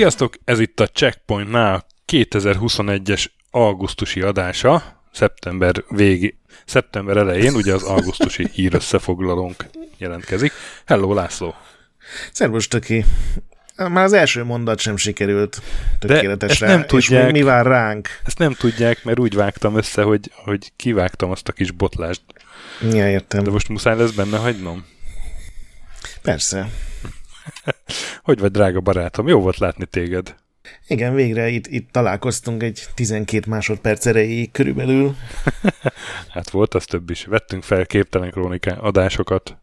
Sziasztok, ez itt a Checkpointnál 2021-es augusztusi adása, szeptember végi, szeptember elején, ugye az augusztusi hír összefoglalónk jelentkezik. Hello, László! Szervus, Töki! Már az első mondat sem sikerült tökéletesre. De nem tudják, és mi vár ránk? Ezt nem tudják, mert úgy vágtam össze, hogy, hogy kivágtam azt a kis botlást. Ja, értem. De most muszáj lesz benne hagynom? Persze. hogy vagy, drága barátom? Jó volt látni téged. Igen, végre itt, itt találkoztunk egy 12 másodperc erejéig körülbelül. hát volt az több is. Vettünk fel képtelen króniká adásokat.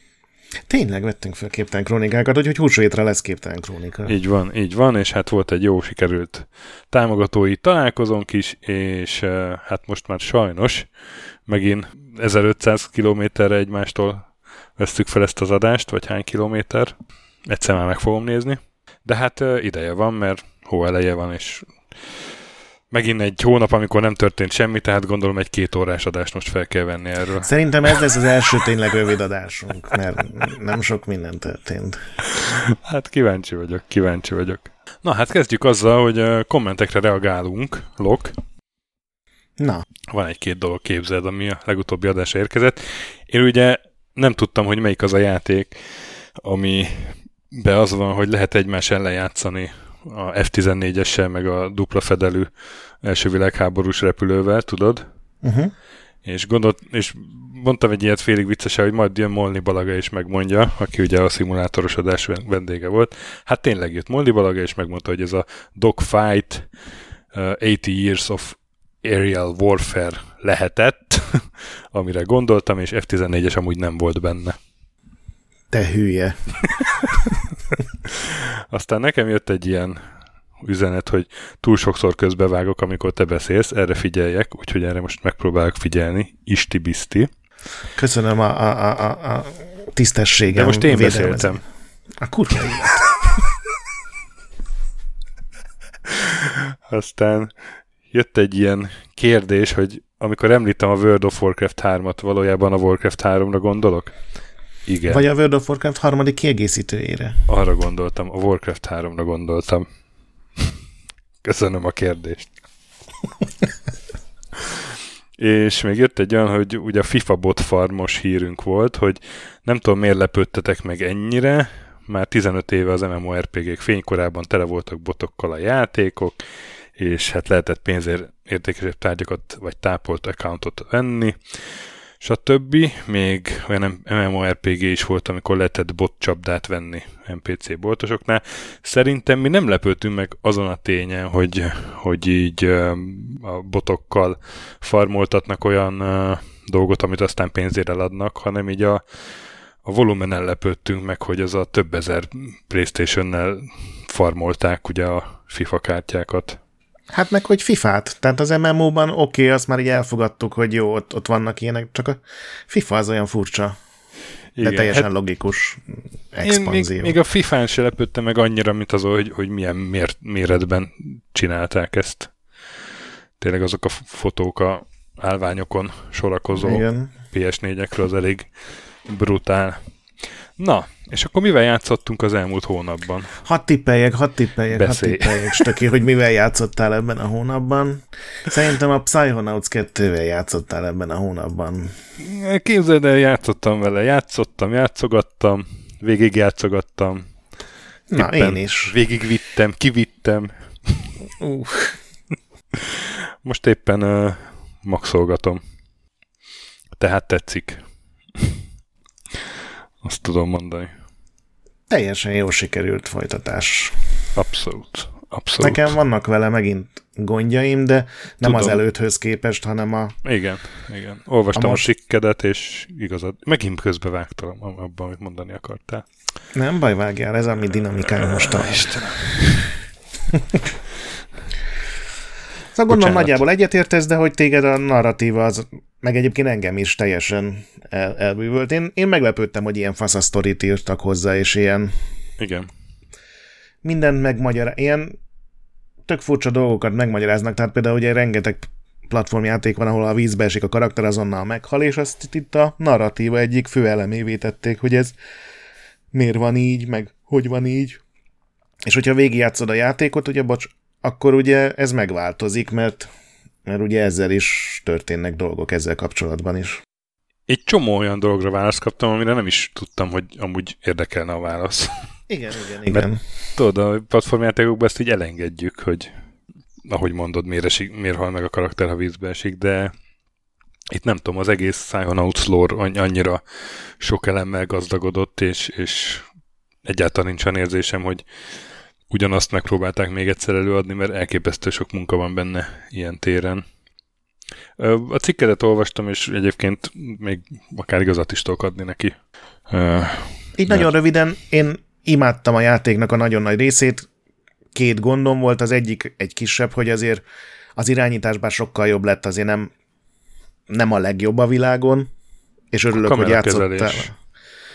Tényleg vettünk fel képtelen krónikákat, úgyhogy húsvétre lesz képtelen krónika. Így van, így van, és hát volt egy jó sikerült támogatói találkozónk is, és uh, hát most már sajnos megint 1500 kilométerre egymástól vesztük fel ezt az adást, vagy hány kilométer. Egyszer már meg fogom nézni. De hát uh, ideje van, mert hó eleje van, és megint egy hónap, amikor nem történt semmi, tehát gondolom egy két órás adást most fel kell venni erről. Szerintem ez lesz az első tényleg rövid adásunk, mert nem sok minden történt. Hát kíváncsi vagyok, kíváncsi vagyok. Na hát kezdjük azzal, hogy kommentekre reagálunk, Lok. Na. Van egy-két dolog képzeld, ami a legutóbbi adásra érkezett. Én ugye nem tudtam, hogy melyik az a játék, ami be az van, hogy lehet egymás ellen játszani a F-14-essel, meg a dupla fedelű első világháborús repülővel, tudod? Uh-huh. És, gondolt, és mondtam egy ilyet félig viccesen, hogy majd jön Molni Balaga és megmondja, aki ugye a szimulátoros adás vendége volt. Hát tényleg jött Molni Balaga, és megmondta, hogy ez a Dogfight uh, 80 Years of Aerial Warfare lehetett, amire gondoltam, és F-14-es amúgy nem volt benne. Te hülye. Aztán nekem jött egy ilyen üzenet, hogy túl sokszor közbevágok, amikor te beszélsz, erre figyeljek, úgyhogy erre most megpróbálok figyelni, isti-biszti. Köszönöm a, a, a, a tisztességem. De most én beszéltem. A kurva. Aztán jött egy ilyen kérdés, hogy amikor említem a World of Warcraft 3-at, valójában a Warcraft 3-ra gondolok? Igen. Vagy a World of Warcraft harmadik kiegészítőjére. Arra gondoltam, a Warcraft 3-ra gondoltam. Köszönöm a kérdést. És még jött egy olyan, hogy ugye a FIFA bot farmos hírünk volt, hogy nem tudom miért lepődtetek meg ennyire, már 15 éve az MMORPG-k fénykorában tele voltak botokkal a játékok, és hát lehetett pénzért értékesebb tárgyakat vagy tápolt accountot venni, többi Még olyan MMORPG is volt, amikor lehetett bot csapdát venni NPC boltosoknál. Szerintem mi nem lepődtünk meg azon a tényen, hogy, hogy így a botokkal farmoltatnak olyan dolgot, amit aztán pénzére eladnak, hanem így a, a volumenen lepődtünk meg, hogy az a több ezer Playstation-nel farmolták ugye a FIFA kártyákat. Hát meg, hogy FIFA-t. Tehát az MMO-ban oké, okay, azt már így elfogadtuk, hogy jó, ott, ott vannak ilyenek, csak a FIFA az olyan furcsa. Igen, de teljesen hát logikus, expanzió. Én még, még a FIFA-n se lepődtem meg annyira, mint az, hogy, hogy milyen mér, méretben csinálták ezt. Tényleg azok a fotók a állványokon sorakozó Igen. PS4-ekről az elég brutál. Na, és akkor mivel játszottunk az elmúlt hónapban? Hadd tippeljek, hadd tippeljek, hadd tippeljek, Stöki, hogy mivel játszottál ebben a hónapban. Szerintem a Psychonauts 2-vel játszottál ebben a hónapban. Képzeld el, játszottam vele, játszottam, játszogattam, végig játszogattam. Na, én is. Végigvittem, kivittem. Uh. Most éppen uh, maxolgatom. Tehát tetszik. Azt tudom mondani. Teljesen jó sikerült folytatás. Abszolút. Abszolút. Nekem vannak vele megint gondjaim, de nem Tudom. az előthöz képest, hanem a... Igen, igen. Olvastam a, most... a cikkedet, és igazad. Megint közbevágtam abban, amit mondani akartál. Nem baj, vágjál, ez a mi dinamikája most a... Istenem. Szóval gondolom nagyjából egyetértesz, de hogy téged a narratíva az meg egyébként engem is teljesen el, elbűvölt. Én, én meglepődtem, hogy ilyen fasz a sztorit írtak hozzá, és ilyen... Igen. Mindent megmagyar... Ilyen tök furcsa dolgokat megmagyaráznak, tehát például ugye rengeteg platformjáték van, ahol a vízbe esik a karakter, azonnal meghal, és azt itt a narratíva egyik fő elemévé tették, hogy ez miért van így, meg hogy van így. És hogyha végigjátszod a játékot, ugye, bocs, akkor ugye ez megváltozik, mert, mert ugye ezzel is történnek dolgok ezzel kapcsolatban is. Egy csomó olyan dologra választ kaptam, amire nem is tudtam, hogy amúgy érdekelne a válasz. Igen, igen, igen. Mert, tudod, a platformjátékokban ezt így elengedjük, hogy ahogy mondod, miért, esik, miért hal meg a karakter, ha vízbe esik, de itt nem tudom, az egész Psychonauts lore annyira sok elemmel gazdagodott, és, és egyáltalán nincs olyan érzésem, hogy ugyanazt megpróbálták még egyszer előadni, mert elképesztő sok munka van benne ilyen téren. A cikkedet olvastam, és egyébként még akár igazat is tudok adni neki. Így mert... nagyon röviden, én imádtam a játéknak a nagyon nagy részét, két gondom volt, az egyik egy kisebb, hogy azért az irányításban sokkal jobb lett, azért nem, nem a legjobb a világon, és örülök, hogy játszottál.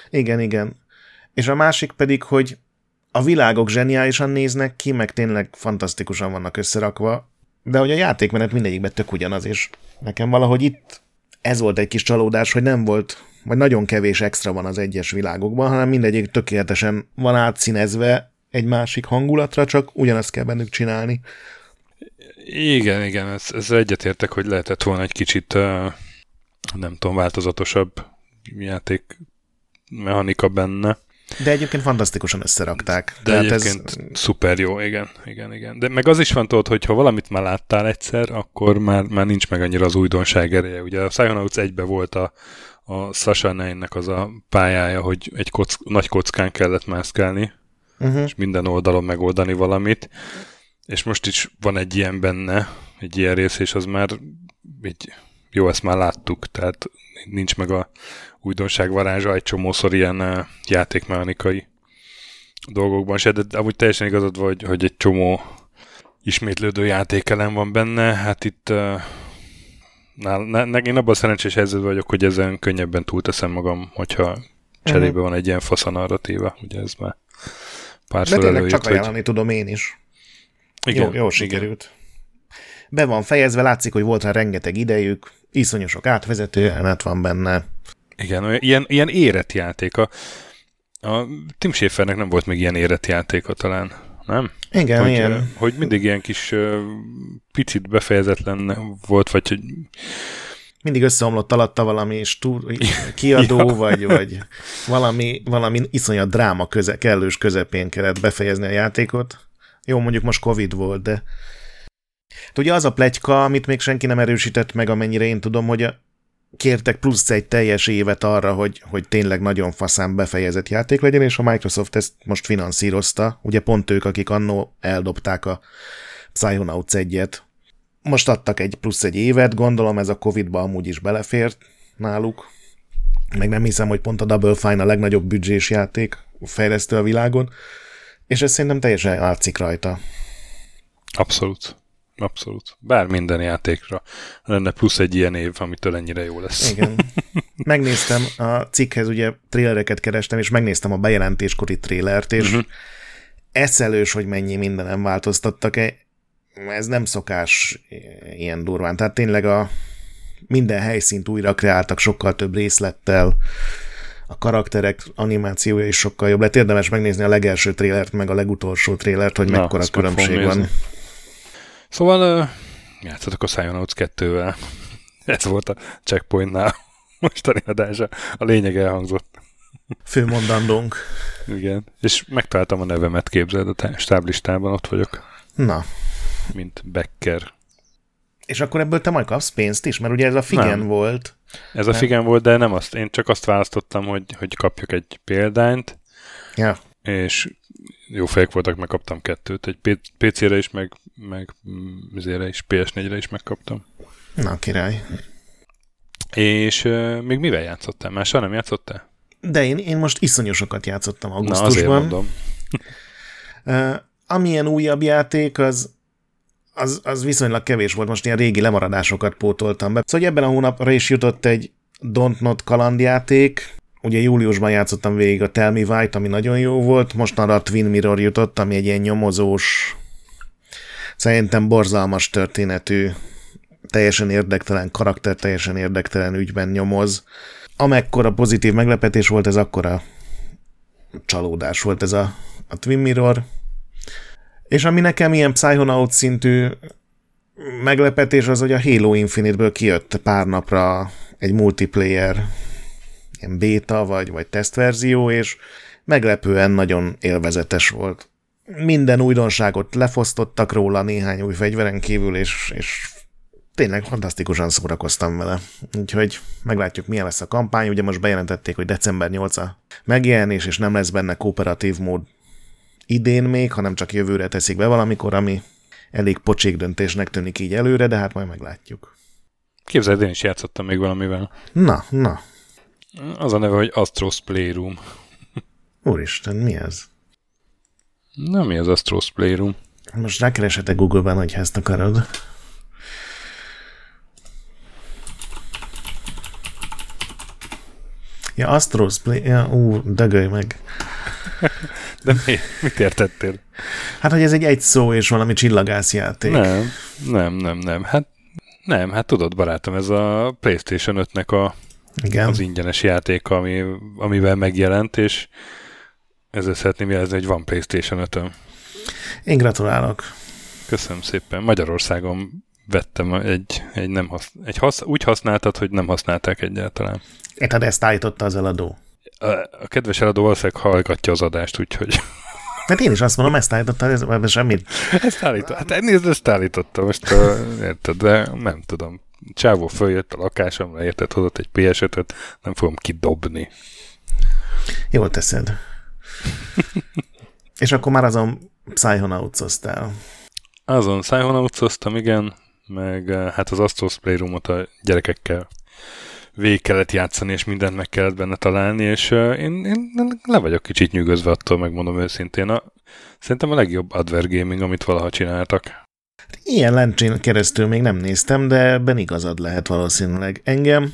Igen, igen. És a másik pedig, hogy a világok zseniálisan néznek ki, meg tényleg fantasztikusan vannak összerakva, de hogy a játékmenet mindegyikben tök ugyanaz, és nekem valahogy itt ez volt egy kis csalódás, hogy nem volt, vagy nagyon kevés extra van az egyes világokban, hanem mindegyik tökéletesen van átszínezve egy másik hangulatra, csak ugyanazt kell bennük csinálni. Igen, igen, ez, ez egyetértek, hogy lehetett volna egy kicsit, nem tudom, változatosabb játék mechanika benne. De egyébként fantasztikusan összerakták. De Tehát egyébként ez... szuper jó, igen, igen, igen. De meg az is van tudod, hogy ha valamit már láttál egyszer, akkor már, már nincs meg annyira az újdonság ereje. Ugye a Psychonauts 1 volt a, a Sasha az a pályája, hogy egy kock, nagy kockán kellett mászkálni, uh-huh. és minden oldalon megoldani valamit. És most is van egy ilyen benne, egy ilyen rész, és az már egy, jó, ezt már láttuk, tehát nincs meg a újdonság varázsa, egy csomószor ilyen játékmechanikai dolgokban se, de amúgy teljesen igazad vagy, hogy egy csomó ismétlődő játékelem van benne, hát itt uh, nál, ne, én abban a szerencsés helyzetben vagyok, hogy ezen könnyebben túlteszem magam, hogyha cserébe uh-huh. van egy ilyen fasz narratíva, ugye ez már pár De tényleg csak ajánlani hogy... tudom én is. Igen, jó, jó sikerült. Igen. Be van fejezve, látszik, hogy volt rá rengeteg idejük, iszonyú sok átvezető jelenet van benne. Igen, ilyen, ilyen érett játéka. A Tim Schafernek nem volt még ilyen érett játéka talán, nem? Igen, hogy, ilyen. Hogy mindig ilyen kis picit befejezetlen volt, vagy hogy mindig összeomlott alatta valami stúr, kiadó, ja. vagy, vagy valami, valami iszonyat dráma köze, kellős közepén kellett befejezni a játékot. Jó, mondjuk most Covid volt, de Ugye az a plegyka, amit még senki nem erősített meg, amennyire én tudom, hogy a, kértek plusz egy teljes évet arra, hogy, hogy tényleg nagyon faszán befejezett játék legyen, és a Microsoft ezt most finanszírozta. Ugye pont ők, akik annó eldobták a Psychonauts 1-et, most adtak egy plusz egy évet, gondolom ez a Covid-ba amúgy is belefért náluk. Meg nem hiszem, hogy pont a Double Fine a legnagyobb büdzsés játék fejlesztő a világon, és ez szerintem teljesen látszik rajta. Abszolút. Abszolút. Bár minden játékra lenne plusz egy ilyen év, amitől ennyire jó lesz. Igen. Megnéztem a cikkhez, ugye trélereket kerestem, és megnéztem a bejelentéskori trélert, és uh-huh. eszelős, hogy mennyi mindenem változtattak ez nem szokás ilyen durván. Tehát tényleg a minden helyszínt újra kreáltak sokkal több részlettel, a karakterek animációja is sokkal jobb lett. Érdemes megnézni a legelső trélert, meg a legutolsó trélert, hogy Na, mekkora különbség van. Szóval játszatok a Psychonauts 2-vel. Ez volt a checkpointnál mostani adása. A lényeg elhangzott. Főmondandónk. Igen. És megtaláltam a nevemet, képzeld, a stáblistában ott vagyok. Na, mint Becker. És akkor ebből te majd kapsz pénzt is? Mert ugye ez a Figen nem. volt. Ez a Figen volt, de nem azt. Én csak azt választottam, hogy, hogy kapjak egy példányt. Ja. És jó fejek voltak, megkaptam kettőt. Egy PC-re is, meg, meg zére is, PS4-re is megkaptam. Na, király. És uh, még mivel játszottál? Mással nem játszottál? De én, én most iszonyosokat játszottam augusztusban. Na, azért mondom. uh, amilyen újabb játék, az az, az viszonylag kevés volt, most ilyen régi lemaradásokat pótoltam be. Szóval ebben a hónapra is jutott egy Don't Not kalandjáték, ugye júliusban játszottam végig a Tell Me White, ami nagyon jó volt, most arra a Twin Mirror jutott, ami egy ilyen nyomozós, szerintem borzalmas történetű, teljesen érdektelen karakter, teljesen érdektelen ügyben nyomoz. Amekkora pozitív meglepetés volt, ez akkora csalódás volt ez a, a Twin Mirror. És ami nekem ilyen Psychonaut szintű meglepetés az, hogy a Halo Infinite-ből kijött pár napra egy multiplayer ilyen beta vagy, vagy tesztverzió, és meglepően nagyon élvezetes volt. Minden újdonságot lefosztottak róla néhány új fegyveren kívül, és, és tényleg fantasztikusan szórakoztam vele. Úgyhogy meglátjuk, milyen lesz a kampány. Ugye most bejelentették, hogy december 8-a megjelenés, és nem lesz benne kooperatív mód idén még, hanem csak jövőre teszik be valamikor, ami elég pocsék döntésnek tűnik így előre, de hát majd meglátjuk. Képzeld, én is játszottam még valamivel. Na, na. Az a neve, hogy Astros Playroom. Úristen, mi ez? Na, mi az Astros Playroom? Most rákeresetek Google-ben, hogy ezt akarod. Ja, Astros Play... Ja, ú, dögölj meg. De mi? Mit értettél? Hát, hogy ez egy egy szó és valami csillagászjáték. Nem, nem, nem, nem. Hát nem, hát tudod, barátom, ez a PlayStation 5-nek a, Igen. az ingyenes játék, ami, amivel megjelent, és ezzel szeretném jelezni, hogy van PlayStation 5 -ön. Én gratulálok. Köszönöm szépen. Magyarországon vettem egy, egy, nem hasz, egy hasz, úgy használtad, hogy nem használták egyáltalán. Érted, ezt állította az eladó. A, a kedves eladó valószínűleg hallgatja az adást, úgyhogy... Hát én is azt mondom, ezt állította, ez ebben semmit. Ezt állította. Hát nézd, ezt állította most, uh, érted, de nem tudom. Csávó följött a lakásomra, érted, hozott egy ps nem fogom kidobni. Jól teszed. És akkor már azon psychonauts Azon psychonauts igen, meg hát az Astros Playroom-ot a gyerekekkel végig kellett játszani, és mindent meg kellett benne találni, és uh, én, én le vagyok kicsit nyűgözve attól, megmondom őszintén. A, szerintem a legjobb adver gaming, amit valaha csináltak. Ilyen lencsén keresztül még nem néztem, de ebben igazad lehet valószínűleg. Engem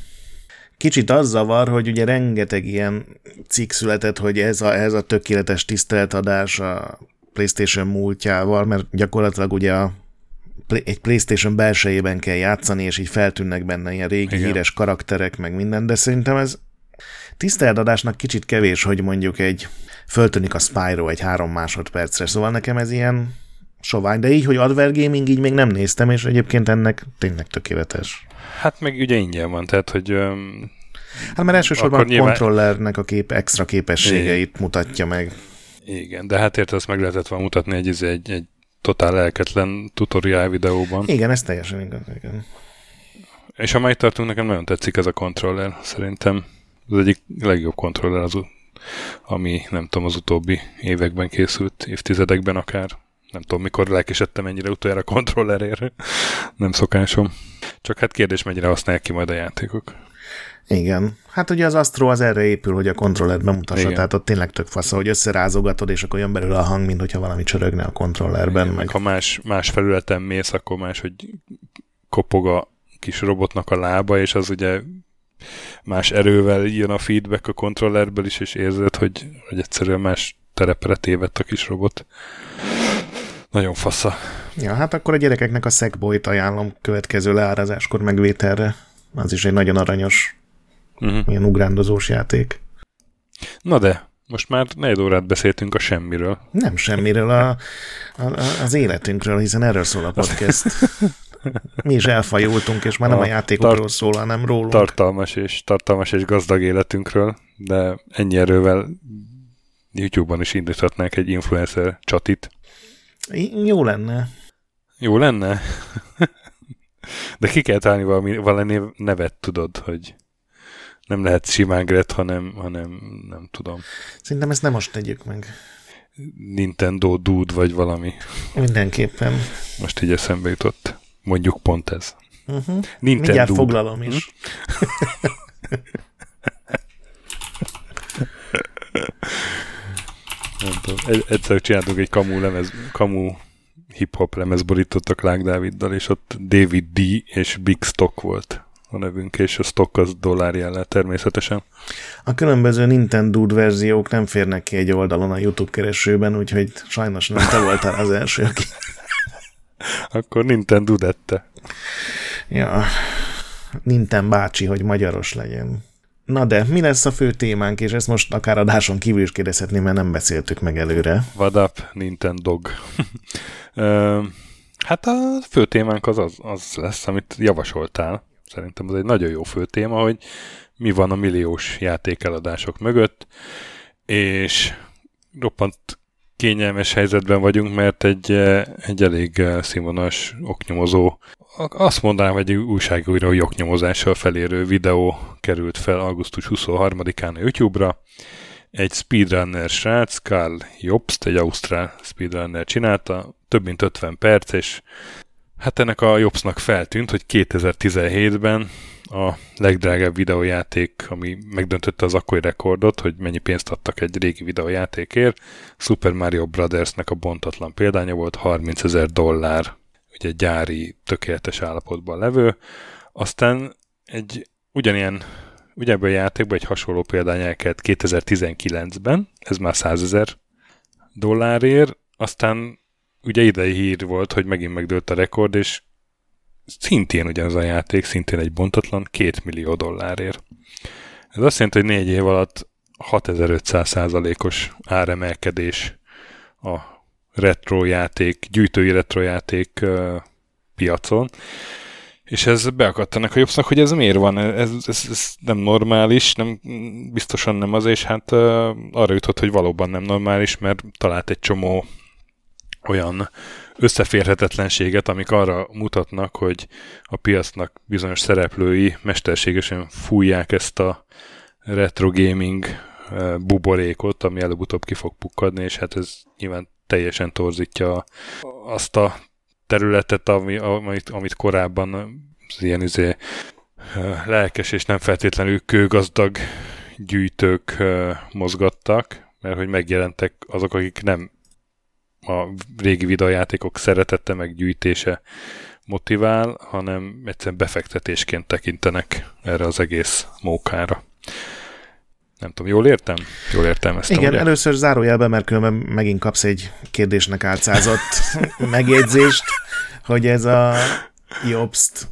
kicsit az zavar, hogy ugye rengeteg ilyen cikk született, hogy ez a, ez a tökéletes tiszteletadás a PlayStation múltjával, mert gyakorlatilag ugye a egy PlayStation belsejében kell játszani, és így feltűnnek benne ilyen régi Igen. híres karakterek, meg minden, de szerintem ez tiszteladásnak kicsit kevés, hogy mondjuk egy föltűnik a Spyro egy három másodpercre, szóval nekem ez ilyen sovány, de így, hogy Adver Gaming így még nem néztem, és egyébként ennek tényleg tökéletes. Hát meg ugye ingyen van, tehát hogy... Um, hát mert elsősorban a nyilván... kontrollernek a kép, extra képességeit Igen. mutatja meg. Igen, de hát érted, azt meg lehetett volna mutatni egy, egy, egy totál lelketlen tutoriál videóban. Igen, ez teljesen igaz. Igen. És amelyik tartunk, nekem nagyon tetszik ez a kontroller. Szerintem az egyik legjobb kontroller az, ami nem tudom, az utóbbi években készült, évtizedekben akár. Nem tudom, mikor lelkesedtem ennyire utoljára a kontrollerért. nem szokásom. Csak hát kérdés, mennyire használják ki majd a játékok. Igen. Hát ugye az Astro az erre épül, hogy a kontrollert bemutassa, Igen. tehát ott tényleg tök fasz, hogy összerázogatod, és akkor jön belőle a hang, mint hogyha valami csörögne a kontrollerben. Igen, meg ha más, más felületen mész, akkor más, hogy kopog a kis robotnak a lába, és az ugye más erővel jön a feedback a kontrollerből is, és érzed, hogy, hogy egyszerűen más terepre tévedt a kis robot. Nagyon fasza. Ja, hát akkor a gyerekeknek a Sackboy-t ajánlom következő leárazáskor megvételre. Az is egy nagyon aranyos uh-huh. ilyen ugrándozós játék. Na de, most már negyed órát beszéltünk a semmiről. Nem semmiről, a, a, az életünkről, hiszen erről szól a podcast. Mi is elfajultunk, és már nem a, a játékokról tar- szól, hanem rólunk. Tartalmas és, tartalmas és gazdag életünkről, de ennyi erővel YouTube-ban is indíthatnánk egy influencer csatit. Jó lenne. Jó lenne? De ki kell találni valami, valami nevet, tudod, hogy nem lehet simán Gret, hanem, hanem nem tudom. Szerintem ezt nem most tegyük meg. Nintendo Dude vagy valami. Mindenképpen. Most így eszembe jutott. Mondjuk pont ez. Uh-huh. Nintendo Mindjárt foglalom is. Nem tudom. Egyszer csináltunk egy kamu lemez, kamu hip-hop lemez borított a Clark Daviddal, és ott David D. és Big Stock volt a nevünk, és a stock az dollár jellel természetesen. A különböző Nintendo verziók nem férnek ki egy oldalon a YouTube keresőben, úgyhogy sajnos nem te voltál az első, aki... Akkor Nintendo dette. Ja, Nintendo bácsi, hogy magyaros legyen. Na de, mi lesz a fő témánk, és ezt most akár adáson kívül is kérdezhetném, mert nem beszéltük meg előre. Up, Nintendo? hát a fő témánk az, az az lesz, amit javasoltál. Szerintem ez egy nagyon jó fő téma, hogy mi van a milliós játékeladások mögött, és roppant kényelmes helyzetben vagyunk, mert egy, egy elég színvonalas oknyomozó, azt mondanám, hogy egy újságújra oknyomozással felérő videó került fel augusztus 23-án a YouTube-ra. Egy speedrunner srác, Karl Jobst, egy ausztrál speedrunner csinálta, több mint 50 perc, és hát ennek a Jobsnak feltűnt, hogy 2017-ben a legdrágább videójáték, ami megdöntötte az akkori rekordot, hogy mennyi pénzt adtak egy régi videójátékért. Super Mario Brothersnek a bontatlan példánya volt 30 ezer dollár, ugye gyári, tökéletes állapotban levő. Aztán egy ugyanilyen, ugyanebből a játékban egy hasonló példány elkelt 2019-ben, ez már 100 ezer dollárért, aztán ugye idei hír volt, hogy megint megdőlt a rekord, és szintén ugyanaz a játék, szintén egy bontatlan, 2 millió dollárért. Ez azt jelenti, hogy négy év alatt 6500 százalékos áremelkedés a retro játék, gyűjtői retro játék piacon. És ez beakadt ennek a jobbszak, hogy ez miért van, ez, ez, ez nem normális, nem, biztosan nem az, és hát uh, arra jutott, hogy valóban nem normális, mert talált egy csomó olyan összeférhetetlenséget, amik arra mutatnak, hogy a piacnak bizonyos szereplői mesterségesen fújják ezt a retro gaming eh, buborékot, ami előbb-utóbb ki fog pukkadni, és hát ez nyilván teljesen torzítja azt a területet, ami, amit, amit korábban az ilyen izé, eh, lelkes és nem feltétlenül kőgazdag gyűjtők eh, mozgattak, mert hogy megjelentek azok, akik nem a régi videojátékok szeretete meg gyűjtése motivál, hanem egyszerűen befektetésként tekintenek erre az egész mókára. Nem tudom, jól értem? Jól értem ezt. Igen, ugye? először zárójelben, mert különben megint kapsz egy kérdésnek álcázott megjegyzést, hogy ez a Jobst,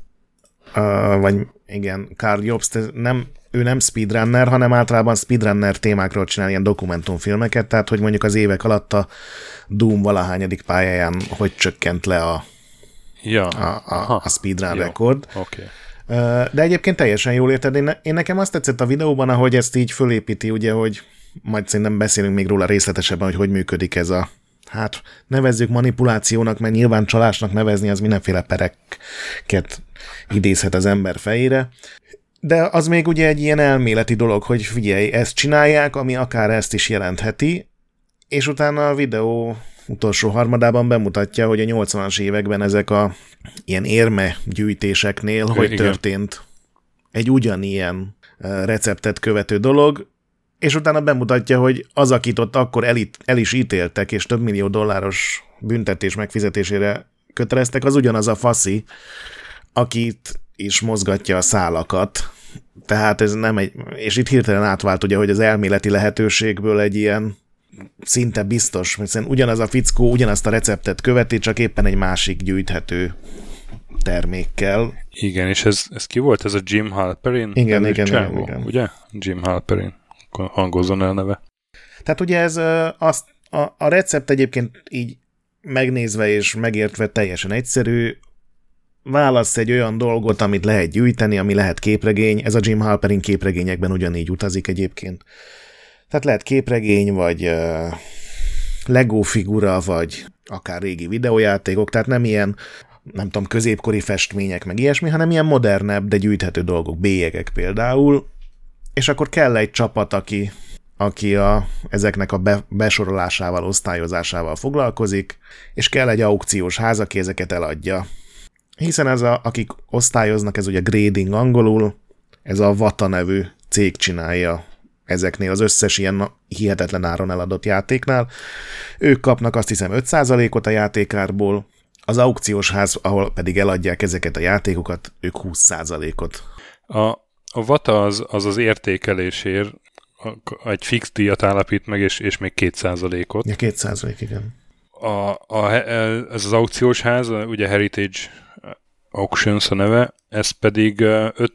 uh, vagy igen, Karl Jobst nem ő nem speedrunner, hanem általában speedrunner témákról csinál ilyen dokumentumfilmeket, tehát hogy mondjuk az évek alatt a Doom valahányadik pályáján hogy csökkent le a, ja. a, a, a speedrun Jó. rekord. Okay. De egyébként teljesen jól érted. Én, én nekem azt tetszett a videóban, ahogy ezt így fölépíti, ugye, hogy majd szerintem beszélünk még róla részletesebben, hogy hogy működik ez a hát nevezzük manipulációnak, mert nyilván csalásnak nevezni az mindenféle pereket idézhet az ember fejére. De az még ugye egy ilyen elméleti dolog, hogy figyelj, ezt csinálják, ami akár ezt is jelentheti, és utána a videó utolsó harmadában bemutatja, hogy a 80-as években ezek a ilyen érme gyűjtéseknél hogy Igen. történt egy ugyanilyen receptet követő dolog, és utána bemutatja, hogy az, akit ott akkor el, el is ítéltek, és több millió dolláros büntetés megfizetésére köteleztek, az ugyanaz a faszi, akit is mozgatja a szálakat. Tehát ez nem egy, és itt hirtelen átvált ugye, hogy az elméleti lehetőségből egy ilyen szinte biztos, hiszen ugyanaz a fickó ugyanazt a receptet követi, csak éppen egy másik gyűjthető termékkel. Igen, és ez, ez ki volt? Ez a Jim Halperin? Igen, igen, igen, igen. Ugye? Jim Halperin. Hangozzon el neve. Tehát ugye ez azt, a, a recept egyébként így megnézve és megértve teljesen egyszerű, válasz egy olyan dolgot, amit lehet gyűjteni, ami lehet képregény, ez a Jim Halperin képregényekben ugyanígy utazik egyébként. Tehát lehet képregény, vagy uh, Lego figura, vagy akár régi videójátékok, tehát nem ilyen nem tudom, középkori festmények, meg ilyesmi, hanem ilyen modernebb, de gyűjthető dolgok, bélyegek például, és akkor kell egy csapat, aki, aki a, ezeknek a be, besorolásával, osztályozásával foglalkozik, és kell egy aukciós ház, aki ezeket eladja. Hiszen ez a, akik osztályoznak, ez ugye grading angolul, ez a Vata nevű cég csinálja ezeknél az összes ilyen hihetetlen áron eladott játéknál. Ők kapnak azt hiszem 5%-ot a játékárból, Az aukciós ház, ahol pedig eladják ezeket a játékokat, ők 20%-ot. A, a VATA az az, az értékelésért egy fix díjat állapít meg, és, és még 2%-ot. Ja, 2%, igen. A, a, ez az aukciós ház, ugye Heritage Auctions a neve, ez pedig 5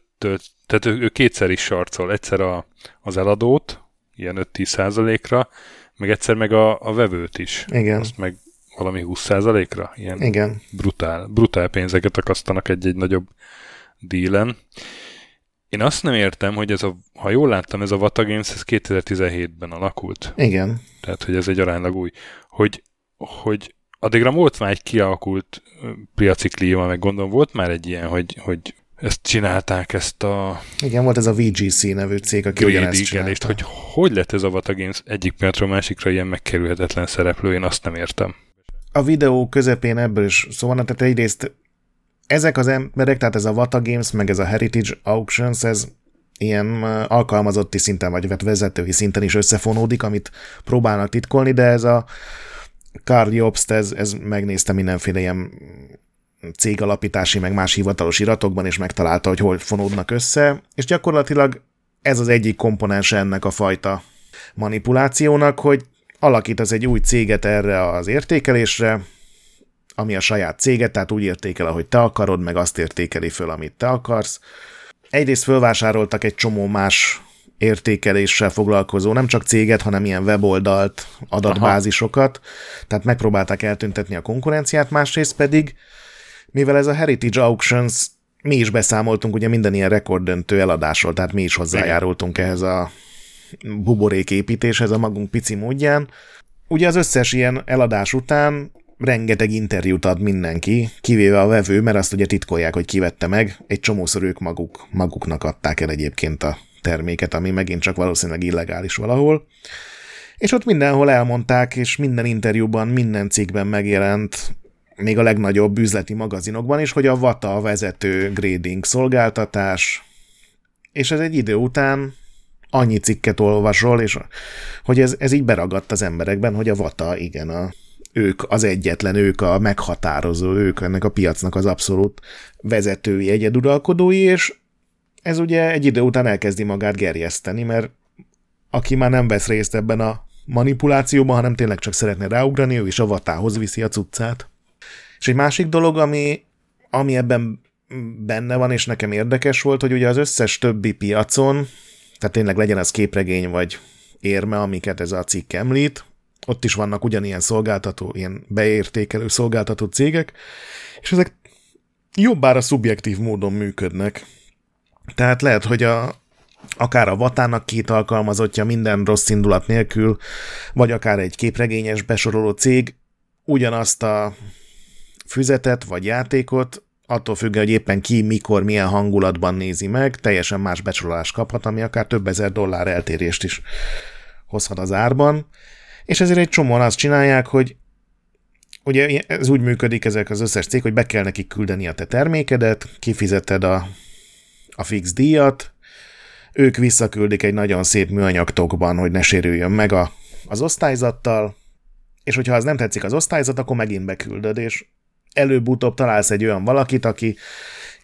tehát ő, ő kétszer is sarcol, egyszer a, az eladót, ilyen 5-10 százalékra, meg egyszer meg a, a vevőt is. Igen. Azt meg valami 20 százalékra? Ilyen Igen. Brutál, brutál pénzeket akasztanak egy-egy nagyobb dílen. Én azt nem értem, hogy ez a, ha jól láttam, ez a Vata Games, ez 2017-ben alakult. Igen. Tehát, hogy ez egy aránylag új. Hogy, hogy addigra volt már egy kialakult piaci klíma, meg gondolom volt már egy ilyen, hogy, hogy ezt csinálták, ezt a... Igen, volt ez a VGC nevű cég, aki ugyanezt csinálta. hogy hogy lett ez a Vata Games egyik pillanatról másikra ilyen megkerülhetetlen szereplő, én azt nem értem. A videó közepén ebből is szó van, tehát egyrészt ezek az emberek, tehát ez a Vata Games, meg ez a Heritage Auctions, ez ilyen alkalmazotti szinten, vagy vezetői szinten is összefonódik, amit próbálnak titkolni, de ez a Carl Jobst, ez, ez megnézte mindenféle ilyen cégalapítási, meg más hivatalos iratokban, és megtalálta, hogy hol fonódnak össze, és gyakorlatilag ez az egyik komponens ennek a fajta manipulációnak, hogy alakítasz egy új céget erre az értékelésre, ami a saját céget, tehát úgy értékel, ahogy te akarod, meg azt értékeli föl, amit te akarsz. Egyrészt fölvásároltak egy csomó más értékeléssel foglalkozó, nem csak céget, hanem ilyen weboldalt, adatbázisokat, Aha. tehát megpróbálták eltüntetni a konkurenciát, másrészt pedig mivel ez a Heritage Auctions, mi is beszámoltunk ugye minden ilyen rekorddöntő eladásról, tehát mi is hozzájárultunk ehhez a buboréképítéshez a magunk pici módján. Ugye az összes ilyen eladás után rengeteg interjút ad mindenki, kivéve a vevő, mert azt ugye titkolják, hogy kivette meg. Egy csomószor ők maguk, maguknak adták el egyébként a terméket, ami megint csak valószínűleg illegális valahol. És ott mindenhol elmondták, és minden interjúban, minden cikkben megjelent még a legnagyobb üzleti magazinokban is, hogy a VATA a vezető grading szolgáltatás, és ez egy idő után annyi cikket olvasol, és hogy ez, ez így beragadt az emberekben, hogy a VATA, igen, a, ők az egyetlen, ők a meghatározó, ők ennek a piacnak az abszolút vezetői, egyeduralkodói, és ez ugye egy idő után elkezdi magát gerjeszteni, mert aki már nem vesz részt ebben a manipulációban, hanem tényleg csak szeretne ráugrani, ő is a vatához viszi a cuccát. És egy másik dolog, ami, ami ebben benne van, és nekem érdekes volt, hogy ugye az összes többi piacon, tehát tényleg legyen ez képregény vagy érme, amiket ez a cikk említ, ott is vannak ugyanilyen szolgáltató, ilyen beértékelő szolgáltató cégek, és ezek jobbára szubjektív módon működnek. Tehát lehet, hogy a, akár a vatának két alkalmazottja minden rossz indulat nélkül, vagy akár egy képregényes besoroló cég ugyanazt a füzetet vagy játékot, attól függően, hogy éppen ki, mikor, milyen hangulatban nézi meg, teljesen más becsorolást kaphat, ami akár több ezer dollár eltérést is hozhat az árban. És ezért egy csomóan azt csinálják, hogy ugye ez úgy működik ezek az összes cég, hogy be kell nekik küldeni a te termékedet, kifizeted a, a fix díjat, ők visszaküldik egy nagyon szép műanyagtokban, hogy ne sérüljön meg a, az osztályzattal, és hogyha az nem tetszik az osztályzat, akkor megint beküldöd, és előbb-utóbb találsz egy olyan valakit, aki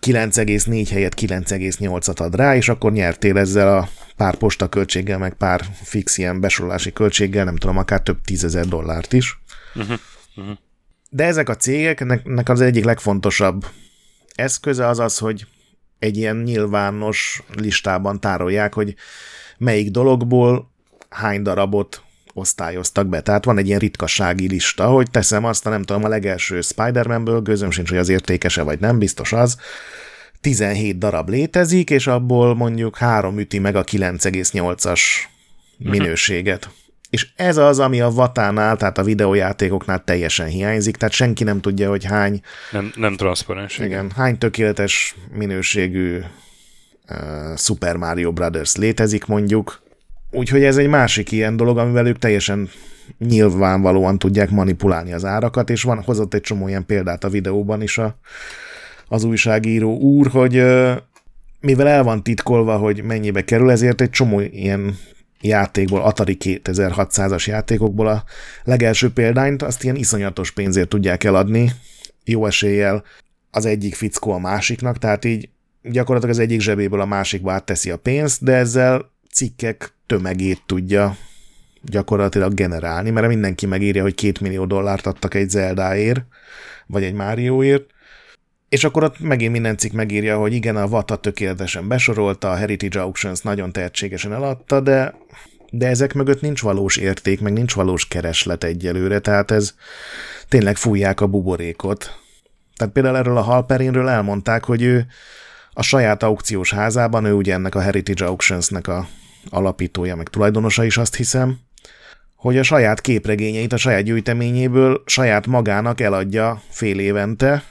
9,4 helyett 9,8-at ad rá, és akkor nyertél ezzel a pár posta költséggel, meg pár fix ilyen besorolási költséggel, nem tudom, akár több tízezer dollárt is. Uh-huh. Uh-huh. De ezek a cégeknek az egyik legfontosabb eszköze az az, hogy egy ilyen nyilvános listában tárolják, hogy melyik dologból hány darabot osztályoztak be. Tehát van egy ilyen ritkassági lista, hogy teszem azt, a nem tudom, a legelső Spider-Man-ből, gözöm sincs, hogy az értékese vagy nem, biztos az, 17 darab létezik, és abból mondjuk három üti meg a 9,8-as mhm. minőséget. És ez az, ami a Vatánál, tehát a videójátékoknál teljesen hiányzik, tehát senki nem tudja, hogy hány... Nem, nem transzparens. Igen, igen, hány tökéletes minőségű uh, Super Mario Brothers létezik mondjuk, Úgyhogy ez egy másik ilyen dolog, amivel ők teljesen nyilvánvalóan tudják manipulálni az árakat, és van hozott egy csomó ilyen példát a videóban is a, az újságíró úr, hogy mivel el van titkolva, hogy mennyibe kerül, ezért egy csomó ilyen játékból, Atari 2600-as játékokból a legelső példányt, azt ilyen iszonyatos pénzért tudják eladni, jó eséllyel az egyik fickó a másiknak, tehát így gyakorlatilag az egyik zsebéből a másikba átteszi a pénzt, de ezzel cikkek tömegét tudja gyakorlatilag generálni, mert mindenki megírja, hogy két millió dollárt adtak egy Zeldáért, vagy egy Márióért, és akkor ott megint minden cikk megírja, hogy igen, a Vata tökéletesen besorolta, a Heritage Auctions nagyon tehetségesen eladta, de, de ezek mögött nincs valós érték, meg nincs valós kereslet egyelőre, tehát ez tényleg fújják a buborékot. Tehát például erről a Halperinről elmondták, hogy ő a saját aukciós házában, ő ugye ennek a Heritage Auctions-nek a alapítója, meg tulajdonosa is azt hiszem, hogy a saját képregényeit a saját gyűjteményéből saját magának eladja fél évente,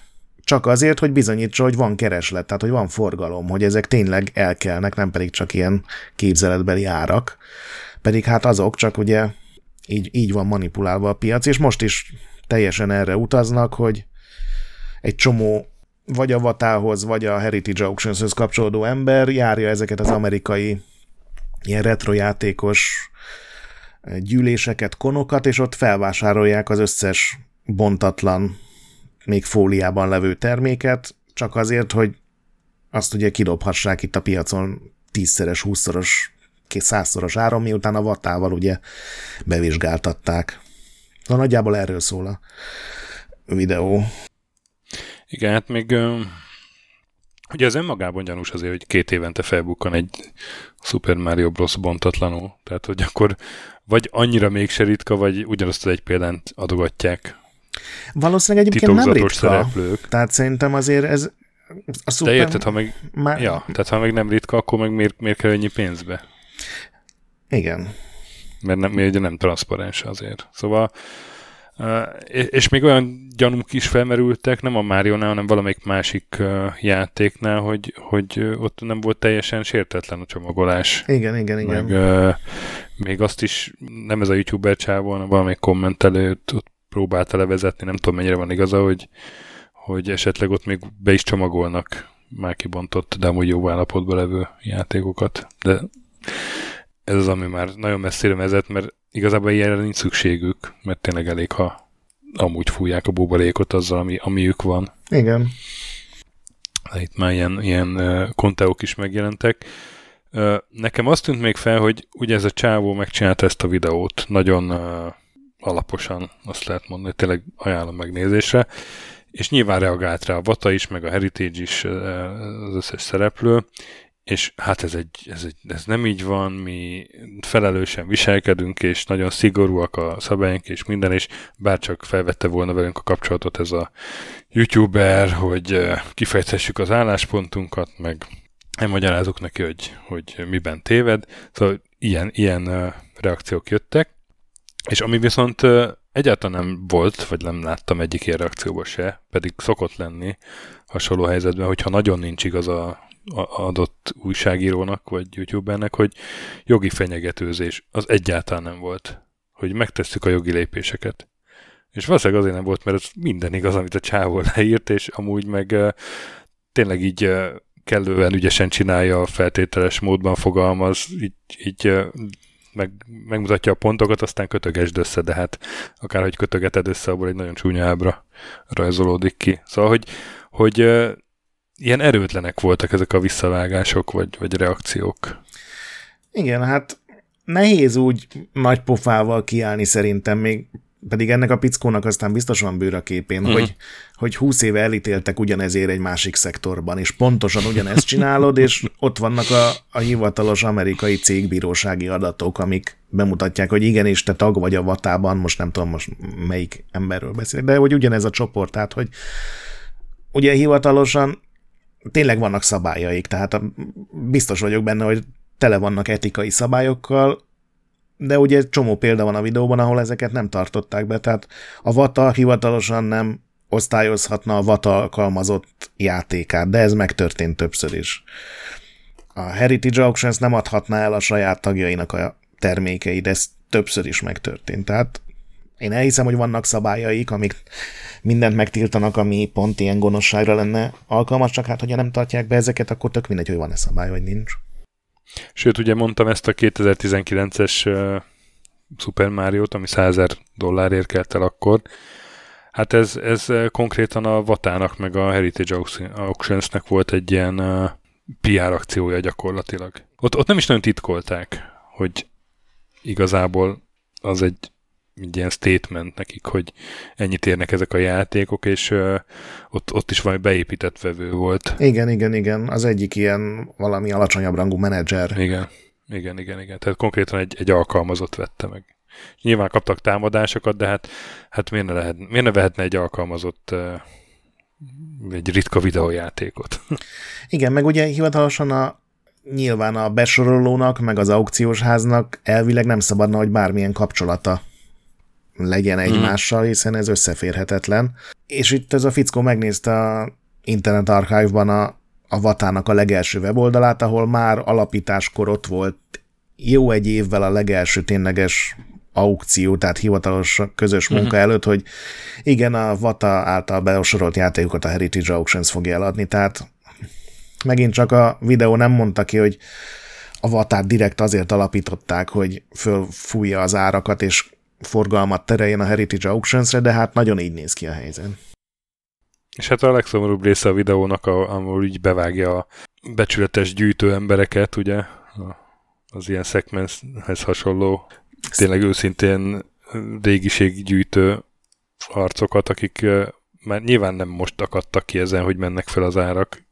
csak azért, hogy bizonyítsa, hogy van kereslet, tehát hogy van forgalom, hogy ezek tényleg elkelnek, nem pedig csak ilyen képzeletbeli árak. Pedig hát azok, csak ugye így, így van manipulálva a piac, és most is teljesen erre utaznak, hogy egy csomó vagy a Vatához, vagy a Heritage Auctions-höz kapcsolódó ember járja ezeket az amerikai ilyen retrojátékos gyűléseket, konokat, és ott felvásárolják az összes bontatlan, még fóliában levő terméket, csak azért, hogy azt ugye kidobhassák itt a piacon tízszeres, húszszoros, százszoros áron, miután a vatával ugye bevizsgáltatták. Na, nagyjából erről szól a videó. Igen, hát még ugye az önmagában gyanús azért, hogy két évente felbukkan egy Super Mario Bros. bontatlanul. Tehát, hogy akkor vagy annyira mégse ritka, vagy ugyanazt az egy példát adogatják. Valószínűleg egyébként nem ritka. Szereplők. Tehát szerintem azért ez a szuper... De érted, ha meg, Már... ja, tehát ha meg nem ritka, akkor meg miért, miért kell ennyi pénzbe? Igen. Mert nem, ugye nem transzparens azért. Szóval és még olyan gyanúk is felmerültek, nem a Mário-nál, hanem valamelyik másik játéknál, hogy, hogy ott nem volt teljesen sértetlen a csomagolás. Igen, igen, igen. Meg, még azt is, nem ez a youtuber csávó, hanem valamelyik kommentelőt ott próbálta levezetni, nem tudom mennyire van igaza, hogy, hogy esetleg ott még be is csomagolnak már kibontott, de amúgy jó állapotban levő játékokat. De ez az, ami már nagyon messzire vezet, mert igazából ilyenre nincs szükségük, mert tényleg elég, ha amúgy fújják a buborékot azzal, ami, amiük van. Igen. Itt már ilyen, ilyen konteók is megjelentek. Nekem azt tűnt még fel, hogy ugye ez a csávó megcsinálta ezt a videót nagyon alaposan, azt lehet mondani, tényleg ajánlom megnézésre, és nyilván reagált rá a Vata is, meg a Heritage is, az összes szereplő, és hát ez, egy, ez, egy, ez nem így van, mi felelősen viselkedünk, és nagyon szigorúak a szabályunk, és minden, és bárcsak felvette volna velünk a kapcsolatot ez a youtuber, hogy kifejthessük az álláspontunkat, meg elmagyarázok neki, hogy, hogy miben téved. Szóval ilyen, ilyen reakciók jöttek, és ami viszont egyáltalán nem volt, vagy nem láttam egyik ilyen reakcióban se, pedig szokott lenni hasonló helyzetben, hogyha nagyon nincs igaz a adott újságírónak, vagy youtubernek, hogy jogi fenyegetőzés az egyáltalán nem volt. Hogy megtesszük a jogi lépéseket. És valószínűleg azért nem volt, mert ez minden igaz, amit a csávó leírt, és amúgy meg tényleg így kellően ügyesen csinálja, feltételes módban fogalmaz, így, így meg, megmutatja a pontokat, aztán kötögesd össze, de hát akárhogy kötögeted össze, abból egy nagyon csúnya ábra rajzolódik ki. Szóval, hogy, hogy ilyen erőtlenek voltak ezek a visszavágások, vagy, vagy reakciók. Igen, hát nehéz úgy nagy pofával kiállni szerintem, még pedig ennek a pickónak aztán biztos van bőr a képén, uh-huh. hogy, hogy húsz éve elítéltek ugyanezért egy másik szektorban, és pontosan ugyanezt csinálod, és ott vannak a, a hivatalos amerikai cégbírósági adatok, amik bemutatják, hogy igenis, te tag vagy a vatában, most nem tudom most melyik emberről beszélek, de hogy ugyanez a csoport, tehát hogy ugye hivatalosan tényleg vannak szabályaik, tehát biztos vagyok benne, hogy tele vannak etikai szabályokkal, de ugye csomó példa van a videóban, ahol ezeket nem tartották be, tehát a VATA hivatalosan nem osztályozhatna a VATA alkalmazott játékát, de ez megtörtént többször is. A Heritage Auctions nem adhatná el a saját tagjainak a termékeit, ez többször is megtörtént. Tehát én elhiszem, hogy vannak szabályaik, amik mindent megtiltanak, ami pont ilyen gonoszságra lenne alkalmas, csak hát, hogyha nem tartják be ezeket, akkor tök mindegy, hogy van-e szabály, vagy nincs. Sőt, ugye mondtam ezt a 2019-es uh, Super Mario-t, ami 100 dollárért kelt el akkor. Hát ez, ez konkrétan a Vatának meg a Heritage Auctionsnek volt egy ilyen uh, PR akciója gyakorlatilag. Ott, ott nem is nagyon titkolták, hogy igazából az egy, egy ilyen statement nekik, hogy ennyit érnek ezek a játékok, és uh, ott, ott is valami beépített vevő volt. Igen, igen, igen. Az egyik ilyen valami alacsonyabb rangú menedzser. Igen, igen, igen, igen. Tehát konkrétan egy, egy alkalmazott vette meg. Nyilván kaptak támadásokat, de hát, hát miért, ne lehet, miért ne vehetne egy alkalmazott uh, egy ritka videójátékot? Igen, meg ugye hivatalosan a nyilván a besorolónak, meg az aukciós háznak elvileg nem szabadna, hogy bármilyen kapcsolata legyen egymással, hiszen ez összeférhetetlen. És itt ez a fickó megnézte a Internet Archive-ban a, a Vatának a legelső weboldalát, ahol már alapításkor ott volt jó egy évvel a legelső tényleges aukció, tehát hivatalos közös munka uh-huh. előtt, hogy igen, a Vata által besorolt játékokat a Heritage Auctions fogja eladni, tehát megint csak a videó nem mondta ki, hogy a Vatát direkt azért alapították, hogy fölfújja az árakat, és forgalmat tereljen a Heritage Auctions-re, de hát nagyon így néz ki a helyzet. És hát a legszomorúbb része a videónak, ahol így bevágja a becsületes gyűjtő embereket, ugye, az ilyen szegmenshez hasonló, tényleg őszintén régiséggyűjtő arcokat, akik már nyilván nem most akadtak ki ezen, hogy mennek fel az árak,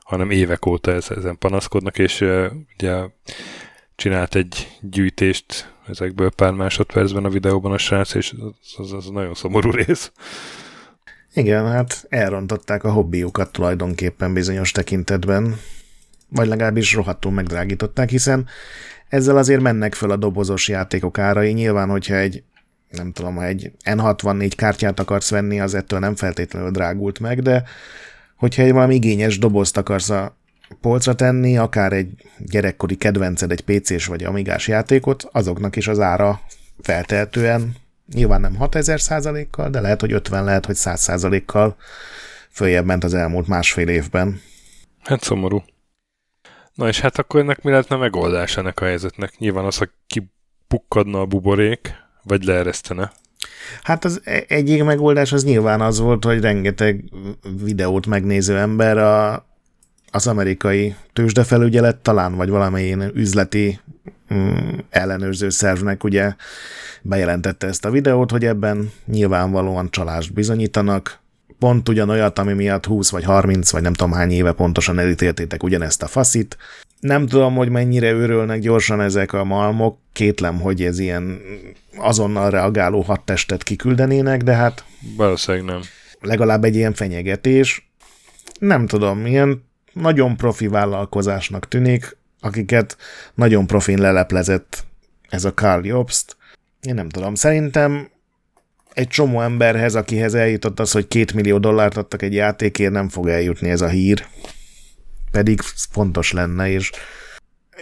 hanem évek óta ezen panaszkodnak, és ugye csinált egy gyűjtést ezekből pár másodpercben a videóban a srác, és az, az, az nagyon szomorú rész. Igen, hát elrontották a hobbiukat tulajdonképpen bizonyos tekintetben, vagy legalábbis rohadtul megdrágították, hiszen ezzel azért mennek föl a dobozos játékok árai. Nyilván, hogyha egy nem tudom, ha egy N64 kártyát akarsz venni, az ettől nem feltétlenül drágult meg, de hogyha egy valami igényes dobozt akarsz a polcra tenni, akár egy gyerekkori kedvenced, egy PC-s vagy amigás játékot, azoknak is az ára feltehetően, nyilván nem 6000 százalékkal, de lehet, hogy 50, lehet, hogy 100 százalékkal följebb ment az elmúlt másfél évben. Hát szomorú. Na és hát akkor ennek mi lehetne megoldás ennek a helyzetnek? Nyilván az, hogy kipukkadna a buborék, vagy leeresztene. Hát az e- egyik megoldás az nyilván az volt, hogy rengeteg videót megnéző ember a, az amerikai tőzsdefelügyelet talán, vagy valamilyen üzleti mm, ellenőrző szervnek ugye bejelentette ezt a videót, hogy ebben nyilvánvalóan csalást bizonyítanak, pont ugyanolyat, ami miatt 20 vagy 30 vagy nem tudom hány éve pontosan elítéltétek ugyanezt a faszit. Nem tudom, hogy mennyire őrölnek gyorsan ezek a malmok, kétlem, hogy ez ilyen azonnal reagáló hadtestet kiküldenének, de hát... Valószínűleg nem. Legalább egy ilyen fenyegetés. Nem tudom, ilyen nagyon profi vállalkozásnak tűnik, akiket nagyon profin leleplezett ez a Carl Jobst. Én nem tudom, szerintem egy csomó emberhez, akihez eljutott az, hogy két millió dollárt adtak egy játékért, nem fog eljutni ez a hír. Pedig fontos lenne, és,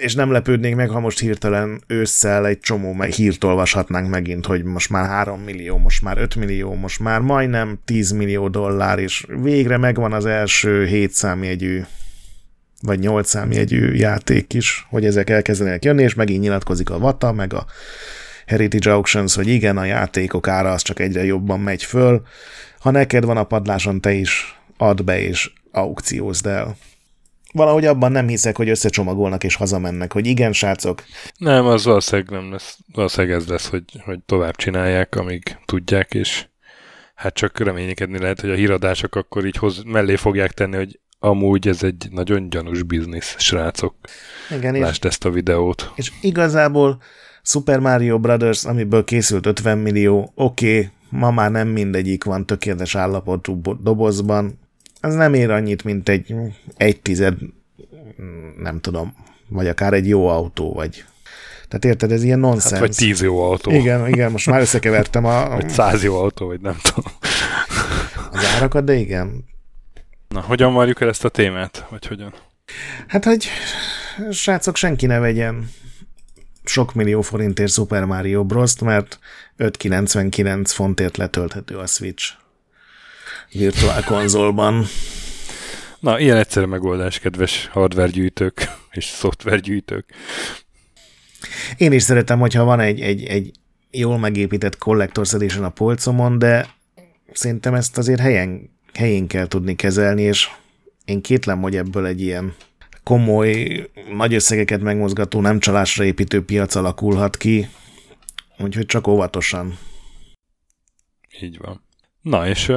és nem lepődnék meg, ha most hirtelen ősszel egy csomó meg hírt olvashatnánk megint, hogy most már 3 millió, most már 5 millió, most már majdnem 10 millió dollár, és végre megvan az első 7 számjegyű vagy 8 számjegyű játék is, hogy ezek elkezdenek jönni, és megint nyilatkozik a Vata, meg a Heritage Auctions, hogy igen, a játékok ára az csak egyre jobban megy föl. Ha neked van a padláson, te is add be és aukciózd el. Valahogy abban nem hiszek, hogy összecsomagolnak és hazamennek, hogy igen, srácok. Nem, az valószínűleg nem lesz. Valószínűleg ez lesz, hogy, hogy tovább csinálják, amíg tudják, és hát csak reménykedni lehet, hogy a híradások akkor így hoz, mellé fogják tenni, hogy amúgy ez egy nagyon gyanús biznisz, srácok. Igen, Lásd és, ezt a videót. És igazából Super Mario Brothers, amiből készült 50 millió, oké, okay, ma már nem mindegyik van tökéletes állapotú dobozban, ez nem ér annyit, mint egy egy tized, nem tudom, vagy akár egy jó autó, vagy tehát érted, ez ilyen nonsens. Hát vagy tíz jó autó. Igen, igen, most már összekevertem a... Vagy száz jó autó, vagy nem tudom. Az árakat, de igen. Na, hogyan várjuk el ezt a témát, vagy hogyan? Hát, hogy srácok, senki ne vegyen sok millió forintért Super Mario Bros-t, mert 5,99 fontért letölthető a Switch virtuál konzolban. Na, ilyen egyszerű megoldás, kedves hardware gyűjtők és szoftver gyűjtők. Én is szeretem, hogyha van egy, egy, egy jól megépített Collector's Edition a polcomon, de szerintem ezt azért helyen, helyén kell tudni kezelni, és én kétlem, hogy ebből egy ilyen komoly, nagy összegeket megmozgató, nem csalásra építő piac alakulhat ki, úgyhogy csak óvatosan. Így van. Na, és,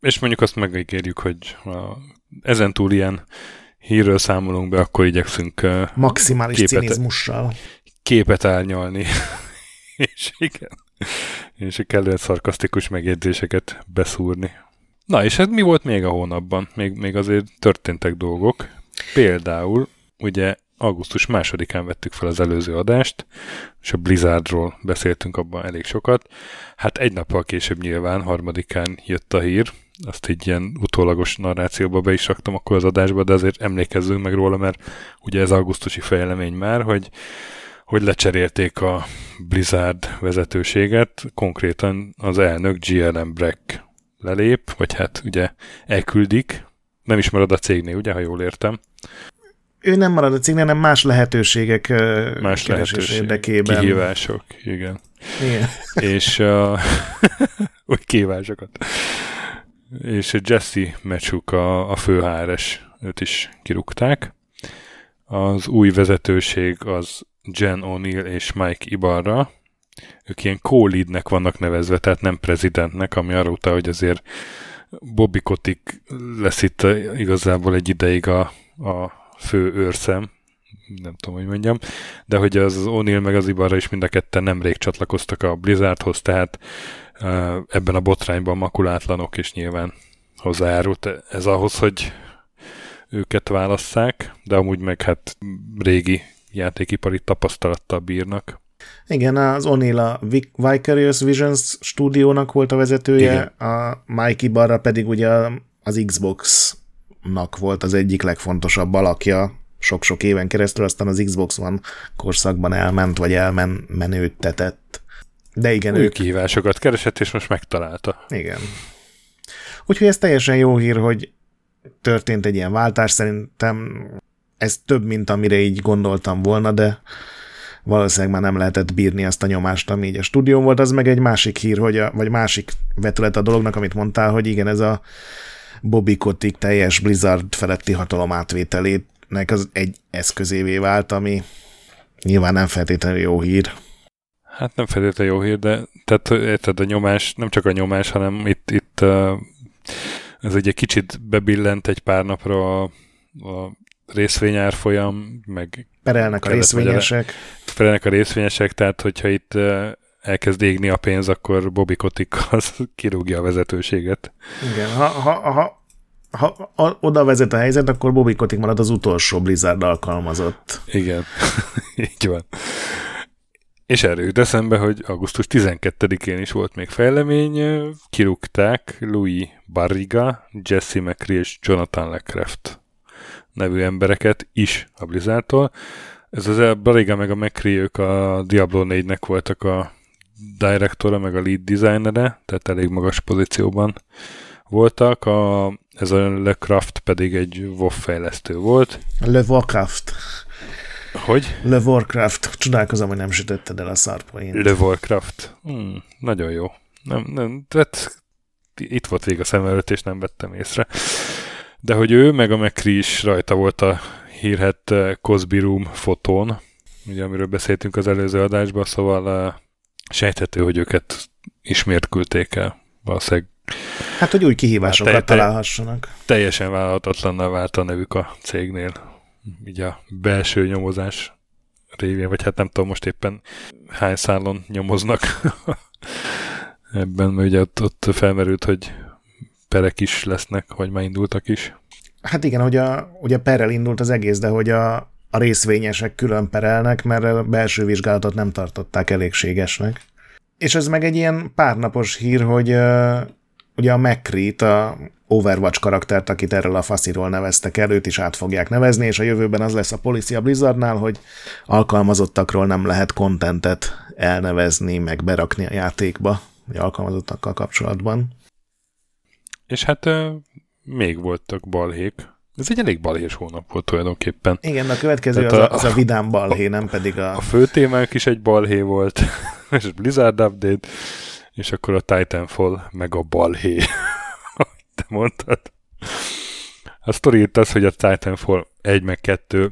és mondjuk azt megígérjük, hogy ezen túl ilyen hírről számolunk be, akkor igyekszünk maximális képet, cinizmussal képet árnyalni. és igen. És kellően szarkasztikus megjegyzéseket beszúrni. Na, és hát mi volt még a hónapban? Még, még azért történtek dolgok. Például, ugye augusztus másodikán vettük fel az előző adást, és a Blizzardról beszéltünk abban elég sokat. Hát egy nappal később nyilván, harmadikán jött a hír, azt így ilyen utólagos narrációba be is raktam akkor az adásba, de azért emlékezzünk meg róla, mert ugye ez augusztusi fejlemény már, hogy, hogy lecserélték a Blizzard vezetőséget, konkrétan az elnök GLM Breck lelép, vagy hát ugye elküldik, nem is marad a cégnél, ugye, ha jól értem. Ő nem marad a cégnél, hanem más lehetőségek más lehetőség, érdekében. Kihívások, igen. igen. És uh, úgy kihívásokat. És Jesse Mecsuk a, a fő HRS, őt is kirúgták. Az új vezetőség az Jen O'Neill és Mike Ibarra, ők ilyen co-leadnek vannak nevezve, tehát nem prezidentnek, ami arra utal, hogy azért Bobby Kotick lesz itt igazából egy ideig a, a fő őrszem, nem tudom, hogy mondjam, de hogy az O'Neill meg az Ibarra is mind a ketten nemrég csatlakoztak a Blizzardhoz, tehát ebben a botrányban makulátlanok, és nyilván hozzájárult ez ahhoz, hogy őket válasszák, de amúgy meg hát régi játékipari tapasztalattal bírnak. Igen, az O'Neill a Vicarious Visions stúdiónak volt a vezetője, Igen. a Mikey Barra pedig ugye az Xbox-nak volt az egyik legfontosabb alakja sok-sok éven keresztül, aztán az Xbox One korszakban elment, vagy elmen menőtetett. De igen, Új ők... kihívásokat keresett, és most megtalálta. Igen. Úgyhogy ez teljesen jó hír, hogy történt egy ilyen váltás, szerintem ez több, mint amire így gondoltam volna, de valószínűleg már nem lehetett bírni azt a nyomást, ami így a stúdión volt. Az meg egy másik hír, hogy a, vagy másik vetület a dolognak, amit mondtál, hogy igen, ez a Bobby Kotick teljes Blizzard feletti hatalom átvételének az egy eszközévé vált, ami nyilván nem feltétlenül jó hír. Hát nem feltétlenül jó hír, de tehát érted, a nyomás, nem csak a nyomás, hanem itt, itt ez egy kicsit bebillent egy pár napra a, a részvényárfolyam, meg... Perelnek a részvényesek. Perelnek a részvényesek, tehát hogyha itt elkezd égni a pénz, akkor Bobby Kotick az kirúgja a vezetőséget. Igen, ha, ha, ha, ha oda vezet a helyzet, akkor Bobby Kotick marad az utolsó Blizzard alkalmazott. Igen, így van. És erről jut eszembe, hogy augusztus 12-én is volt még fejlemény, kirúgták Louis Barriga, Jesse McCree és Jonathan Lecraft nevű embereket is a Blizzardtól. Ez az Bariga meg a McCree, ők a Diablo 4-nek voltak a directora, meg a lead designere, tehát elég magas pozícióban voltak. A, ez a LeCraft pedig egy WoW fejlesztő volt. Le Warcraft. Hogy? Le Warcraft. Csodálkozom, hogy nem sütötted el a szarpoint. Le Warcraft. Hmm, nagyon jó. Nem, nem, tehát itt volt vég a szem előtt, és nem vettem észre. De hogy ő meg a McCree is rajta volt a hírhet eh, Cosby Room fotón, ugye amiről beszéltünk az előző adásban, szóval uh, sejthető, hogy őket ismét küldték el valószínűleg. Hát, hogy új kihívásokat te, te, találhassanak. Teljesen vállalhatatlanná vált a nevük a cégnél. Így a belső nyomozás révén, vagy hát nem tudom most éppen hány szálon nyomoznak ebben, mert ugye ott, ott felmerült, hogy perek is lesznek, vagy már indultak is. Hát igen, hogy a, ugye perrel indult az egész, de hogy a, a részvényesek külön perelnek, mert a belső vizsgálatot nem tartották elégségesnek. És ez meg egy ilyen párnapos hír, hogy uh, ugye a McCree-t, a Overwatch karaktert, akit erről a fasziról neveztek el, őt is át fogják nevezni, és a jövőben az lesz a policy a Blizzardnál, hogy alkalmazottakról nem lehet kontentet elnevezni, meg berakni a játékba, vagy alkalmazottakkal kapcsolatban. És hát még voltak balhék. Ez egy elég balhés hónap volt tulajdonképpen. Igen, a következő az a, a, az a vidám balhé, nem pedig a... A fő témánk is egy balhé volt, és Blizzard Update, és akkor a Titanfall meg a balhé, ahogy te mondtad. A sztori itt az, hogy a Titanfall 1 meg 2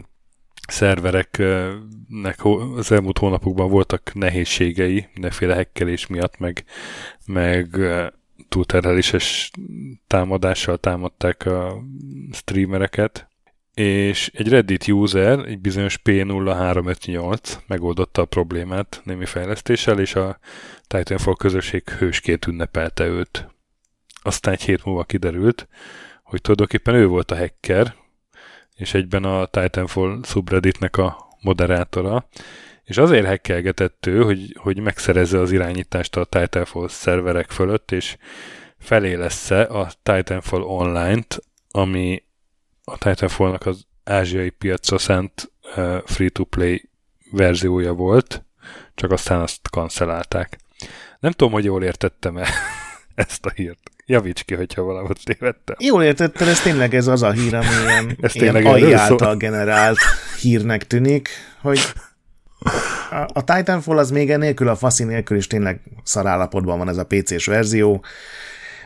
szervereknek az elmúlt hónapokban voltak nehézségei, mindenféle hekkelés miatt, meg, meg túlterheléses támadással támadták a streamereket, és egy Reddit user, egy bizonyos P0358 megoldotta a problémát némi fejlesztéssel, és a Titanfall közösség hősként ünnepelte őt. Aztán egy hét múlva kiderült, hogy tulajdonképpen ő volt a hacker, és egyben a Titanfall subredditnek a moderátora, és azért hackelgetett ő, hogy, hogy megszerezze az irányítást a Titanfall szerverek fölött, és felé lesz a Titanfall Online-t, ami a Titanfallnak az ázsiai piacra szent uh, free-to-play verziója volt, csak aztán azt kancelálták. Nem tudom, hogy jól értettem-e ezt a hírt. Javíts ki, hogyha valamit tévedtem. Jól értetted, ez tényleg ez az a hír, ami ilyen, ez ilyen AI által generált hírnek tűnik, hogy a, Titanfall az még nélkül, a faszi nélkül is tényleg szarállapotban van ez a PC-s verzió,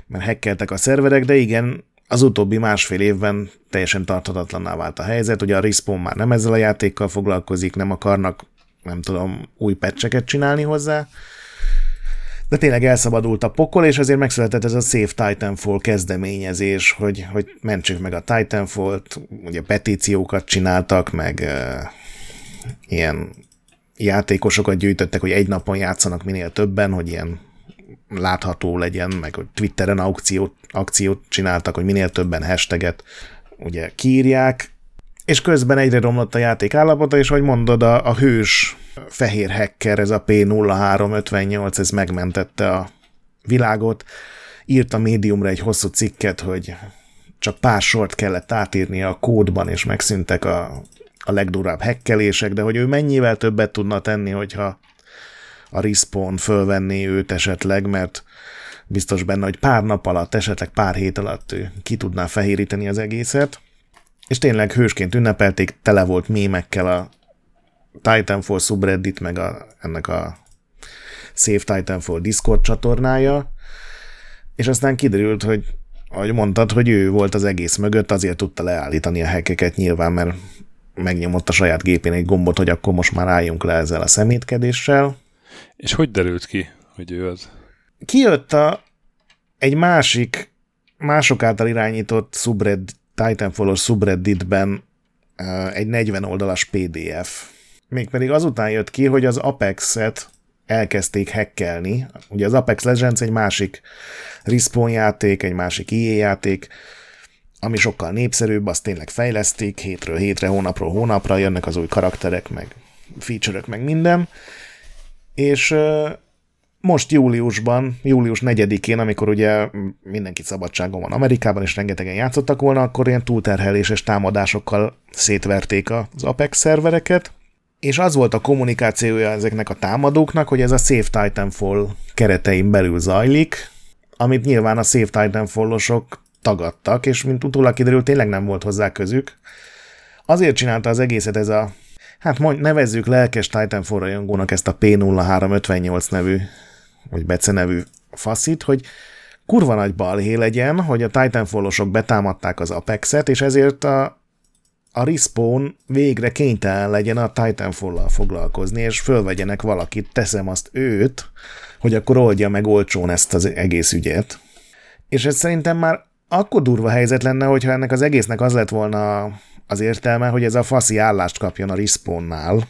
mert hekkeltek a szerverek, de igen, az utóbbi másfél évben teljesen tarthatatlanná vált a helyzet, ugye a Respawn már nem ezzel a játékkal foglalkozik, nem akarnak, nem tudom, új pecseket csinálni hozzá, de tényleg elszabadult a pokol, és ezért megszületett ez a Save Titanfall kezdeményezés, hogy, hogy mentsük meg a Titanfall-t, ugye petíciókat csináltak, meg uh, ilyen játékosokat gyűjtöttek, hogy egy napon játszanak minél többen, hogy ilyen látható legyen, meg hogy Twitteren aukciót, akciót csináltak, hogy minél többen hashtaget ugye kiírják, és közben egyre romlott a játék állapota, és hogy mondod, a, a hős fehér hacker, ez a P0358, ez megmentette a világot, írt a médiumra egy hosszú cikket, hogy csak pár sort kellett átírni a kódban, és megszűntek a, a legdurább hekkelések, de hogy ő mennyivel többet tudna tenni, hogyha a respawn fölvenné őt esetleg, mert biztos benne, hogy pár nap alatt, esetleg pár hét alatt ő ki tudná fehéríteni az egészet. És tényleg hősként ünnepelték, tele volt mémekkel a Titanfall subreddit, meg a, ennek a Save Titanfall Discord csatornája, és aztán kiderült, hogy ahogy mondtad, hogy ő volt az egész mögött, azért tudta leállítani a hekeket nyilván, mert megnyomott a saját gépén egy gombot, hogy akkor most már álljunk le ezzel a szemétkedéssel. És hogy derült ki, hogy ő az? Kijött a, egy másik, mások által irányított subred, Titanfall-os subredditben egy 40 oldalas PDF. Mégpedig azután jött ki, hogy az Apex-et elkezdték hackelni. Ugye az Apex Legends egy másik Respawn játék, egy másik EA játék, ami sokkal népszerűbb, azt tényleg fejleszték, hétről hétre, hónapról hónapra jönnek az új karakterek, meg feature meg minden, és most júliusban, július 4-én, amikor ugye mindenki szabadságon van Amerikában, és rengetegen játszottak volna, akkor ilyen túlterheléses támadásokkal szétverték az Apex szervereket, és az volt a kommunikációja ezeknek a támadóknak, hogy ez a Save Titanfall keretein belül zajlik, amit nyilván a Save Titanfall-osok tagadtak, és mint utólag kiderült, tényleg nem volt hozzá közük. Azért csinálta az egészet ez a, hát mondj, nevezzük lelkes Titanfall rajongónak ezt a P0358 nevű, vagy Bece nevű faszit, hogy kurva nagy balhé legyen, hogy a Titanfall-osok betámadták az Apex-et, és ezért a, a Respawn végre kénytelen legyen a Titanfall-lal foglalkozni, és fölvegyenek valakit, teszem azt őt, hogy akkor oldja meg olcsón ezt az egész ügyet. És ez szerintem már akkor durva helyzet lenne, hogyha ennek az egésznek az lett volna az értelme, hogy ez a faszi állást kapjon a Respawnnál,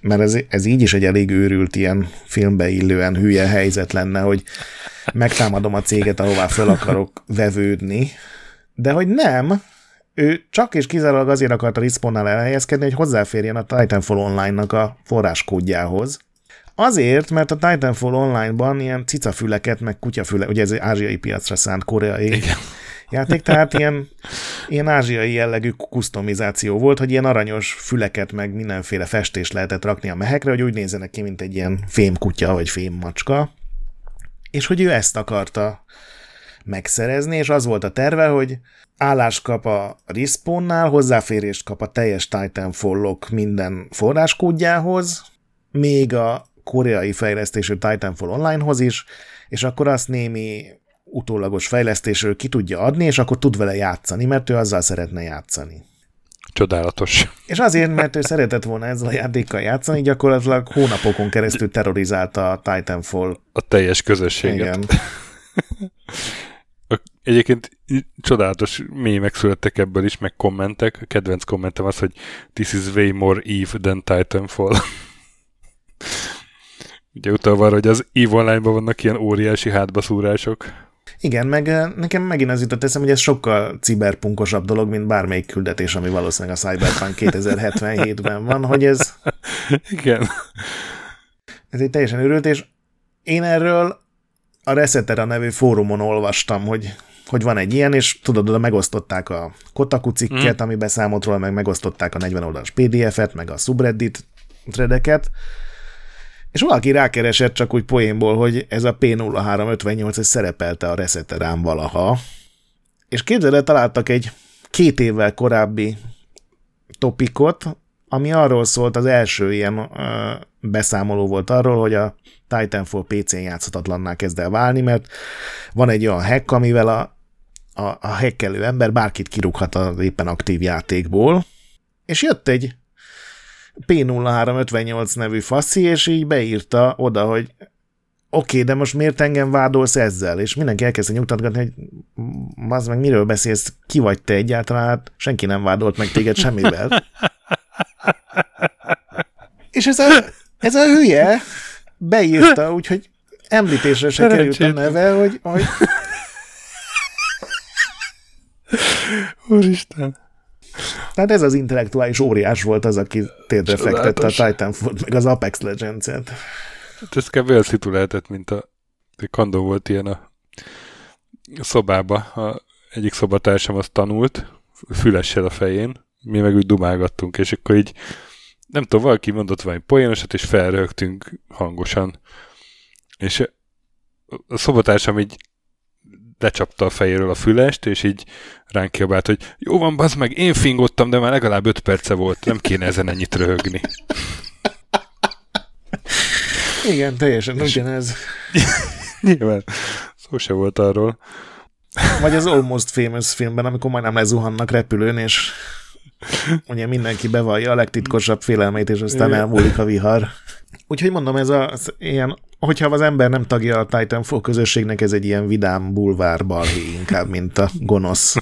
mert ez, ez így is egy elég őrült ilyen filmbe illően hülye helyzet lenne, hogy megtámadom a céget, ahová fel akarok vevődni, de hogy nem, ő csak és kizárólag azért akart a Respawnnál elhelyezkedni, hogy hozzáférjen a Titanfall Online-nak a forráskódjához, Azért, mert a Titanfall online-ban ilyen cicafüleket, meg kutyafüle, ugye ez egy ázsiai piacra szánt koreai Igen. játék, tehát ilyen, ilyen ázsiai jellegű kustomizáció volt, hogy ilyen aranyos füleket, meg mindenféle festést lehetett rakni a mehekre, hogy úgy nézzenek ki, mint egy ilyen fémkutya, vagy fémmacska. És hogy ő ezt akarta megszerezni, és az volt a terve, hogy állást kap a Respawnnál, hozzáférést kap a teljes Titanfall-ok minden forráskódjához, még a koreai fejlesztésű Titanfall Onlinehoz is, és akkor azt némi utólagos fejlesztésről ki tudja adni, és akkor tud vele játszani, mert ő azzal szeretne játszani. Csodálatos. És azért, mert ő szeretett volna ezzel a játékkal játszani, gyakorlatilag hónapokon keresztül terrorizálta a Titanfall. A teljes közösséget. Igen. Egyébként csodálatos mémek születtek ebből is, meg kommentek. A kedvenc kommentem az, hogy this is way more Eve than Titanfall. Ugye utalva arra, hogy az EVE Online-ban vannak ilyen óriási hátbaszúrások. Igen, meg nekem megint az jutott eszem, hogy ez sokkal ciberpunkosabb dolog, mint bármelyik küldetés, ami valószínűleg a Cyberpunk 2077-ben van, hogy ez... Igen. Ez egy teljesen őrült, és én erről a Resetera nevű fórumon olvastam, hogy, hogy van egy ilyen, és tudod, oda megosztották a Kotaku cikket, mm. ami beszámolt róla, meg megosztották a 40 oldalas PDF-et, meg a subreddit threadeket, és valaki rákeresett csak úgy poénból, hogy ez a P0358 ez szerepelte a Reseterán valaha, és képzeld találtak egy két évvel korábbi topikot, ami arról szólt, az első ilyen ö, beszámoló volt arról, hogy a Titanfall PC-n játszhatatlanná kezd el válni, mert van egy olyan hack, amivel a, a, a hackelő ember bárkit kirúghat az éppen aktív játékból, és jött egy P0358 nevű faszi, és így beírta oda, hogy oké, okay, de most miért engem vádolsz ezzel? És mindenki elkezdte nyugtatgatni, hogy az meg miről beszélsz, ki vagy te egyáltalán, hát senki nem vádolt meg téged semmivel. és ez a, ez a hülye beírta, úgyhogy említésre se került a neve, hogy, hogy... Úristen. Tehát ez az intellektuális óriás volt az, aki térdre fektette a titanfall meg az Apex Legends-et. Hát ez kb. olyan szitu lehetett, mint a, a Kandó volt ilyen a szobába. A egyik szobatársam azt tanult, fülessel a fején, mi meg úgy dumálgattunk, és akkor így nem tudom, valaki mondott valami poénosat, és felrögtünk hangosan. És a szobatársam így lecsapta a fejéről a fülest, és így ránk kiabált, hogy jó van, bazd meg, én fingottam, de már legalább öt perce volt, nem kéne ezen ennyit röhögni. Igen, teljesen ugyanez. Nyilván, szó se volt arról. Vagy az Almost Famous filmben, amikor majdnem lezuhannak repülőn, és ugye mindenki bevallja a legtitkosabb félelmeit, és aztán elmúlik a vihar. Úgyhogy mondom, ez az ilyen, hogyha az ember nem tagja a Titanfall közösségnek, ez egy ilyen vidám bulvár balhé inkább, mint a gonosz.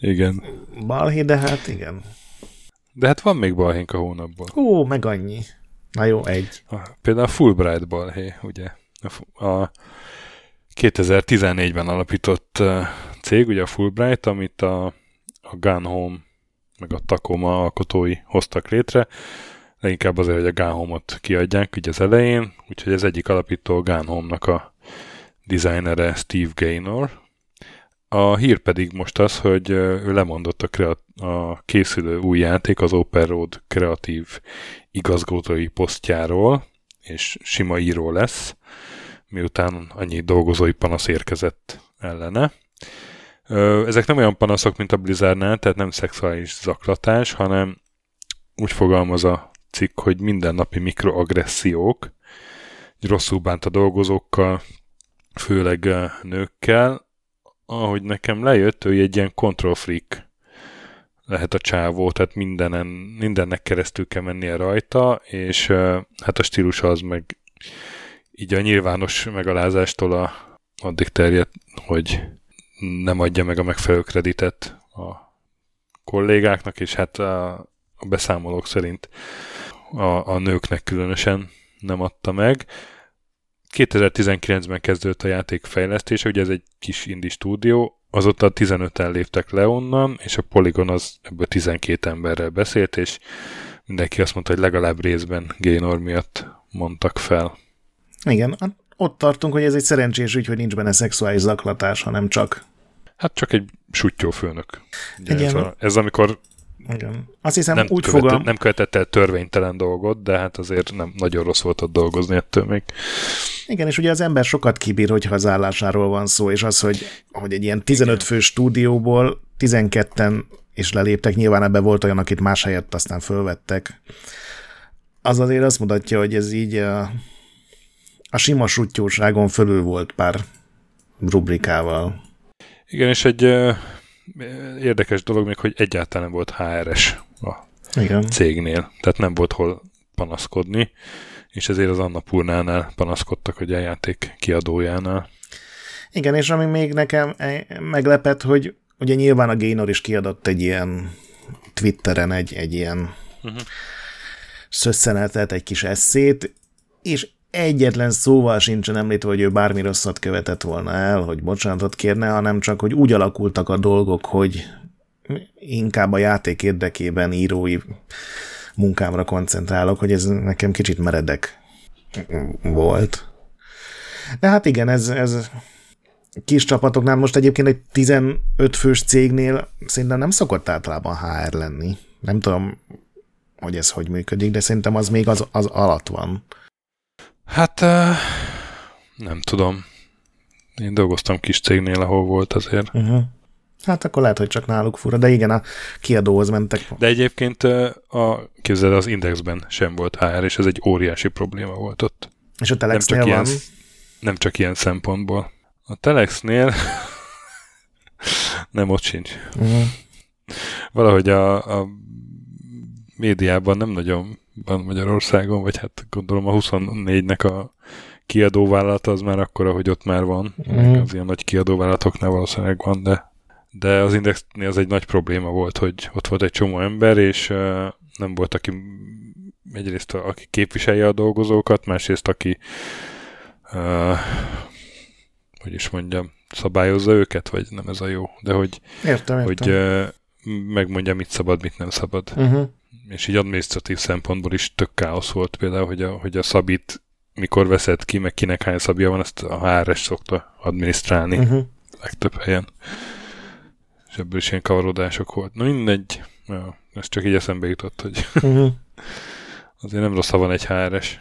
Igen. Balhé, de hát igen. De hát van még balhénk a hónapban. Ó, meg annyi. Na jó, egy. A, például a Fulbright balhé, ugye? A, a 2014-ben alapított cég, ugye a Fulbright, amit a, a Gun Home meg a Tacoma alkotói hoztak létre, leginkább azért, hogy a Gunhome-ot kiadják ugye az elején, úgyhogy az egyik alapító Gunhome-nak a designere Steve Gaynor. A hír pedig most az, hogy ő lemondott a, kreat- a készülő új játék, az Open Road kreatív igazgatói posztjáról, és sima író lesz, miután annyi dolgozói panasz érkezett ellene. Ezek nem olyan panaszok, mint a Blizzardnál, tehát nem szexuális zaklatás, hanem úgy fogalmaz a cikk, hogy mindennapi mikroagressziók, rosszul bánt a dolgozókkal, főleg nőkkel. Ahogy nekem lejött, ő egy ilyen control freak lehet a csávó, tehát mindenen, mindennek keresztül kell mennie rajta, és hát a stílus az meg így a nyilvános megalázástól a, addig terjed, hogy nem adja meg a megfelelő kreditet a kollégáknak, és hát a, a beszámolók szerint a, a nőknek különösen nem adta meg. 2019-ben kezdődött a játék fejlesztése, ugye ez egy kis indie stúdió, azóta 15-en léptek le onnan, és a Polygon az ebből 12 emberrel beszélt, és mindenki azt mondta, hogy legalább részben Gaynor miatt mondtak fel. Igen, hát ott tartunk, hogy ez egy szerencsés ügy, hogy nincs benne szexuális zaklatás, hanem csak... Hát csak egy sutyó főnök. Ugye ez, a, ez amikor igen. Azt hiszem nem úgy követett, fogom... Nem követett el törvénytelen dolgot, de hát azért nem nagyon rossz volt ott dolgozni ettől még. Igen, és ugye az ember sokat kibír, hogyha az állásáról van szó, és az, hogy, hogy egy ilyen 15 fő stúdióból 12-en és leléptek, nyilván ebben volt olyan, akit más helyett aztán fölvettek, az azért azt mutatja, hogy ez így a, a sima sutyóságon fölül volt pár rubrikával. Igen, és egy érdekes dolog még, hogy egyáltalán nem volt HRS a Igen. cégnél, tehát nem volt hol panaszkodni, és ezért az Annapurnánál panaszkodtak, hogy a játék kiadójánál. Igen, és ami még nekem e, meglepett, hogy ugye nyilván a Gaynor is kiadott egy ilyen Twitteren egy, egy ilyen uh-huh. szösszenetet, egy kis eszét, és egyetlen szóval sincsen említve, hogy ő bármi rosszat követett volna el, hogy bocsánatot kérne, hanem csak, hogy úgy alakultak a dolgok, hogy inkább a játék érdekében írói munkámra koncentrálok, hogy ez nekem kicsit meredek volt. De hát igen, ez, ez kis csapatoknál most egyébként egy 15 fős cégnél szerintem nem szokott általában HR lenni. Nem tudom, hogy ez hogy működik, de szerintem az még az, az alatt van. Hát nem tudom. Én dolgoztam kis cégnél, ahol volt azért. Uh-huh. Hát akkor lehet, hogy csak náluk fura, de igen, a kiadóhoz mentek. De egyébként a, képzeld, az Indexben sem volt HR, és ez egy óriási probléma volt ott. És a Telexnél nem csak van? Ilyen, nem csak ilyen szempontból. A Telexnél nem ott sincs. Uh-huh. Valahogy a, a médiában nem nagyon van Magyarországon, vagy hát gondolom a 24-nek a kiadóvállalata az már akkora, hogy ott már van. Uh-huh. Az ilyen nagy kiadóvállalatoknál valószínűleg van, de, de az Indexnél az egy nagy probléma volt, hogy ott volt egy csomó ember, és uh, nem volt, aki egyrészt a, aki képviselje a dolgozókat, másrészt aki uh, hogy is mondjam, szabályozza őket, vagy nem ez a jó, de hogy, értem, értem. hogy uh, megmondja, mit szabad, mit nem szabad. Uh-huh és így adminisztratív szempontból is tök káosz volt például, hogy a, hogy a szabit mikor veszed ki, meg kinek hány szabja van, ezt a HRS szokta adminisztrálni uh-huh. legtöbb helyen. És ebből is ilyen kavarodások volt. Na mindegy, ja, ez csak így eszembe jutott, hogy uh-huh. azért nem rossz, ha van egy HRS.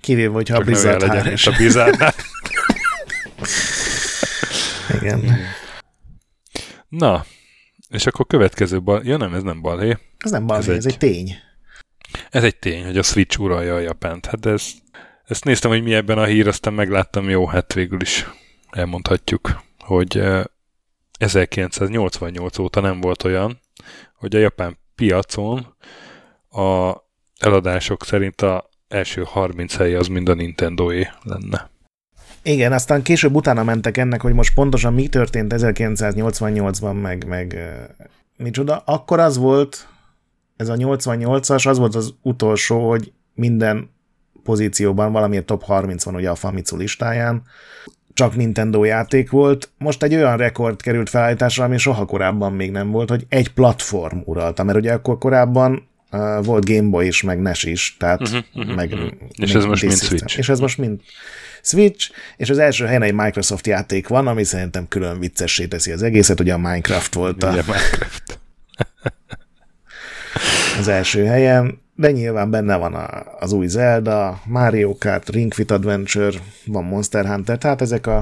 Kivéve, hogyha a Blizzard legyen, HRS. A Blizzardnál. Igen. Na, és akkor következő bal... Ja nem, ez nem balhé. Ez nem balhé, ez, ez egy... egy tény. Ez egy tény, hogy a Switch uralja a Japánt. Hát ez, ezt néztem, hogy mi ebben a hír, aztán megláttam, jó, hát végül is elmondhatjuk, hogy 1988 óta nem volt olyan, hogy a japán piacon a eladások szerint a első 30 hely az mind a Nintendo-é lenne. Igen, aztán később utána mentek ennek, hogy most pontosan mi történt 1988-ban, meg, meg micsoda. Akkor az volt, ez a 88-as, az volt az utolsó, hogy minden pozícióban valamilyen top 30 van ugye a Famitsu listáján, csak Nintendo játék volt. Most egy olyan rekord került felállításra, ami soha korábban még nem volt, hogy egy platform uralta, mert ugye akkor korábban uh, volt Game Boy is, meg NES is, tehát uh-huh, uh-huh, meg... Uh-huh. És ez most mind Switch. És ez most mind Switch, és az első helyen egy Microsoft játék van, ami szerintem külön viccessé teszi az egészet, ugye a Minecraft volt a... Minecraft. az első helyen, de nyilván benne van a, az új Zelda, Mario Kart, Ring Fit Adventure, van Monster Hunter, tehát ezek a,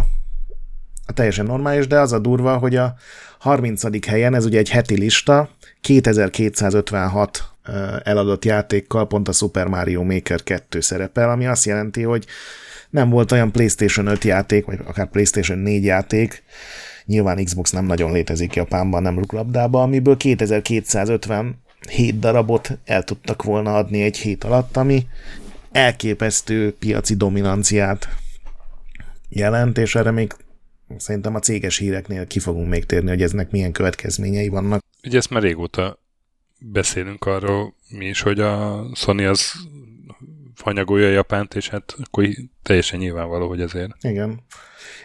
a teljesen normális, de az a durva, hogy a 30. helyen, ez ugye egy heti lista, 2256 eladott játékkal pont a Super Mario Maker 2 szerepel, ami azt jelenti, hogy nem volt olyan PlayStation 5 játék, vagy akár PlayStation 4 játék, nyilván Xbox nem nagyon létezik Japánban, nem ruklabdában, amiből 2257 darabot el tudtak volna adni egy hét alatt, ami elképesztő piaci dominanciát jelent, és erre még szerintem a céges híreknél ki fogunk még térni, hogy eznek milyen következményei vannak. Ugye ezt már régóta beszélünk arról mi is, hogy a Sony az hanyagolja Japánt, és hát akkor teljesen nyilvánvaló, hogy ezért. Igen.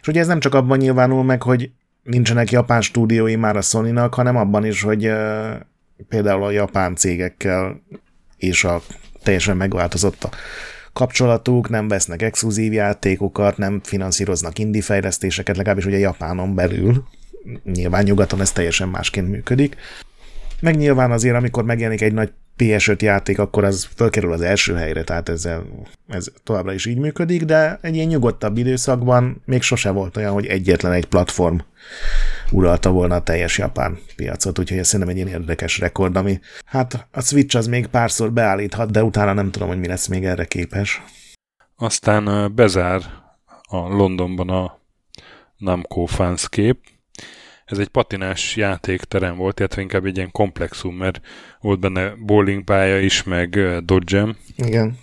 És ugye ez nem csak abban nyilvánul meg, hogy nincsenek japán stúdiói már a sony hanem abban is, hogy például a japán cégekkel és a teljesen megváltozott a kapcsolatuk, nem vesznek exkluzív játékokat, nem finanszíroznak indie fejlesztéseket, legalábbis ugye Japánon belül. Nyilván nyugaton ez teljesen másként működik. Meg nyilván azért, amikor megjelenik egy nagy PS5 játék, akkor az fölkerül az első helyre, tehát ezzel, ez továbbra is így működik, de egy ilyen nyugodtabb időszakban még sose volt olyan, hogy egyetlen egy platform uralta volna a teljes japán piacot, úgyhogy ez szerintem egy ilyen érdekes rekord, ami hát a Switch az még párszor beállíthat, de utána nem tudom, hogy mi lesz még erre képes. Aztán bezár a Londonban a Namco Fanscape, ez egy patinás játékterem volt, illetve inkább egy ilyen komplexum, mert volt benne bowlingpálya is, meg dodgem. Igen.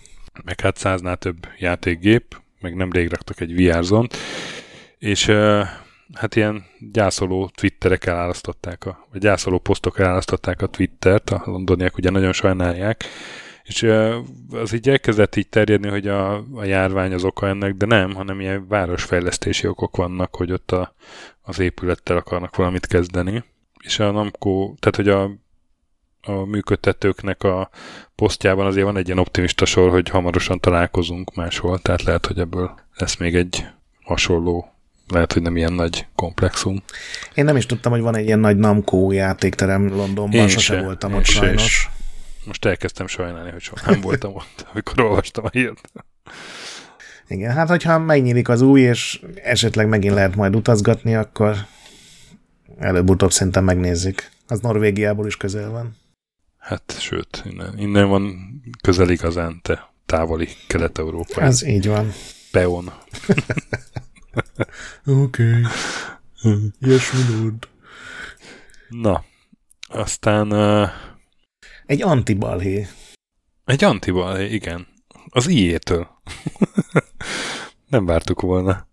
Meg hát száznál több játékgép, meg nem rég raktak egy vr és hát ilyen gyászoló twitterek elálasztották, a, vagy gyászoló posztok elálasztották a Twittert, a londoniak ugye nagyon sajnálják, és az így elkezdett így terjedni, hogy a, a járvány az oka ennek, de nem, hanem ilyen városfejlesztési okok vannak, hogy ott a, az épülettel akarnak valamit kezdeni. És a Namco, tehát hogy a, a működtetőknek a posztjában azért van egy ilyen optimista sor, hogy hamarosan találkozunk máshol, tehát lehet, hogy ebből lesz még egy hasonló lehet, hogy nem ilyen nagy komplexum. Én nem is tudtam, hogy van egy ilyen nagy Namco játékterem Londonban, Én sose se, voltam ott sajnos. Is. Most elkezdtem sajnálni, hogy soha nem voltam ott, amikor olvastam a hírt. Igen, hát hogyha megnyílik az új, és esetleg megint lehet majd utazgatni, akkor előbb-utóbb szerintem megnézzük. Az Norvégiából is közel van. Hát, sőt, innen, innen van közel igazán te távoli Kelet-Európa. Ez így van. Peon. Oké. Okay. Yes, Na, aztán... Uh, egy antibalhé. Egy antibalhé, igen. Az IE-től. Nem vártuk volna.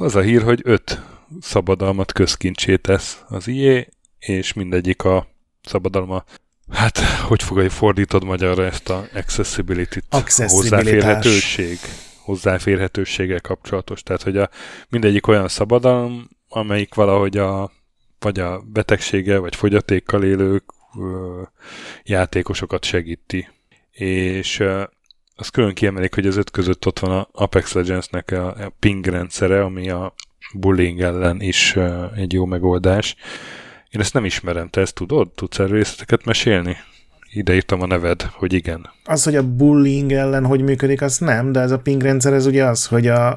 Az a hír, hogy öt szabadalmat közkincsé tesz az IE, és mindegyik a szabadalma Hát, hogy fogadja, fordítod magyarra ezt a accessibility-t? Hozzáférhetőség. Hozzáférhetőséggel kapcsolatos. Tehát, hogy a, mindegyik olyan szabadalom, amelyik valahogy a, vagy a betegsége, vagy fogyatékkal élők, ö, játékosokat segíti. És azt külön kiemelik, hogy az öt között ott van a Apex Legends-nek a, a ping rendszere, ami a bullying ellen is uh, egy jó megoldás. Én ezt nem ismerem, te ezt tudod? Tudsz erről részleteket mesélni? Ide írtam a neved, hogy igen. Az, hogy a bullying ellen hogy működik, az nem, de ez a ping rendszer, ez ugye az, hogy a,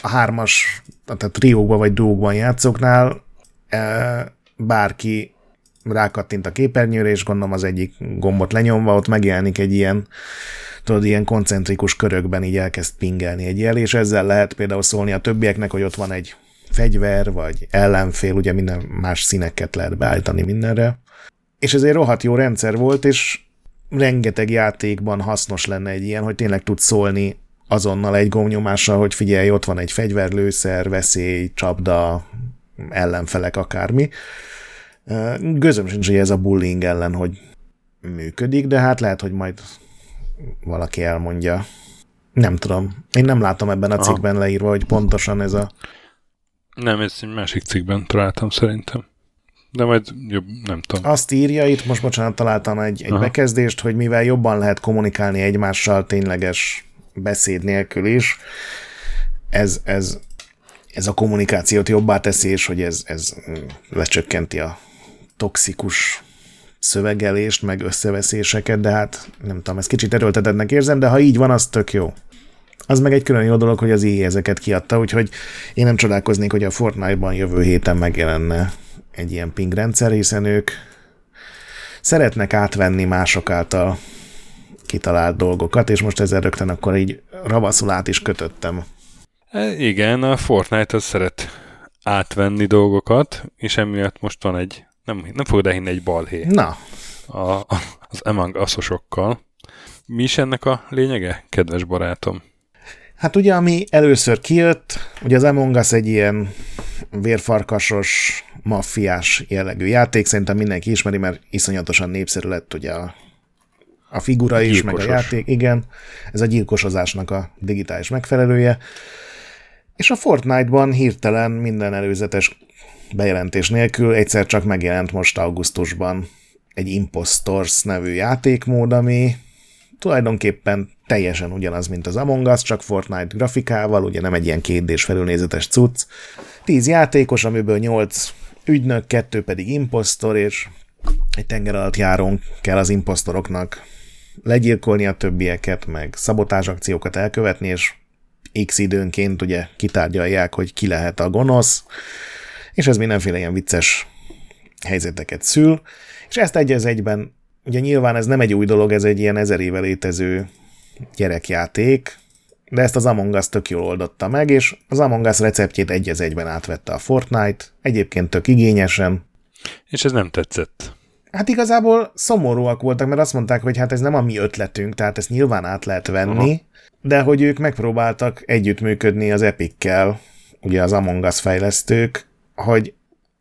a hármas, tehát triókban vagy dúgban játszóknál e, bárki rákattint a képernyőre, és gondolom az egyik gombot lenyomva, ott megjelenik egy ilyen tudod, ilyen koncentrikus körökben így elkezd pingelni egy jel, és ezzel lehet például szólni a többieknek, hogy ott van egy fegyver, vagy ellenfél, ugye minden más színeket lehet beállítani mindenre. És ez egy rohadt jó rendszer volt, és rengeteg játékban hasznos lenne egy ilyen, hogy tényleg tud szólni azonnal egy gomnyomással, hogy figyelj, ott van egy fegyverlőszer, veszély, csapda, ellenfelek, akármi. Gözöm sincs, hogy ez a bullying ellen, hogy működik, de hát lehet, hogy majd valaki elmondja. Nem tudom. Én nem látom ebben a cikkben leírva, hogy pontosan ez a... Nem, ez egy másik cikkben találtam szerintem. De majd jobb, nem tudom. Azt írja, itt most bocsánat, találtam egy, egy bekezdést, hogy mivel jobban lehet kommunikálni egymással tényleges beszéd nélkül is, ez, ez, ez a kommunikációt jobbá teszi, és hogy ez, ez lecsökkenti a toxikus szövegelést, meg összeveszéseket, de hát nem tudom, ez kicsit erőltetettnek érzem, de ha így van, az tök jó. Az meg egy külön jó dolog, hogy az EA ezeket kiadta, úgyhogy én nem csodálkoznék, hogy a Fortnite-ban jövő héten megjelenne egy ilyen ping rendszer, hiszen ők szeretnek átvenni mások által kitalált dolgokat, és most ezzel rögtön akkor így ravaszul át is kötöttem. E, igen, a Fortnite az szeret átvenni dolgokat, és emiatt most van egy nem, nem fogod elhinni egy balhé. Na. A, az Among Us-osokkal. Mi is ennek a lényege, kedves barátom? Hát ugye, ami először kijött, ugye az Among Us egy ilyen vérfarkasos, maffiás jellegű játék, szerintem mindenki ismeri, mert iszonyatosan népszerű lett ugye a, a figura is, Gyilkosos. meg a játék, igen. Ez a gyilkosozásnak a digitális megfelelője. És a Fortnite-ban hirtelen minden előzetes bejelentés nélkül egyszer csak megjelent most augusztusban egy Impostors nevű játékmód, ami tulajdonképpen teljesen ugyanaz, mint az Among Us, csak Fortnite grafikával, ugye nem egy ilyen kétdés felülnézetes cucc. Tíz játékos, amiből nyolc ügynök, kettő pedig impostor, és egy tenger alatt járón kell az imposztoroknak legyilkolni a többieket, meg szabotásakciókat elkövetni, és x időnként ugye kitárgyalják, hogy ki lehet a gonosz, és ez mindenféle ilyen vicces helyzeteket szül, és ezt egy egyben, ugye nyilván ez nem egy új dolog, ez egy ilyen ezer éve létező gyerekjáték, de ezt az Among Us tök jól oldotta meg, és az Among Us receptjét egy az egyben átvette a Fortnite, egyébként tök igényesen. És ez nem tetszett. Hát igazából szomorúak voltak, mert azt mondták, hogy hát ez nem a mi ötletünk, tehát ezt nyilván át lehet venni, Aha. de hogy ők megpróbáltak együttműködni az Epic-kel, ugye az Among Us fejlesztők, hogy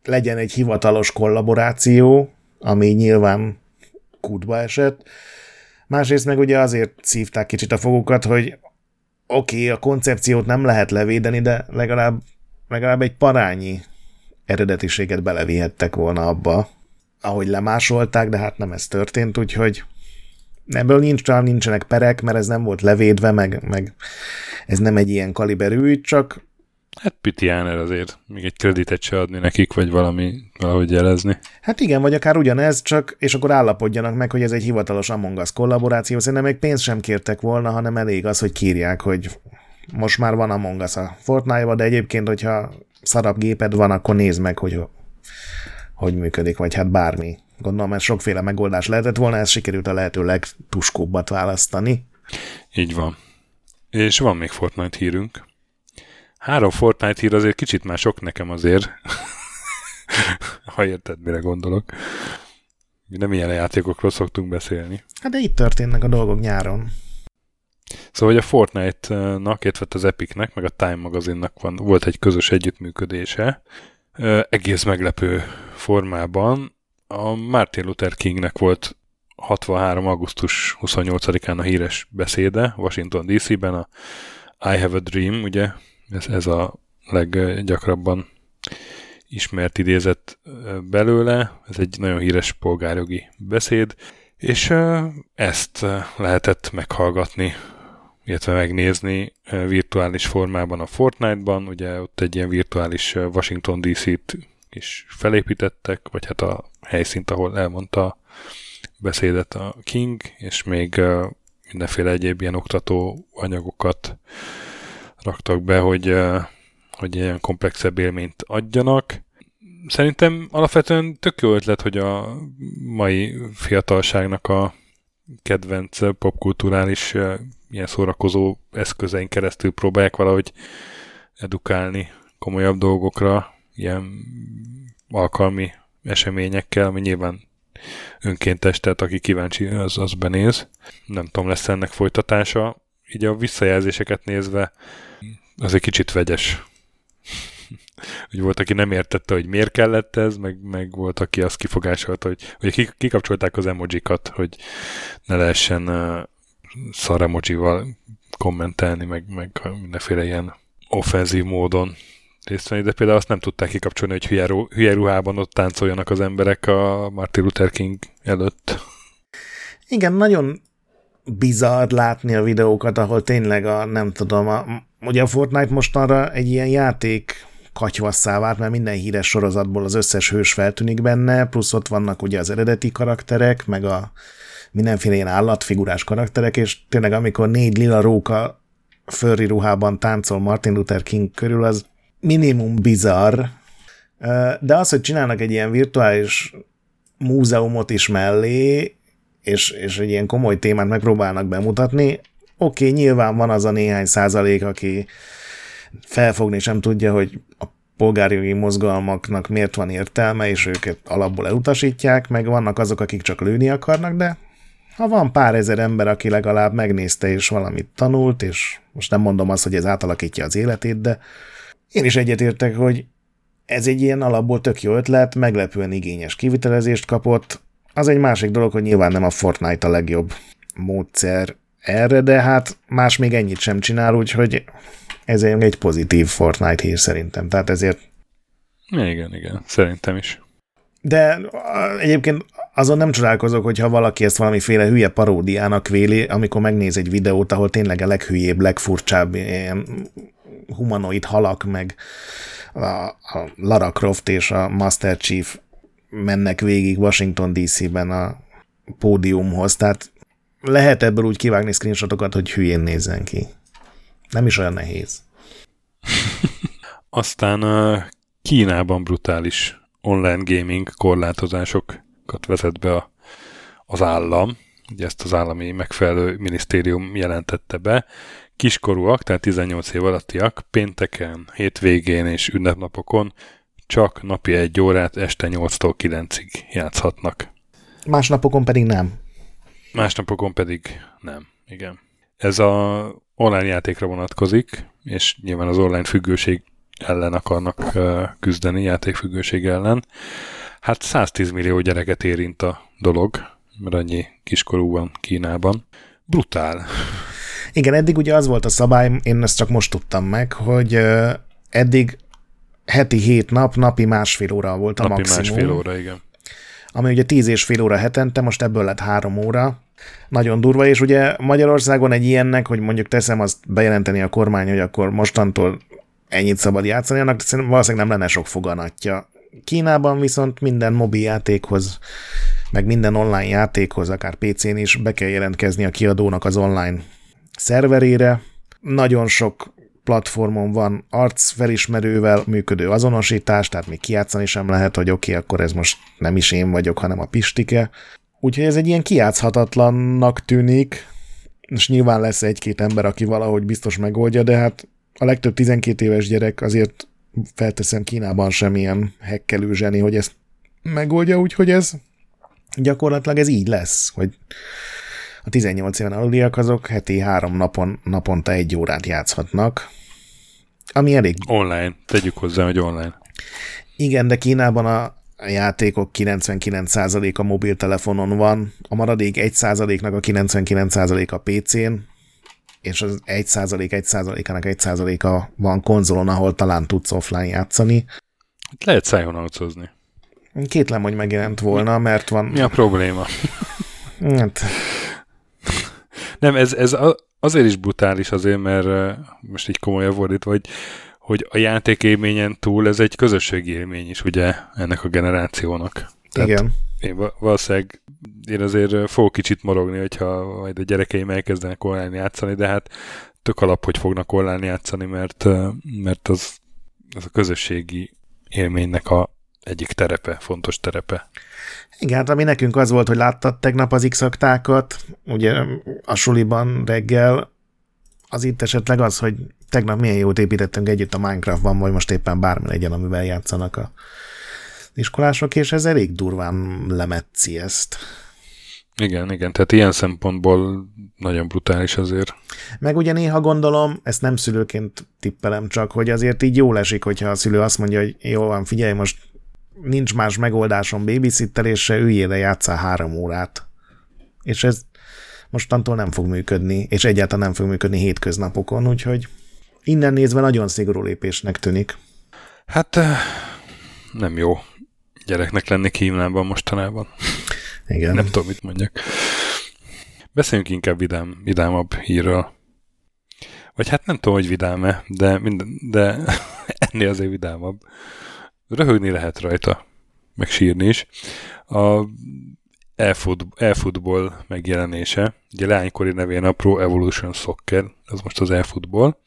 legyen egy hivatalos kollaboráció, ami nyilván kútba esett. Másrészt meg ugye azért szívták kicsit a fogukat, hogy oké, okay, a koncepciót nem lehet levédeni, de legalább, legalább egy parányi eredetiséget belevihettek volna abba, ahogy lemásolták, de hát nem ez történt, úgyhogy ebből nincs, nincsenek perek, mert ez nem volt levédve, meg, meg ez nem egy ilyen kaliberű, csak Hát Pitiáner azért még egy kreditet se adni nekik, vagy valami, valahogy jelezni. Hát igen, vagy akár ugyanez, csak, és akkor állapodjanak meg, hogy ez egy hivatalos Among Us kollaboráció. Szerintem még pénzt sem kértek volna, hanem elég az, hogy kírják, hogy most már van Among Us a Fortnite-ba, de egyébként, hogyha szarab géped van, akkor nézd meg, hogy hogy működik, vagy hát bármi. Gondolom, ez sokféle megoldás lehetett volna, ez sikerült a lehető legtuskóbbat választani. Így van. És van még Fortnite hírünk. Három Fortnite hír azért kicsit már sok nekem azért. ha érted, mire gondolok. Mi nem ilyen játékokról szoktunk beszélni. Hát de itt történnek a dolgok nyáron. Szóval, hogy a Fortnite-nak, illetve az Epicnek, meg a Time magazinnak van, volt egy közös együttműködése, egész meglepő formában. A Martin Luther Kingnek volt 63. augusztus 28-án a híres beszéde Washington DC-ben, a I Have a Dream, ugye ez, ez a leggyakrabban ismert idézet belőle, ez egy nagyon híres polgárjogi beszéd, és ezt lehetett meghallgatni, illetve megnézni virtuális formában a Fortnite-ban, ugye ott egy ilyen virtuális Washington DC-t is felépítettek, vagy hát a helyszínt, ahol elmondta beszédet a King, és még mindenféle egyéb ilyen oktató anyagokat raktak be, hogy, hogy ilyen komplexebb élményt adjanak. Szerintem alapvetően tök jó ötlet, hogy a mai fiatalságnak a kedvenc popkulturális ilyen szórakozó eszközein keresztül próbálják valahogy edukálni komolyabb dolgokra, ilyen alkalmi eseményekkel, ami nyilván önkéntes, tehát aki kíváncsi, az, az benéz. Nem tudom, lesz ennek folytatása. Így a visszajelzéseket nézve az egy kicsit vegyes. hogy volt, aki nem értette, hogy miért kellett ez, meg, meg volt, aki azt kifogásolta, hogy, hogy kikapcsolták az emojikat, hogy ne lehessen uh, szar emojival kommentelni, meg, meg mindenféle ilyen offenzív módon részt venni, de például azt nem tudták kikapcsolni, hogy hülye, hülye ruhában ott táncoljanak az emberek a Martin Luther King előtt. Igen, nagyon bizarr látni a videókat, ahol tényleg a, nem tudom, a, ugye a Fortnite mostanra egy ilyen játék katyvasszá vált, mert minden híres sorozatból az összes hős feltűnik benne, plusz ott vannak ugye az eredeti karakterek, meg a mindenféle ilyen állatfigurás karakterek, és tényleg amikor négy lila róka furry ruhában táncol Martin Luther King körül, az minimum bizarr, de az, hogy csinálnak egy ilyen virtuális múzeumot is mellé, és, és egy ilyen komoly témát megpróbálnak bemutatni, oké, okay, nyilván van az a néhány százalék, aki felfogni sem tudja, hogy a polgárjogi mozgalmaknak miért van értelme, és őket alapból elutasítják, meg vannak azok, akik csak lőni akarnak, de ha van pár ezer ember, aki legalább megnézte és valamit tanult, és most nem mondom azt, hogy ez átalakítja az életét, de én is egyetértek, hogy ez egy ilyen alapból tök jó ötlet, meglepően igényes kivitelezést kapott. Az egy másik dolog, hogy nyilván nem a Fortnite a legjobb módszer erre, de hát más még ennyit sem csinál, úgyhogy ez egy pozitív Fortnite hír szerintem. Tehát ezért... Igen, igen, szerintem is. De egyébként azon nem csodálkozok, hogyha valaki ezt valamiféle hülye paródiának véli, amikor megnéz egy videót, ahol tényleg a leghülyébb, legfurcsább ilyen humanoid halak, meg a, a Lara Croft és a Master Chief mennek végig Washington DC-ben a pódiumhoz, tehát lehet ebből úgy kivágni screenshotokat, hogy hülyén nézzen ki. Nem is olyan nehéz. Aztán Kínában brutális online gaming korlátozásokat vezet be a, az állam. Ugye ezt az állami megfelelő minisztérium jelentette be. Kiskorúak, tehát 18 év alattiak pénteken, hétvégén és ünnepnapokon csak napi egy órát este 8-tól 9-ig játszhatnak. Más napokon pedig nem. Más napokon pedig nem, igen. Ez a online játékra vonatkozik, és nyilván az online függőség ellen akarnak küzdeni, játékfüggőség ellen. Hát 110 millió gyereket érint a dolog, mert annyi kiskorú van Kínában. Brutál. Igen, eddig ugye az volt a szabály, én ezt csak most tudtam meg, hogy eddig heti hét nap, napi másfél óra volt a napi maximum. másfél óra, igen. Ami ugye tíz és fél óra hetente, most ebből lett három óra. Nagyon durva, és ugye Magyarországon egy ilyennek, hogy mondjuk teszem azt bejelenteni a kormány, hogy akkor mostantól ennyit szabad játszani, annak valószínűleg nem lenne sok foganatja. Kínában viszont minden mobil játékhoz, meg minden online játékhoz, akár PC-n is be kell jelentkezni a kiadónak az online szerverére. Nagyon sok platformon van arcfelismerővel működő azonosítás, tehát még kiátszani sem lehet, hogy oké, okay, akkor ez most nem is én vagyok, hanem a Pistike. Úgyhogy ez egy ilyen kiátszhatatlannak tűnik, és nyilván lesz egy-két ember, aki valahogy biztos megoldja, de hát a legtöbb 12 éves gyerek azért felteszem Kínában semmilyen hekkelő zseni, hogy ezt megoldja, úgyhogy ez gyakorlatilag ez így lesz, hogy a 18 éven aluliak azok heti három napon, naponta egy órát játszhatnak, ami elég... Online, tegyük hozzá, hogy online. Igen, de Kínában a játékok 99%-a mobiltelefonon van, a maradék 1%-nak a 99% a PC-n, és az 1 százalék, 1 százalékának 1 százaléka van konzolon, ahol talán tudsz offline játszani. Lehet szájonaucozni. Kétlem, hogy megjelent volna, mert van... Mi a probléma? hát... Nem, ez, ez azért is brutális azért, mert most így komolyabb volt, hogy, hogy a játékélményen túl ez egy közösségi élmény is, ugye, ennek a generációnak. Tehát Igen. Én valószínűleg én azért fogok kicsit morogni, hogyha majd a gyerekeim elkezdenek online játszani, de hát tök alap, hogy fognak online játszani, mert, mert az, az a közösségi élménynek a egyik terepe, fontos terepe. Igen, hát ami nekünk az volt, hogy láttad tegnap az x ugye a suliban reggel, az itt esetleg az, hogy tegnap milyen jót építettünk együtt a Minecraftban, vagy most éppen bármi legyen, amivel játszanak a iskolások, és ez elég durván lemetszi ezt. Igen, igen, tehát ilyen szempontból nagyon brutális azért. Meg ugye néha gondolom, ezt nem szülőként tippelem csak, hogy azért így jól esik, hogyha a szülő azt mondja, hogy jó van, figyelj, most nincs más megoldásom babysittelésre, üljél le, játszál három órát. És ez mostantól nem fog működni, és egyáltalán nem fog működni hétköznapokon, úgyhogy innen nézve nagyon szigorú lépésnek tűnik. Hát nem jó gyereknek lenni Kínában mostanában. Igen. Nem tudom, mit mondjak. Beszéljünk inkább vidám, vidámabb hírről. Vagy hát nem tudom, hogy vidám-e, de, minden, de ennél azért vidámabb. Röhögni lehet rajta, meg sírni is. A e-football megjelenése, ugye lánykori nevén a Pro Evolution Soccer, ez most az e-football,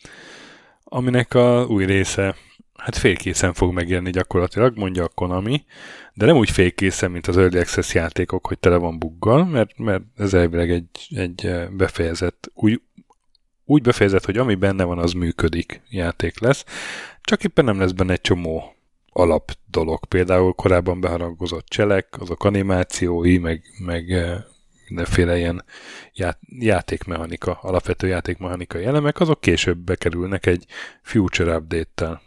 aminek a új része hát félkészen fog megjelenni gyakorlatilag, mondja a Konami, de nem úgy félkészen, mint az Early Access játékok, hogy tele van buggal, mert, mert ez elvileg egy, egy befejezett, úgy, úgy befejezett, hogy ami benne van, az működik játék lesz, csak éppen nem lesz benne egy csomó alap dolog. Például korábban beharangozott cselek, azok animációi, meg, meg eh, mindenféle ilyen ját, játékmechanika, alapvető játékmechanikai elemek, azok később bekerülnek egy future update-tel.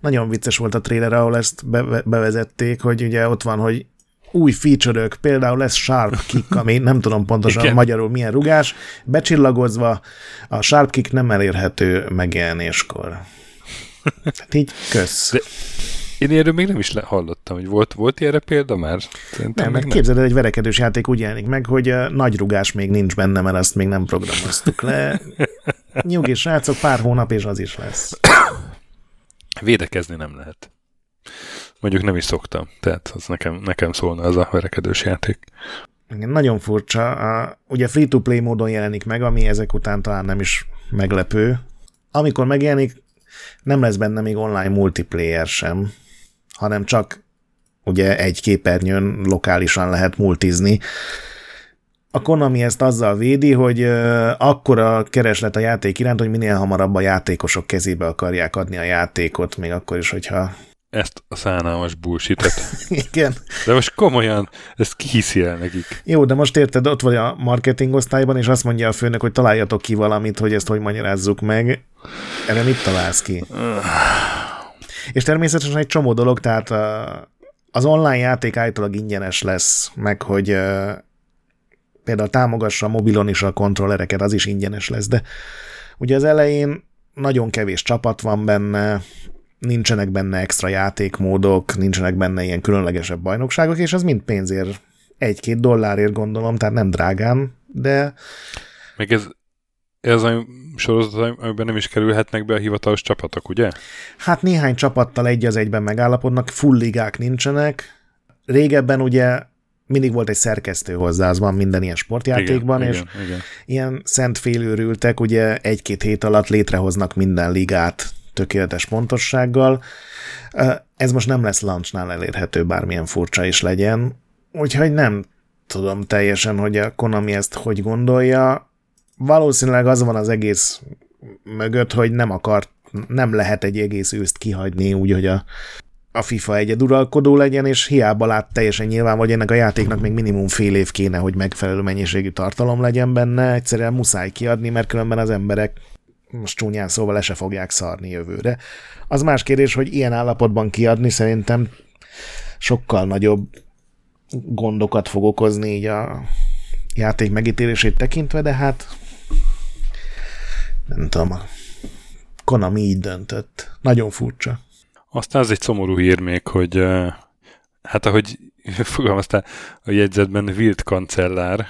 Nagyon vicces volt a trailer, ahol ezt be, bevezették, hogy ugye ott van, hogy új feature például lesz Sharp Kick, ami nem tudom pontosan Igen. magyarul milyen rugás, becsillagozva a Sharp Kick nem elérhető megjelenéskor. Hát így kösz. De én erről még nem is hallottam, hogy volt, volt erre példa már? Szerintem nem, meg nem. képzeld, egy verekedős játék úgy jelenik meg, hogy a nagy rugás még nincs benne, mert azt még nem programoztuk le. Nyugi srácok, pár hónap, és az is lesz. Védekezni nem lehet. mondjuk nem is szoktam, tehát az nekem, nekem szólna az a verekedős játék. Igen, nagyon furcsa. A, ugye free-to-play módon jelenik meg, ami ezek után talán nem is meglepő. Amikor megjelenik, nem lesz benne még online multiplayer sem, hanem csak ugye egy képernyőn lokálisan lehet multizni. A Konami ezt azzal védi, hogy akkora kereslet a játék iránt, hogy minél hamarabb a játékosok kezébe akarják adni a játékot, még akkor is, hogyha ezt a szánalmas bullshit Igen. De most komolyan, ezt ki hiszi el nekik? Jó, de most érted, ott vagy a marketing osztályban, és azt mondja a főnök, hogy találjatok ki valamit, hogy ezt hogy magyarázzuk meg. Erre mit találsz ki? és természetesen egy csomó dolog, tehát az online játék állítólag ingyenes lesz, meg hogy például támogassa a mobilon is a kontrollereket, az is ingyenes lesz, de ugye az elején nagyon kevés csapat van benne, nincsenek benne extra játékmódok, nincsenek benne ilyen különlegesebb bajnokságok, és az mind pénzért, egy-két dollárért gondolom, tehát nem drágán, de... Meg ez, ez a sorozat, amiben nem is kerülhetnek be a hivatalos csapatok, ugye? Hát néhány csapattal egy az egyben megállapodnak, full ligák nincsenek. Régebben ugye mindig volt egy szerkesztő hozzá, az van minden ilyen sportjátékban, igen, és igen, igen. ilyen szent félőrültek, ugye egy-két hét alatt létrehoznak minden ligát tökéletes pontossággal. Ez most nem lesz launchnál elérhető, bármilyen furcsa is legyen, úgyhogy nem tudom teljesen, hogy a Konami ezt hogy gondolja. Valószínűleg az van az egész mögött, hogy nem akart, nem lehet egy egész őszt kihagyni úgy, hogy a, a FIFA egyeduralkodó legyen, és hiába lát teljesen nyilván, hogy ennek a játéknak még minimum fél év kéne, hogy megfelelő mennyiségű tartalom legyen benne, egyszerűen muszáj kiadni, mert különben az emberek most csúnyán szóval le se fogják szarni jövőre. Az más kérdés, hogy ilyen állapotban kiadni szerintem sokkal nagyobb gondokat fog okozni így a játék megítélését tekintve, de hát nem tudom, a Konami így döntött. Nagyon furcsa. Aztán az egy szomorú hír még, hogy hát ahogy fogalmaztál a jegyzetben Wild kancellár,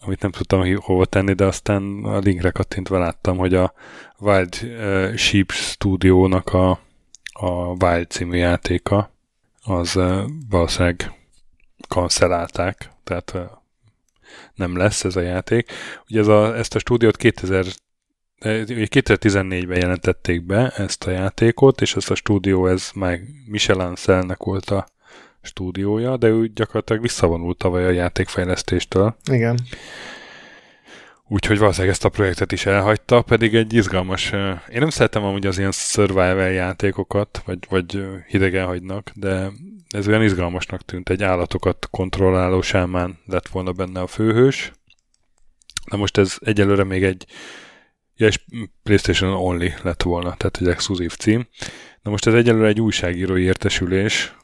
amit nem tudtam hova tenni, de aztán a linkre kattintva láttam, hogy a Wild uh, Sheep stúdiónak a, a Wild című játéka, az uh, valószínűleg kancelálták, tehát uh, nem lesz ez a játék. Ugye ez a, ezt a stúdiót 2000 2014-ben jelentették be ezt a játékot, és ezt a stúdió, ez már Michel Anselnek volt a stúdiója, de ő gyakorlatilag visszavonult tavaly a játékfejlesztéstől. Igen. Úgyhogy valószínűleg ezt a projektet is elhagyta, pedig egy izgalmas... Én nem szeretem amúgy az ilyen survival játékokat, vagy, vagy hidegen hagynak, de ez olyan izgalmasnak tűnt. Egy állatokat kontrolláló sámán lett volna benne a főhős. Na most ez egyelőre még egy ja, és PlayStation Only lett volna, tehát egy exkluzív cím. Na most ez egyelőre egy újságírói értesülés,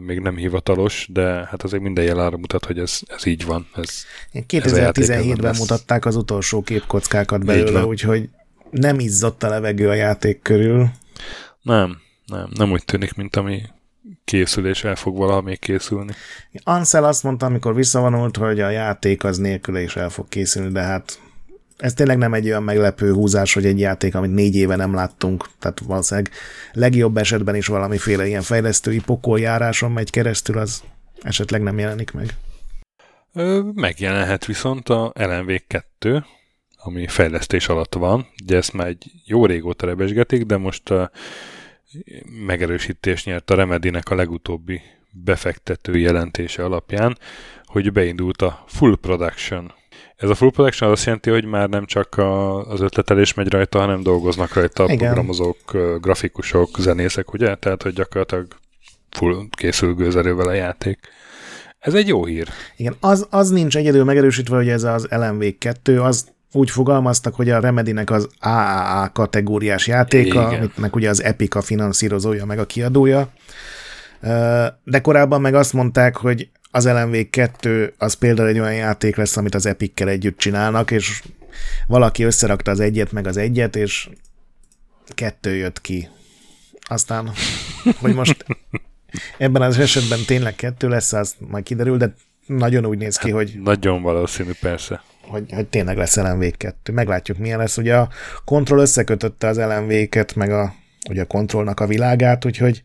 még nem hivatalos, de hát azért minden jel arra mutat, hogy ez, ez így van. Ez, 2017-ben mutatták az utolsó képkockákat belőle, úgyhogy nem izzott a levegő a játék körül. Nem, nem, nem úgy tűnik, mint ami készül, és el fog valaha még készülni. Ansel azt mondta, amikor visszavonult, hogy a játék az nélküle is el fog készülni, de hát ez tényleg nem egy olyan meglepő húzás, hogy egy játék, amit négy éve nem láttunk, tehát valószínűleg legjobb esetben is valamiféle ilyen fejlesztői pokoljáráson megy keresztül, az esetleg nem jelenik meg. Ö, megjelenhet viszont a LMV 2, ami fejlesztés alatt van. Ugye ezt már egy jó régóta rebesgetik, de most a megerősítés nyert a Remedinek a legutóbbi befektető jelentése alapján, hogy beindult a full production ez a full production azt jelenti, hogy már nem csak a, az ötletelés megy rajta, hanem dolgoznak rajta Igen. programozók, grafikusok, zenészek, ugye? Tehát, hogy gyakorlatilag full készül gőzerővel a játék. Ez egy jó hír. Igen, az, az nincs egyedül megerősítve, hogy ez az LMV2, az úgy fogalmaztak, hogy a Remedinek az AAA kategóriás játéka, Igen. amitnek ugye az Epic a finanszírozója, meg a kiadója. De korábban meg azt mondták, hogy az LMV 2 az például egy olyan játék lesz, amit az Epic-kel együtt csinálnak, és valaki összerakta az egyet meg az egyet, és kettő jött ki. Aztán, hogy most ebben az esetben tényleg kettő lesz, az majd kiderül, de nagyon úgy néz ki, hát, hogy... Nagyon valószínű, persze. Hogy, hogy tényleg lesz LMV2. Meglátjuk, milyen lesz. Ugye a kontroll összekötötte az LMV-ket, meg a, ugye a kontrollnak a világát, úgyhogy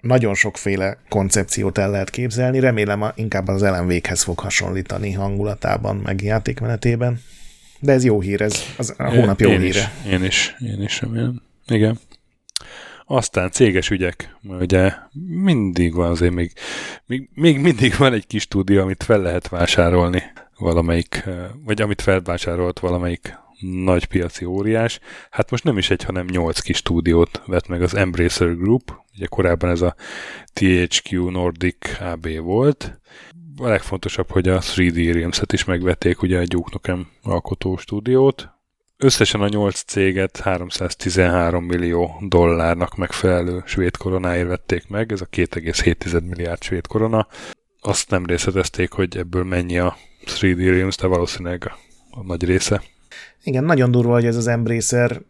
nagyon sokféle koncepciót el lehet képzelni, remélem inkább az LMV-hez fog hasonlítani hangulatában, meg játékmenetében. De ez jó hír, ez az a hónap jó én híre. Is, én is, én is remélem. Igen. Aztán céges ügyek, ugye mindig van azért még, még, még mindig van egy kis stúdió, amit fel lehet vásárolni valamelyik, vagy amit felvásárolt valamelyik nagy piaci óriás. Hát most nem is egy, hanem nyolc kis stúdiót vett meg az Embracer Group, ugye korábban ez a THQ Nordic AB volt. A legfontosabb, hogy a 3D Realms-et is megvették, ugye a Duke Nukem alkotó stúdiót. Összesen a nyolc céget 313 millió dollárnak megfelelő svéd koronáért vették meg, ez a 2,7 milliárd svéd korona. Azt nem részletezték, hogy ebből mennyi a 3D Realms, de valószínűleg a nagy része. Igen, nagyon durva, hogy ez az Embracer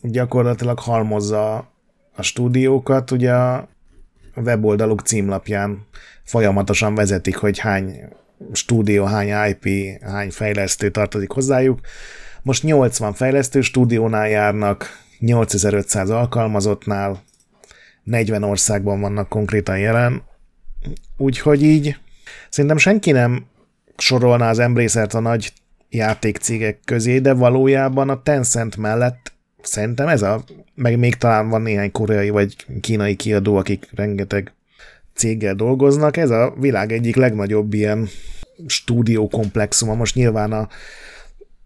gyakorlatilag halmozza a stúdiókat, ugye a weboldaluk címlapján folyamatosan vezetik, hogy hány stúdió, hány IP, hány fejlesztő tartozik hozzájuk. Most 80 fejlesztő stúdiónál járnak, 8500 alkalmazottnál, 40 országban vannak konkrétan jelen, úgyhogy így szerintem senki nem sorolná az Embracer-t a nagy játékcégek közé, de valójában a Tencent mellett szerintem ez a, meg még talán van néhány koreai vagy kínai kiadó, akik rengeteg céggel dolgoznak, ez a világ egyik legnagyobb ilyen stúdiókomplexuma. Most nyilván a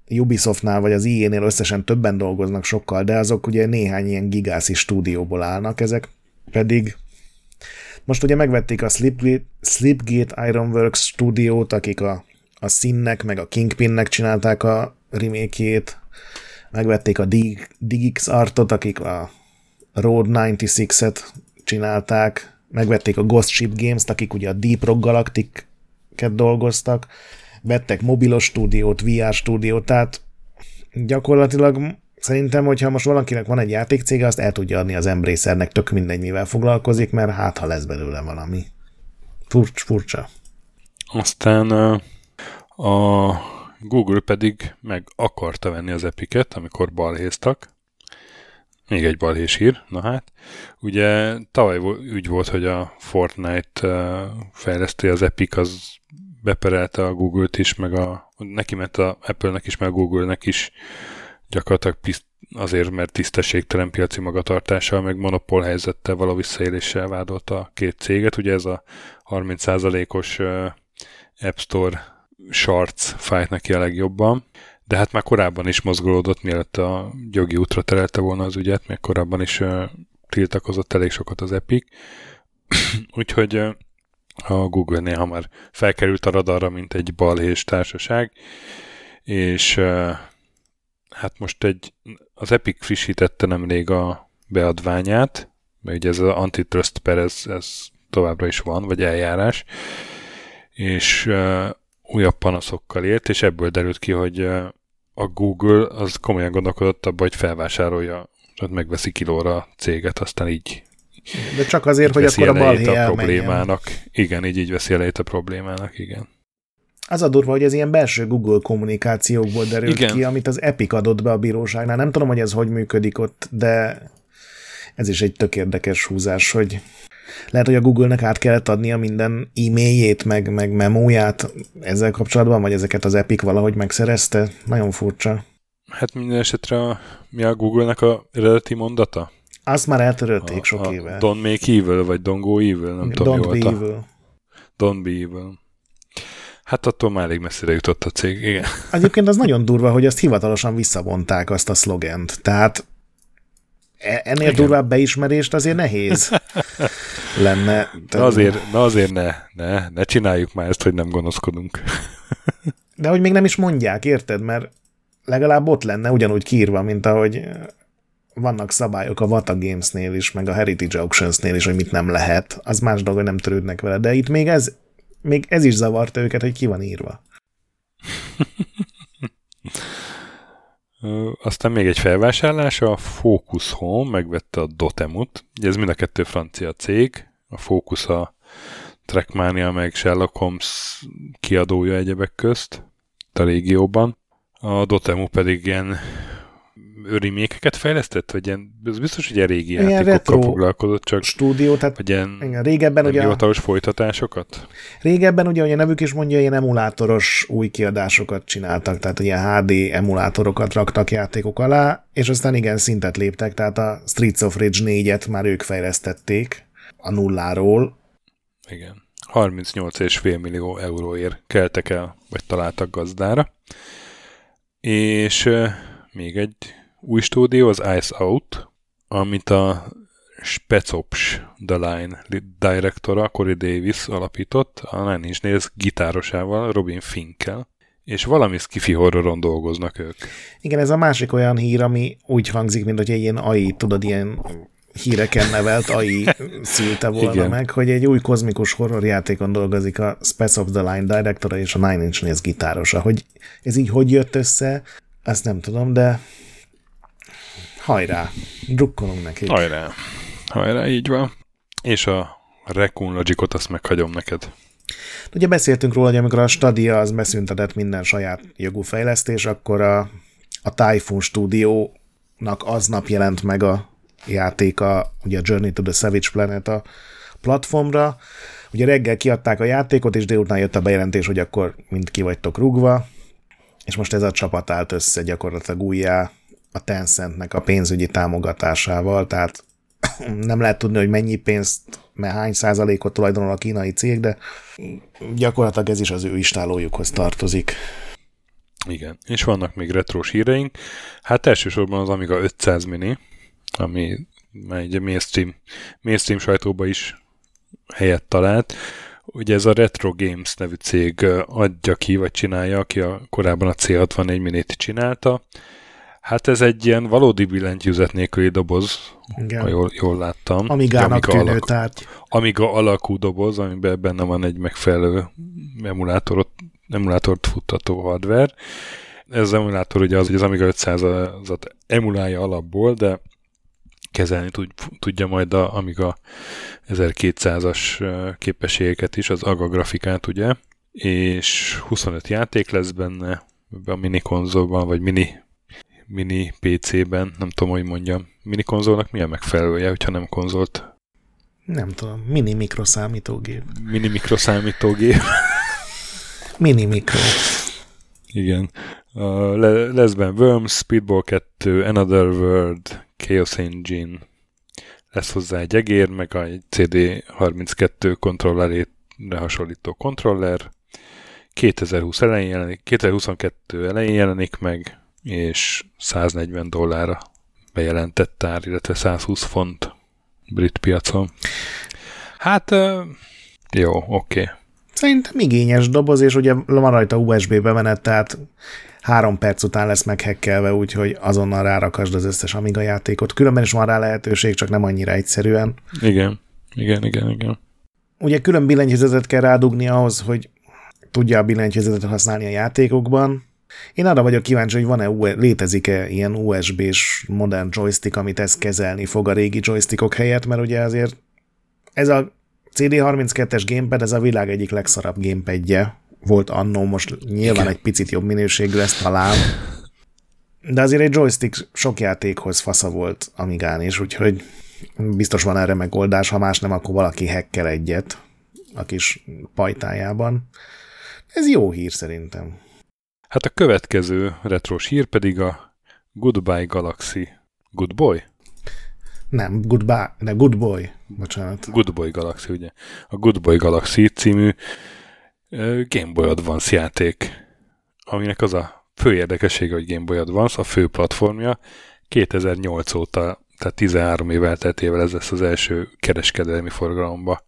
Ubisoftnál vagy az EA-nél összesen többen dolgoznak sokkal, de azok ugye néhány ilyen gigászi stúdióból állnak, ezek pedig most ugye megvették a Slipgate Ironworks stúdiót, akik a, a Sinnek meg a Kingpinnek csinálták a remake megvették a Digix Artot, akik a Road 96-et csinálták, megvették a Ghost Ship Games-t, akik ugye a Deep Rock Galactic-et dolgoztak, vettek mobilos stúdiót, VR stúdiót, tehát gyakorlatilag szerintem, hogyha most valakinek van egy játékcége, azt el tudja adni az Embracernek, tök mindegy, mivel foglalkozik, mert hát, ha lesz belőle valami. Furcsa. furcsa. Aztán a Google pedig meg akarta venni az Epicet, amikor balhéztak. Még egy balhés hír, na hát. Ugye tavaly úgy volt, hogy a Fortnite fejlesztő az Epic az beperelte a Google-t is, meg a, neki ment a Apple-nek is, meg a Google-nek is gyakorlatilag azért, mert tisztességtelen piaci magatartással, meg monopól helyzettel való visszaéléssel vádolta a két céget. Ugye ez a 30%-os App Store Sharts fájt neki a legjobban, de hát már korábban is mozgolódott, mielőtt a jogi útra terelte volna az ügyet, még korábban is tiltakozott elég sokat az Epic. Úgyhogy uh, a Google néha már felkerült a radarra, mint egy balhés társaság, és hát most egy, az Epic frissítette nemrég a beadványát, mert ugye ez az antitrust per, ez, ez továbbra is van, vagy eljárás, és újabb panaszokkal élt, és ebből derült ki, hogy a Google az komolyan gondolkodott abban, hogy felvásárolja, tehát megveszi kilóra a céget, aztán így de csak azért, hogy akkor a balhé a problémának. Igen, így, így veszi elejét a problémának, igen. Az a durva, hogy ez ilyen belső Google kommunikációkból derült igen. ki, amit az Epic adott be a bíróságnál. Nem tudom, hogy ez hogy működik ott, de ez is egy tök érdekes húzás, hogy lehet, hogy a Google-nek át kellett adnia minden e-mailjét, meg, meg memóját ezzel kapcsolatban, vagy ezeket az Epic valahogy megszerezte. Nagyon furcsa. Hát minden esetre a, mi a Google-nek a eredeti mondata? Azt már eltörölték a, sok a éve. Don't make evil, vagy don't go evil, nem Don't tudom, be evil. Don't be evil. Hát attól már elég messzire jutott a cég, igen. Egyébként az nagyon durva, hogy azt hivatalosan visszavonták azt a szlogent. Tehát ennél Igen. durvább beismerést azért nehéz lenne. Na azért, na azért ne, ne, ne csináljuk már ezt, hogy nem gonoszkodunk. De hogy még nem is mondják, érted? Mert legalább ott lenne ugyanúgy kiírva, mint ahogy vannak szabályok a Vata Games-nél is, meg a Heritage Auctions-nél is, hogy mit nem lehet. Az más dolog, hogy nem törődnek vele. De itt még ez, még ez is zavarta őket, hogy ki van írva. Aztán még egy felvásárlás, a Focus Home megvette a Dotemut. Ugye ez mind a kettő francia cég. A Focus a Trackmania meg Sherlock Holmes kiadója egyebek közt a régióban. A Dotemu pedig ilyen remékeket fejlesztett? Vagy ilyen, ez biztos, hogy ilyen régi ilyen játékokkal foglalkozott, csak stúdió, tehát vagy ilyen igen, régebben ugye, hivatalos folytatásokat? Régebben ugye, hogy a nevük is mondja, ilyen emulátoros új kiadásokat csináltak, tehát ilyen HD emulátorokat raktak játékok alá, és aztán igen, szintet léptek, tehát a Streets of Rage 4-et már ők fejlesztették a nulláról. Igen. 38,5 millió euróért keltek el, vagy találtak gazdára. És még egy új stúdió, az Ice Out, amit a Specops The Line directora Corey Davis alapított, a Nine Inch Nails gitárosával, Robin Finkel, és valami skifi horroron dolgoznak ők. Igen, ez a másik olyan hír, ami úgy hangzik, mint hogy egy ilyen AI, tudod, ilyen híreken nevelt AI szülte volna Igen. meg, hogy egy új kozmikus horrorjátékon dolgozik a Spec of the Line directora és a Nine Inch Nails gitárosa. Hogy ez így hogy jött össze, azt nem tudom, de hajrá, drukkolunk neki. Hajrá, hajrá, így van. És a Raccoon Logicot azt meghagyom neked. Ugye beszéltünk róla, hogy amikor a Stadia az beszüntetett minden saját jogú fejlesztés, akkor a, a Typhoon Studio-nak aznap jelent meg a játéka, ugye a Journey to the Savage Planet a platformra. Ugye reggel kiadták a játékot, és délután jött a bejelentés, hogy akkor mind ki vagytok rugva, és most ez a csapat állt össze gyakorlatilag újjá a Tencentnek a pénzügyi támogatásával, tehát nem lehet tudni, hogy mennyi pénzt, mert hány százalékot tulajdonol a kínai cég, de gyakorlatilag ez is az ő istálójukhoz tartozik. Igen, és vannak még retrós híreink. Hát elsősorban az Amiga 500 mini, ami egy mainstream, mainstream sajtóba is helyet talált. Ugye ez a Retro Games nevű cég adja ki, vagy csinálja, aki a, korábban a C64 minit csinálta. Hát ez egy ilyen valódi billentyűzet nélküli doboz, Igen. ha jól, jól láttam. Amigának Amiga tűnő alakú, Amiga alakú doboz, amiben benne van egy megfelelő emulátorot, emulátort futtató hardware. Ez az emulátor ugye az, hogy az Amiga 500-at emulálja alapból, de kezelni tud, tudja majd a Amiga 1200-as képességeket is, az AGA grafikát ugye, és 25 játék lesz benne, a mini konzolban, vagy mini, mini PC-ben, nem tudom, hogy mondjam. Mini konzolnak mi a megfelelője, hogyha nem konzolt? Nem tudom, mini mikroszámítógép. Mini mikroszámítógép. mini mikro. Igen. Uh, lesz benne Worms, Speedball 2, Another World, Chaos Engine, lesz hozzá egy egér, meg egy CD32 kontrollerére hasonlító kontroller, 2020 elején jelenik, 2022 elején jelenik meg, és 140 dollárra bejelentett ár, illetve 120 font brit piacon. Hát, jó, oké. Okay. Szerintem igényes doboz, és ugye van rajta USB bemenet, tehát három perc után lesz meghekkelve, úgyhogy azonnal rárakasd az összes Amiga játékot. Különben is van rá lehetőség, csak nem annyira egyszerűen. Igen, igen, igen, igen. Ugye külön billentyűzetet kell rádugni ahhoz, hogy tudja a billentyűzetet használni a játékokban. Én arra vagyok kíváncsi, hogy van-e, létezik-e ilyen USB-s modern joystick, amit ezt kezelni fog a régi joystickok helyett, mert ugye azért ez a CD32-es gamepad, ez a világ egyik legszarabb gamepadje, volt annó, most nyilván Igen. egy picit jobb minőségű lesz talán, de azért egy joystick sok játékhoz fasza volt Amigán is, úgyhogy biztos van erre megoldás, ha más nem, akkor valaki hekkel egyet a kis pajtájában. Ez jó hír szerintem. Hát a következő retros hír pedig a Goodbye Galaxy. Good Boy? Nem, Goodbye, de Good Boy, bocsánat. Good Boy Galaxy, ugye. A Good Boy Galaxy című Game Boy Advance játék, aminek az a fő érdekessége, hogy Game Boy Advance, a fő platformja 2008 óta, tehát 13 év elteltével ez lesz az első kereskedelmi forgalomba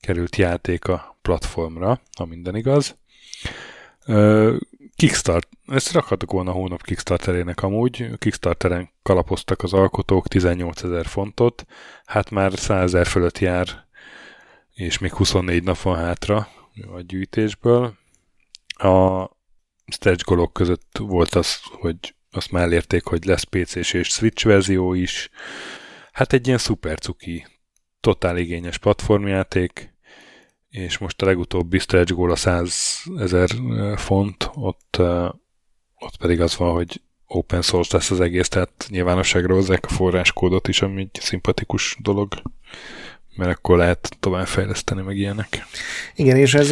került játék a platformra, ha minden igaz. Kickstart, ezt rakhatok volna a hónap Kickstarterének amúgy. Kickstarteren kalapoztak az alkotók 18 ezer fontot, hát már 100 ezer fölött jár, és még 24 nap van hátra, a gyűjtésből. A stretch golok között volt az, hogy azt már elérték, hogy lesz pc és Switch verzió is. Hát egy ilyen szuper cuki, totál igényes platformjáték, és most a legutóbbi stretch goal a 100 ezer font, ott, ott pedig az van, hogy open source lesz az egész, tehát nyilvánosságra hozzák a forráskódot is, ami egy szimpatikus dolog, mert akkor lehet továbbfejleszteni meg ilyenek. Igen, és ez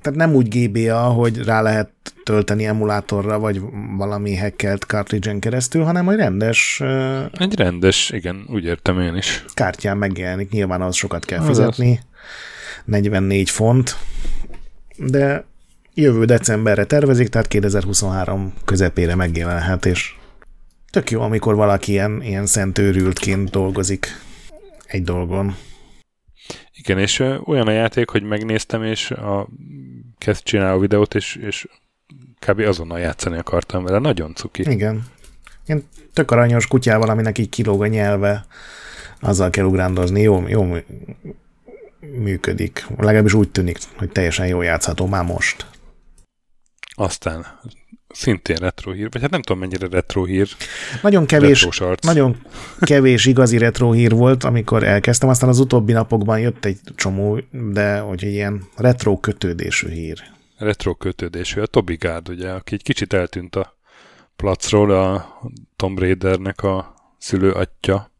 tehát nem úgy GBA, hogy rá lehet tölteni emulátorra, vagy valami hackelt cartridge keresztül, hanem egy rendes... Egy rendes, igen, úgy értem én is. Kártyán megjelenik, nyilván az sokat kell fizetni, 44 font, de jövő decemberre tervezik, tehát 2023 közepére megjelenhet, és tök jó, amikor valaki ilyen, ilyen szentőrültként dolgozik egy dolgon. Igen, és olyan a játék, hogy megnéztem, és a, kezd csinálni a videót, és, és kb. azonnal játszani akartam vele. Nagyon cuki. Igen. Ilyen tök aranyos kutyával, aminek így kilóg a nyelve, azzal kell ugrándozni. Jó, jó működik. Legalábbis úgy tűnik, hogy teljesen jól játszható már most. Aztán szintén retro hír, vagy hát nem tudom mennyire retro hír. Nagyon kevés, nagyon kevés igazi retro hír volt, amikor elkezdtem, aztán az utóbbi napokban jött egy csomó, de hogy ilyen retro kötődésű hír. Retro kötődésű, a Toby Gard, ugye, aki egy kicsit eltűnt a placról, a Tomb Raidernek a szülő atya,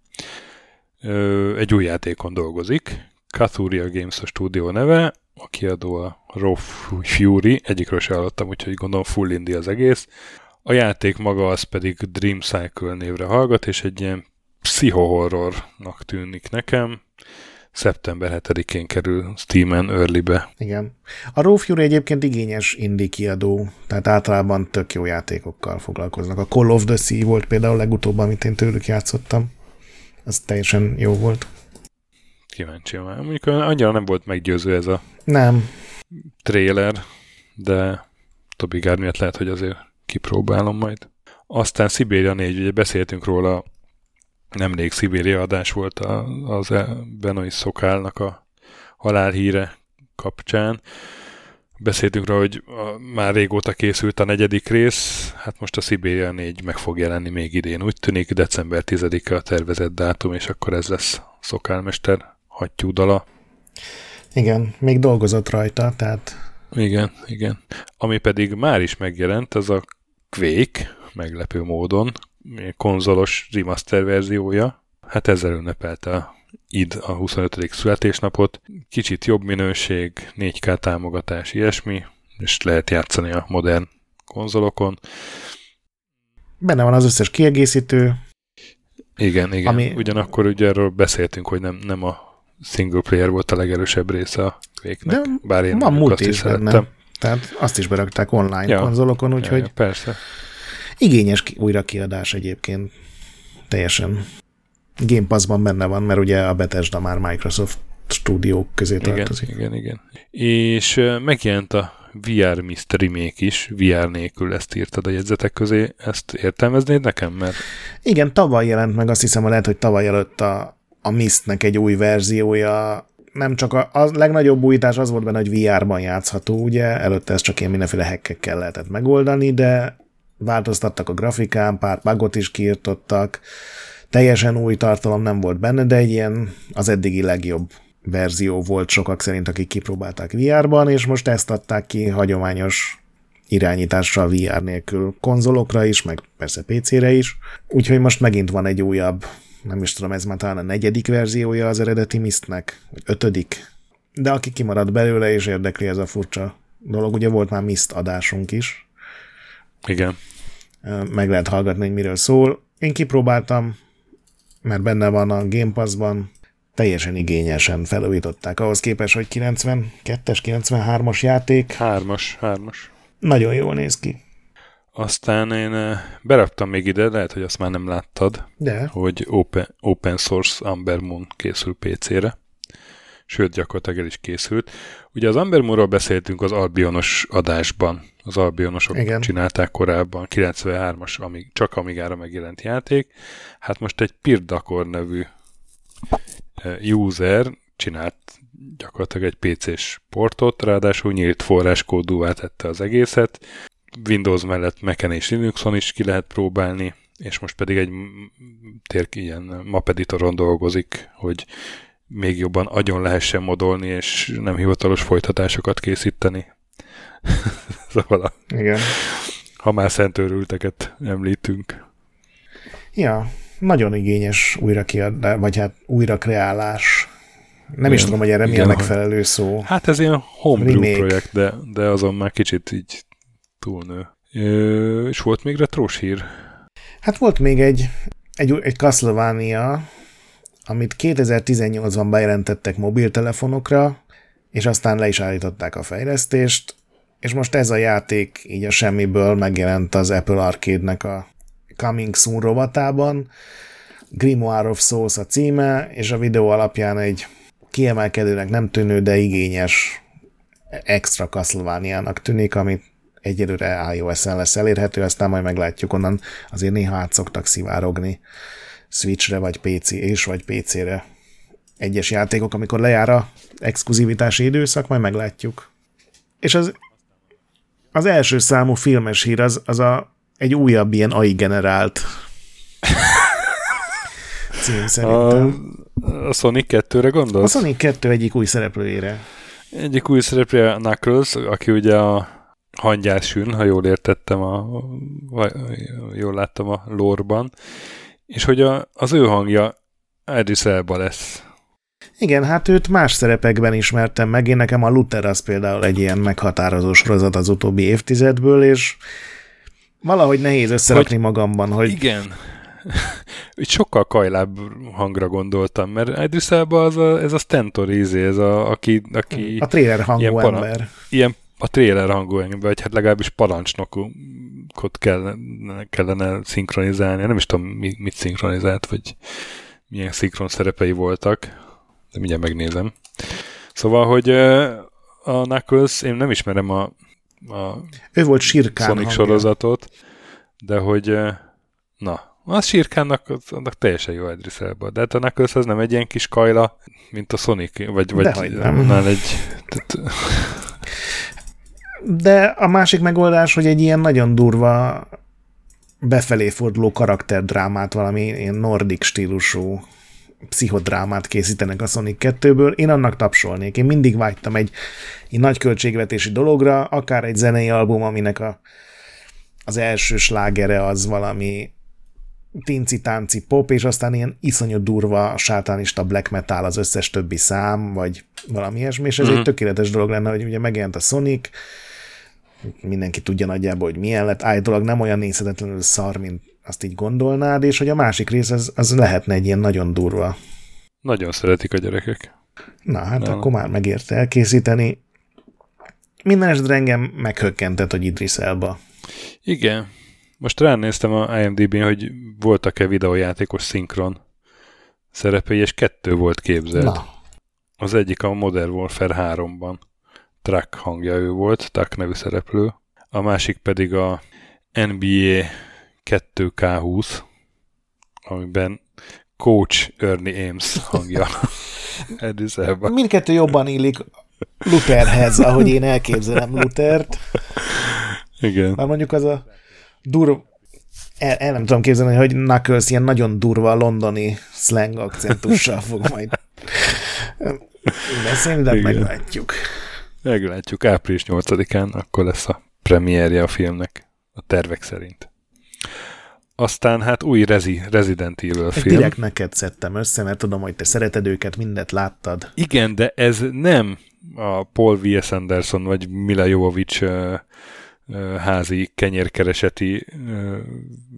egy új játékon dolgozik, Kathuria Games a stúdió neve, a kiadó a Raw Fury, egyikről se hallottam, úgyhogy gondolom full indie az egész. A játék maga az pedig Dream Cycle névre hallgat, és egy ilyen pszichohorrornak tűnik nekem. Szeptember 7-én kerül Steam-en early-be. Igen. A Raw Fury egyébként igényes indie kiadó, tehát általában tök jó játékokkal foglalkoznak. A Call of the Sea volt például legutóbb, amit én tőlük játszottam. Az teljesen jó volt. Kíváncsi már. Mondjuk annyira nem volt meggyőző ez a nem. trailer, de Tobi Gár miatt lehet, hogy azért kipróbálom majd. Aztán Szibéria 4, ugye beszéltünk róla, nemrég Szibéria adás volt az e- Benoit Szokálnak a halálhíre kapcsán. Beszéltünk róla, hogy a, már régóta készült a negyedik rész, hát most a Szibéria 4 meg fog jelenni még idén. Úgy tűnik december 10-e a tervezett dátum, és akkor ez lesz Szokálmester hattyúdala. Igen, még dolgozott rajta, tehát... Igen, igen. Ami pedig már is megjelent, az a Quake, meglepő módon, konzolos remaster verziója. Hát ezzel ünnepelte a id a 25. születésnapot. Kicsit jobb minőség, 4K támogatás, ilyesmi, és lehet játszani a modern konzolokon. Benne van az összes kiegészítő. Igen, igen. Ami... Ugyanakkor ugye erről beszéltünk, hogy nem, nem a single player volt a legerősebb része a quake De bár én van multi is benne. Tehát azt is berakták online ja. konzolokon, úgyhogy ja, ja, persze. igényes újra kiadás egyébként. Teljesen. Game Pass-ban benne van, mert ugye a Bethesda már Microsoft stúdiók közé igen, tartozik. Igen, igen. És megjelent a VR Mystery remake is, VR nélkül ezt írtad a jegyzetek közé, ezt értelmeznéd nekem? Mert... Igen, tavaly jelent meg, azt hiszem, hogy lehet, hogy tavaly előtt a a Mistnek egy új verziója, nem csak a, a legnagyobb újítás az volt benne, hogy VR-ban játszható, ugye, előtte ezt csak ilyen mindenféle hekkekkel lehetett megoldani, de változtattak a grafikán, pár bugot is kiirtottak, teljesen új tartalom nem volt benne, de egy ilyen az eddigi legjobb verzió volt sokak szerint, akik kipróbálták VR-ban, és most ezt adták ki hagyományos irányítással VR nélkül konzolokra is, meg persze PC-re is. Úgyhogy most megint van egy újabb nem is tudom, ez már talán a negyedik verziója az eredeti Mistnek, vagy ötödik. De aki kimarad belőle és érdekli ez a furcsa dolog, ugye volt már Mist adásunk is. Igen. Meg lehet hallgatni, hogy miről szól. Én kipróbáltam, mert benne van a Game Pass-ban, teljesen igényesen felújították ahhoz képest, hogy 92-es, 93-as játék. Hármas, hármas. Nagyon jól néz ki. Aztán én eh, beraktam még ide, lehet, hogy azt már nem láttad, De. hogy open, open source Amber Moon készül PC-re. Sőt, gyakorlatilag el is készült. Ugye az Amber Moonról beszéltünk az Albionos adásban. Az Albionosok Igen. csinálták korábban, 93-as, amíg, csak Amigára megjelent játék. Hát most egy Pirdakor nevű eh, user csinált gyakorlatilag egy PC-s portot, ráadásul nyílt forráskódúvá tette az egészet, Windows mellett Mac-en és Linuxon is ki lehet próbálni, és most pedig egy tér, ilyen map editoron dolgozik, hogy még jobban agyon lehessen modolni, és nem hivatalos folytatásokat készíteni. szóval a Igen. Ha már szentőrülteket említünk. Ja, nagyon igényes újra kiad, vagy hát újra kreálás. Nem igen, is tudom, hogy erre igen, mi a megfelelő szó. Hát ez ilyen homebrew Remake. projekt, de, de azon már kicsit így túlnő. Ö, és volt még retrós hír? Hát volt még egy, egy, egy Castlevania, amit 2018-ban bejelentettek mobiltelefonokra, és aztán le is állították a fejlesztést, és most ez a játék így a semmiből megjelent az Apple Arcade-nek a Coming Soon rovatában. Grimoire of Souls a címe, és a videó alapján egy kiemelkedőnek nem tűnő, de igényes extra castlevania tűnik, amit egyelőre iOS-en lesz elérhető, aztán majd meglátjuk onnan, azért néha át szoktak szivárogni Switchre, vagy PC, és vagy PC-re egyes játékok, amikor lejár a exkluzivitási időszak, majd meglátjuk. És az, az első számú filmes hír az, az a, egy újabb ilyen AI generált cím szerintem. A, a Sonic 2-re gondolsz? A Sonic 2 egyik új szereplőjére. Egyik új szereplője Knuckles, aki ugye a hangyásűn, ha jól értettem, a, a, jól láttam a lórban, és hogy a, az ő hangja Idris Elba lesz. Igen, hát őt más szerepekben ismertem meg. Én nekem a Luther az például egy ilyen meghatározó sorozat az utóbbi évtizedből, és valahogy nehéz összerakni hogy, magamban, hogy... Igen. Úgy sokkal kajlább hangra gondoltam, mert Idris Elba az a, ez a Stentor ízé, ez a, aki, aki... A trailer hangú ilyen para, ember. Ilyen a trailer hangú ember, vagy hát legalábbis parancsnokot kellene, kellene szinkronizálni. Nem is tudom, mit szinkronizált, vagy milyen szinkron szerepei voltak, de mindjárt megnézem. Szóval, hogy a Knuckles, én nem ismerem a, a ő volt Sirkán Sonic hangja. sorozatot, de hogy na, a Sirkánnak annak teljesen jó Idris Elba. De hát a Knuckles az nem egy ilyen kis kajla, mint a Sonic, vagy, vagy nem. nem egy... Tehát... De a másik megoldás, hogy egy ilyen nagyon durva befelé forduló karakterdrámát, valami ilyen nordik stílusú pszichodrámát készítenek a Sonic 2-ből, én annak tapsolnék. Én mindig vágytam egy, egy nagy költségvetési dologra, akár egy zenei album, aminek a, az első slágere az valami tinci-tánci pop, és aztán ilyen iszonyú durva sátánista black metal az összes többi szám, vagy valami ilyesmi, és ez uh-huh. egy mhm. tökéletes dolog lenne, hogy ugye megjelent a Sonic, mindenki tudja nagyjából, hogy milyen lett, állítólag nem olyan nézhetetlenül szar, mint azt így gondolnád, és hogy a másik rész az, az lehetne egy ilyen nagyon durva. Nagyon szeretik a gyerekek. Na, hát nem. akkor már megérte elkészíteni. Minden esetre engem meghökkentett, hogy Idris Elba. Igen. Most ránéztem a IMDb-n, hogy voltak-e videójátékos szinkron szerepei, és kettő volt képzelt. Na. Az egyik a Modern Warfare 3-ban. Truck hangja ő volt, Truck nevű szereplő. A másik pedig a NBA 2K20, amiben Coach Ernie Ames hangja. Mindkettő jobban illik Lutherhez, ahogy én elképzelem Luthert. Igen. Már mondjuk az a durva, el, el nem tudom képzelni, hogy Knuckles ilyen nagyon durva londoni slang akcentussal fog majd beszélni, de Igen. meglátjuk. Meglátjuk, április 8-án akkor lesz a premierje a filmnek, a tervek szerint. Aztán hát új Rezi, Resident Evil film. Direkt neked szedtem össze, mert tudom, hogy te szereted őket, mindet láttad. Igen, de ez nem a Paul W.S. Anderson vagy Mila Jovovich uh, uh, házi kenyérkereseti uh,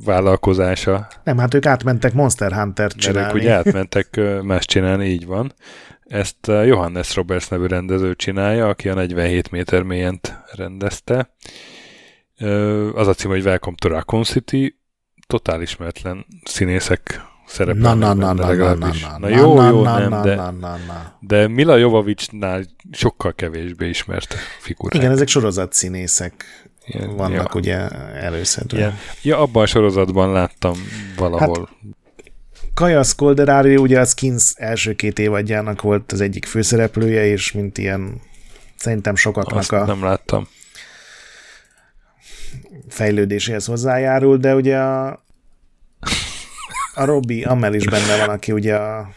vállalkozása. Nem, hát ők átmentek Monster Hunter csinálni. Mert ők ugye átmentek más csinálni, így van. Ezt Johannes Roberts nevű rendező csinálja, aki a 47 méter mélyen rendezte. Az a cím, hogy Welcome to Raccoon City, totál ismeretlen színészek szerepelnek na, na, na, legalábbis. Na, na, na, jó, jó, nem, de, de Mila Jovovicsnál sokkal kevésbé ismert figurák. Igen, ezek sorozatszínészek Ilyen, vannak ja. ugye előszedve. Ja. ja, abban a sorozatban láttam valahol. Hát, Kaja Skolderári ugye a Skins első két évadjának volt az egyik főszereplője, és mint ilyen szerintem sokaknak Azt a... nem láttam fejlődéséhez hozzájárul, de ugye a, a Robbie Amel is benne van, aki ugye a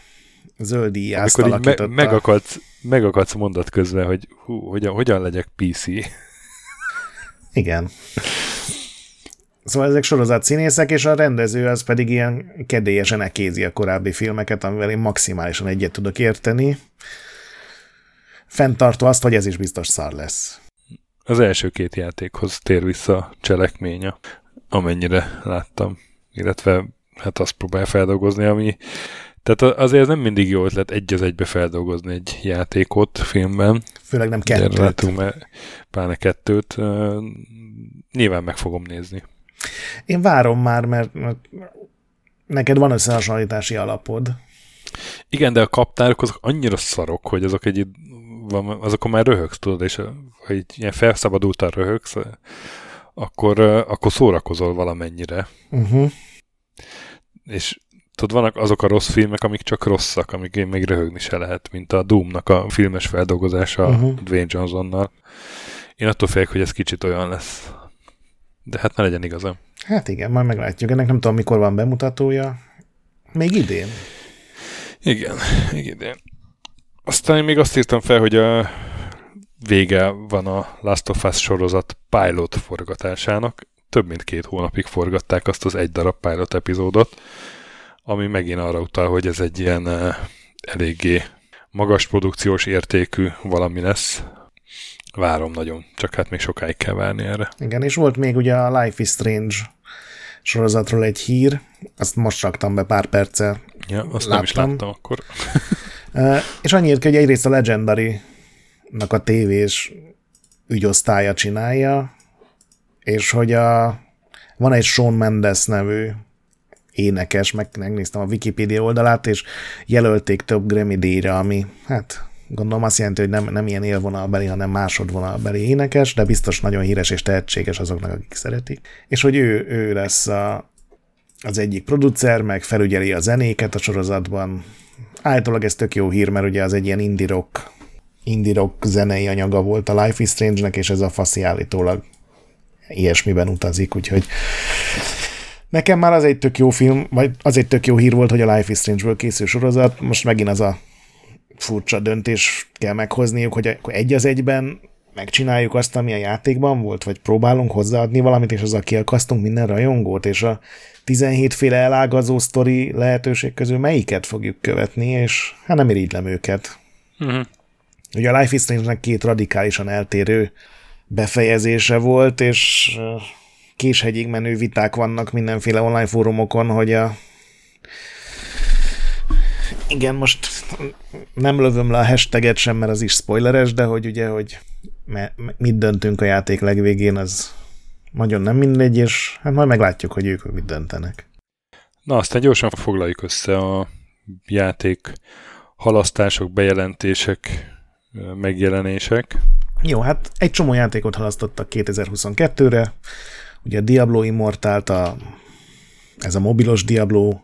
zöldi Amikor így me- megakadsz, megakadsz mondat közben, hogy hú, hogyan, hogyan legyek PC. Igen. Szóval ezek sorozat színészek, és a rendező az pedig ilyen kedélyesen ekézi a korábbi filmeket, amivel én maximálisan egyet tudok érteni. Fenntartva azt, hogy ez is biztos szar lesz. Az első két játékhoz tér vissza a cselekménye, amennyire láttam. Illetve hát azt próbálja feldolgozni, ami tehát azért nem mindig jó ötlet egy az egybe feldolgozni egy játékot filmben. Főleg nem kettőt. Látunk mert pláne kettőt. Nyilván meg fogom nézni. Én várom már, mert, mert neked van összehasonlítási alapod. Igen, de a kaptárok azok annyira szarok, hogy azok egy azokon már röhögsz, tudod, és ha így ilyen felszabadultan röhögsz, akkor, akkor szórakozol valamennyire. Uh-huh. És tudod, vannak azok a rossz filmek, amik csak rosszak, amik még röhögni se lehet, mint a Doom-nak a filmes feldolgozása uh-huh. Dwayne Johnsonnal. Én attól félek, hogy ez kicsit olyan lesz. De hát ne legyen igazam. Hát igen, majd meglátjuk. Ennek nem tudom, mikor van bemutatója. Még idén. Igen, még idén. Aztán én még azt írtam fel, hogy a vége van a Last of Us sorozat pilot forgatásának. Több mint két hónapig forgatták azt az egy darab pilot epizódot, ami megint arra utal, hogy ez egy ilyen uh, eléggé magas produkciós értékű valami lesz. Várom nagyon, csak hát még sokáig kell várni erre. Igen, és volt még ugye a Life is Strange sorozatról egy hír, azt most raktam be pár perccel. Ja, azt láttam. nem is láttam akkor. és annyit, hogy egyrészt a Legendary-nak a tévés ügyosztálya csinálja, és hogy a, van egy Sean Mendes nevű énekes, meg megnéztem a Wikipedia oldalát, és jelölték több Grammy díjra, ami hát gondolom azt jelenti, hogy nem, nem ilyen élvonalbeli, hanem másodvonalbeli énekes, de biztos nagyon híres és tehetséges azoknak, akik szeretik. És hogy ő, ő lesz a, az egyik producer, meg felügyeli a zenéket a sorozatban. Általában ez tök jó hír, mert ugye az egy ilyen indie rock, indie rock zenei anyaga volt a Life is Strange-nek, és ez a faszi állítólag ilyesmiben utazik, úgyhogy nekem már az egy tök jó film, vagy az egy tök jó hír volt, hogy a Life is Strange-ből készül sorozat, most megint az a furcsa döntés kell meghozniuk, hogy egy az egyben megcsináljuk azt, ami a játékban volt, vagy próbálunk hozzáadni valamit, és azzal kiakasztunk minden rajongót, és a 17 féle elágazó sztori lehetőség közül melyiket fogjuk követni, és hát nem irigylem őket. Uh-huh. Ugye a Life is Strange-nek két radikálisan eltérő befejezése volt, és késhegyig menő viták vannak mindenféle online fórumokon, hogy a igen, most nem lövöm le a hashtaget sem, mert az is spoileres, de hogy ugye, hogy mit döntünk a játék legvégén, az nagyon nem mindegy, és hát majd meglátjuk, hogy ők mit döntenek. Na, aztán gyorsan foglaljuk össze a játék halasztások, bejelentések, megjelenések. Jó, hát egy csomó játékot halasztottak 2022-re. Ugye a Diablo Immortalt, a, ez a mobilos Diablo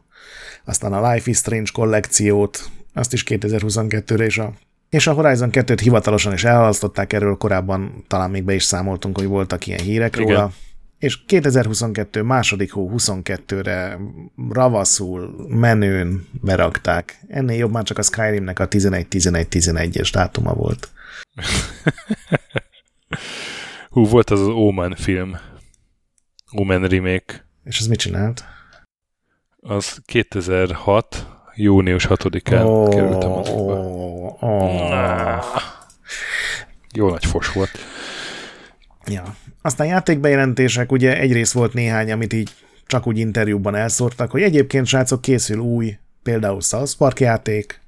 aztán a Life is Strange kollekciót, azt is 2022-re, és a, és a Horizon 2-t hivatalosan is elhalasztották, erről korábban talán még be is számoltunk, hogy voltak ilyen hírek Igen. róla. És 2022 második hó 22-re ravaszul, menőn berakták. Ennél jobb már csak a Skyrimnek a 11-11-11-es dátuma volt. Hú, volt az az Omen film. Omen remake. És ez mit csinált? Az 2006. június 6-án oh, került a mozikba. Oh, oh. Jó nagy fos volt. Ja. Aztán játékbejelentések, ugye egyrészt volt néhány, amit így csak úgy interjúban elszórtak, hogy egyébként srácok készül új, például South Park játék,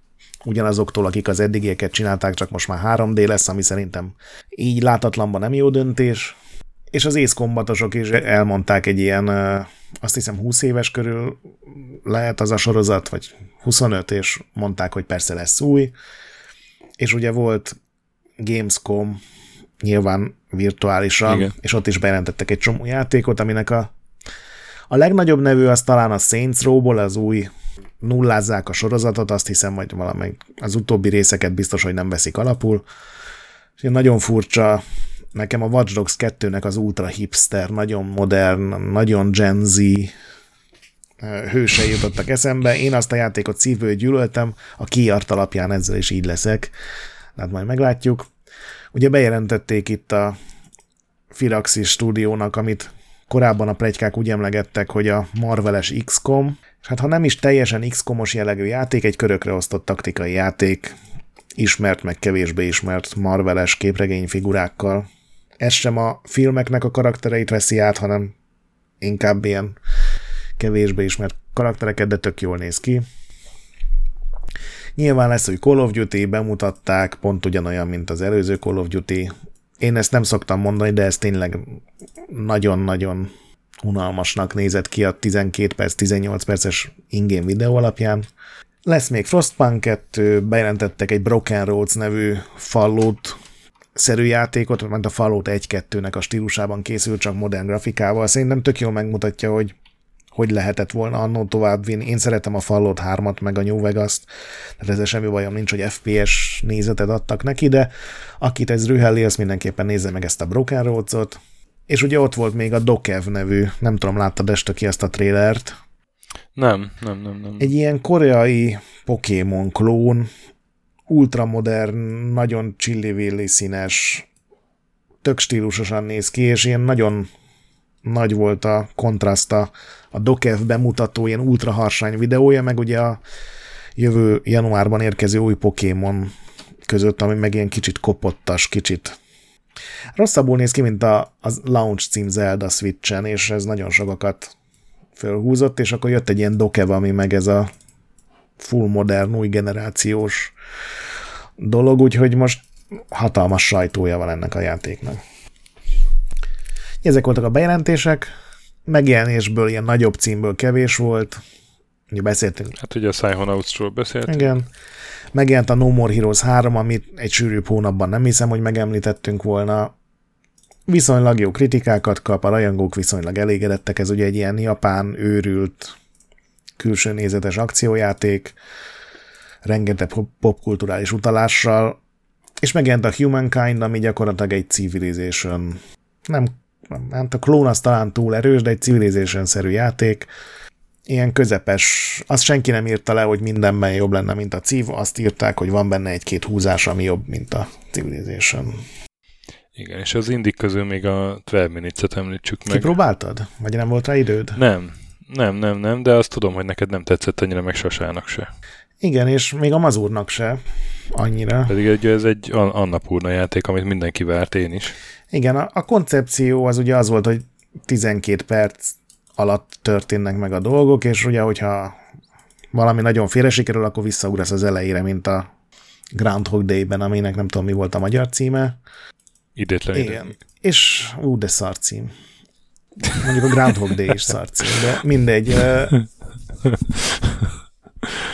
ugyanazoktól, akik az eddigieket csinálták, csak most már 3D lesz, ami szerintem így látatlanban nem jó döntés. És az észkombatosok is elmondták egy ilyen azt hiszem 20 éves körül lehet az a sorozat, vagy 25, és mondták, hogy persze lesz új, és ugye volt Gamescom, nyilván virtuálisan, Igen. és ott is bejelentettek egy csomó játékot, aminek a, a legnagyobb nevű az talán a Saints Row-ból, az új nullázzák a sorozatot, azt hiszem, hogy valamelyik az utóbbi részeket biztos, hogy nem veszik alapul. És nagyon furcsa nekem a Watch Dogs 2-nek az ultra hipster, nagyon modern, nagyon Gen Z hősei jutottak eszembe. Én azt a játékot szívből gyűlöltem, a kiart alapján ezzel is így leszek. Hát majd meglátjuk. Ugye bejelentették itt a Firaxis stúdiónak, amit korábban a plegykák úgy emlegettek, hogy a Marveles XCOM, és hát ha nem is teljesen XCOM-os jellegű játék, egy körökre osztott taktikai játék, ismert meg kevésbé ismert Marveles képregényfigurákkal. Ez sem a filmeknek a karaktereit veszi át, hanem inkább ilyen kevésbé ismert karaktereket, de tök jól néz ki. Nyilván lesz, hogy Call of Duty bemutatták, pont ugyanolyan, mint az előző Call of Duty. Én ezt nem szoktam mondani, de ez tényleg nagyon-nagyon unalmasnak nézett ki a 12 perc, 18 perces ingén videó alapján. Lesz még Frostpunk 2, bejelentettek egy Broken Roads nevű Fallout szerű játékot, mert a Fallout 1-2-nek a stílusában készült, csak modern grafikával. Szerintem tök jól megmutatja, hogy hogy lehetett volna annó továbbvinni. Én szeretem a Fallout 3-at, meg a New Vegas-t, tehát ezzel semmi bajom nincs, hogy FPS nézetet adtak neki, de akit ez rühelli, az mindenképpen nézze meg ezt a Broken Roads-ot. És ugye ott volt még a Dokev nevű, nem tudom, láttad este ki ezt a trélert? Nem, nem, nem, nem. Egy ilyen koreai Pokémon klón, ultramodern, nagyon csillivilli színes, tök stílusosan néz ki, és ilyen nagyon nagy volt a kontraszta a Dokev bemutató ilyen ultra harsány videója, meg ugye a jövő januárban érkező új Pokémon között, ami meg ilyen kicsit kopottas, kicsit rosszabbul néz ki, mint a, a launch cím Zelda Switch-en, és ez nagyon sokakat fölhúzott, és akkor jött egy ilyen Dokev, ami meg ez a full modern, új generációs dolog, úgyhogy most hatalmas sajtója van ennek a játéknak. Ezek voltak a bejelentések, megjelenésből, ilyen nagyobb címből kevés volt. Ugye beszéltünk. Hát ugye a Psychonauts-ról beszéltünk. Igen. Megjelent a No More Heroes 3, amit egy sűrűbb hónapban nem hiszem, hogy megemlítettünk volna. Viszonylag jó kritikákat kap, a rajongók viszonylag elégedettek, ez ugye egy ilyen japán, őrült, külső nézetes akciójáték, rengeteg popkulturális utalással, és megjelent a Humankind, ami gyakorlatilag egy Civilization. Nem hát a klón az talán túl erős, de egy Civilization-szerű játék, ilyen közepes, azt senki nem írta le, hogy mindenben jobb lenne, mint a Civ, azt írták, hogy van benne egy-két húzás, ami jobb, mint a Civilization. Igen, és az indik közül még a 12 Minutes-et említsük meg. Kipróbáltad? Vagy nem volt rá időd? Nem, nem, nem, nem, de azt tudom, hogy neked nem tetszett annyira, meg Sasának se. Igen, és még a Mazurnak se annyira. Pedig egy, ez egy Annapurna játék, amit mindenki várt, én is. Igen, a, a koncepció az ugye az volt, hogy 12 perc alatt történnek meg a dolgok, és ugye, hogyha valami nagyon félre sikerül, akkor visszaugrasz az elejére, mint a Groundhog Day-ben, aminek nem tudom, mi volt a magyar címe. Idétlen Igen. Idő. És, ú, de szar cím. Mondjuk a Groundhog Day is szar cím, de mindegy.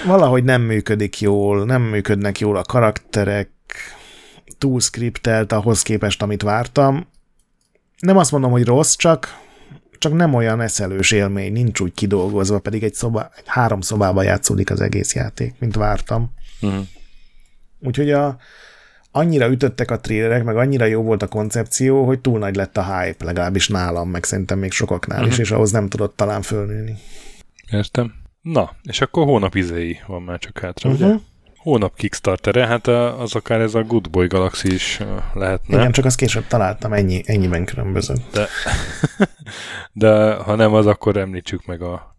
valahogy nem működik jól, nem működnek jól a karakterek, túl skriptelt ahhoz képest, amit vártam. Nem azt mondom, hogy rossz, csak, csak nem olyan eszelős élmény, nincs úgy kidolgozva, pedig egy, szoba, egy három szobában játszódik az egész játék, mint vártam. Uh-huh. Úgyhogy a, annyira ütöttek a trélerek, meg annyira jó volt a koncepció, hogy túl nagy lett a hype, legalábbis nálam, meg szerintem még sokaknál uh-huh. is, és ahhoz nem tudott talán fölnőni. Értem. Na, és akkor hónap izei van már csak hátra, uh-huh. ugye? Hónap Kickstartere, hát az akár ez a Good Boy Galaxy is lehetne. Igen, csak azt később találtam, ennyi, ennyiben különböző. De, de ha nem az, akkor említsük meg a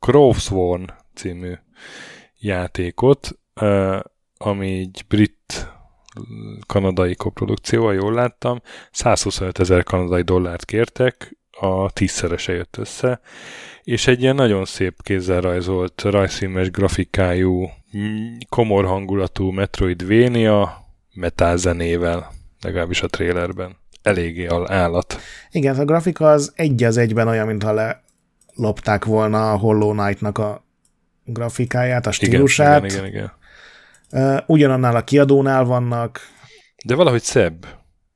Crowsworn című játékot, ami egy brit kanadai koprodukció, ha jól láttam. 125 ezer kanadai dollárt kértek, a tízszerese jött össze, és egy ilyen nagyon szép kézzel rajzolt, rajzfilmes grafikájú, komor hangulatú Metroidvania metálzenével, legalábbis a trailerben. Eléggé állat. Igen, a grafika az egy az egyben olyan, mintha lopták volna a Hollow Knight-nak a grafikáját, a stílusát. Igen, igen, igen, igen. Ugyanannál a kiadónál vannak. De valahogy szebb.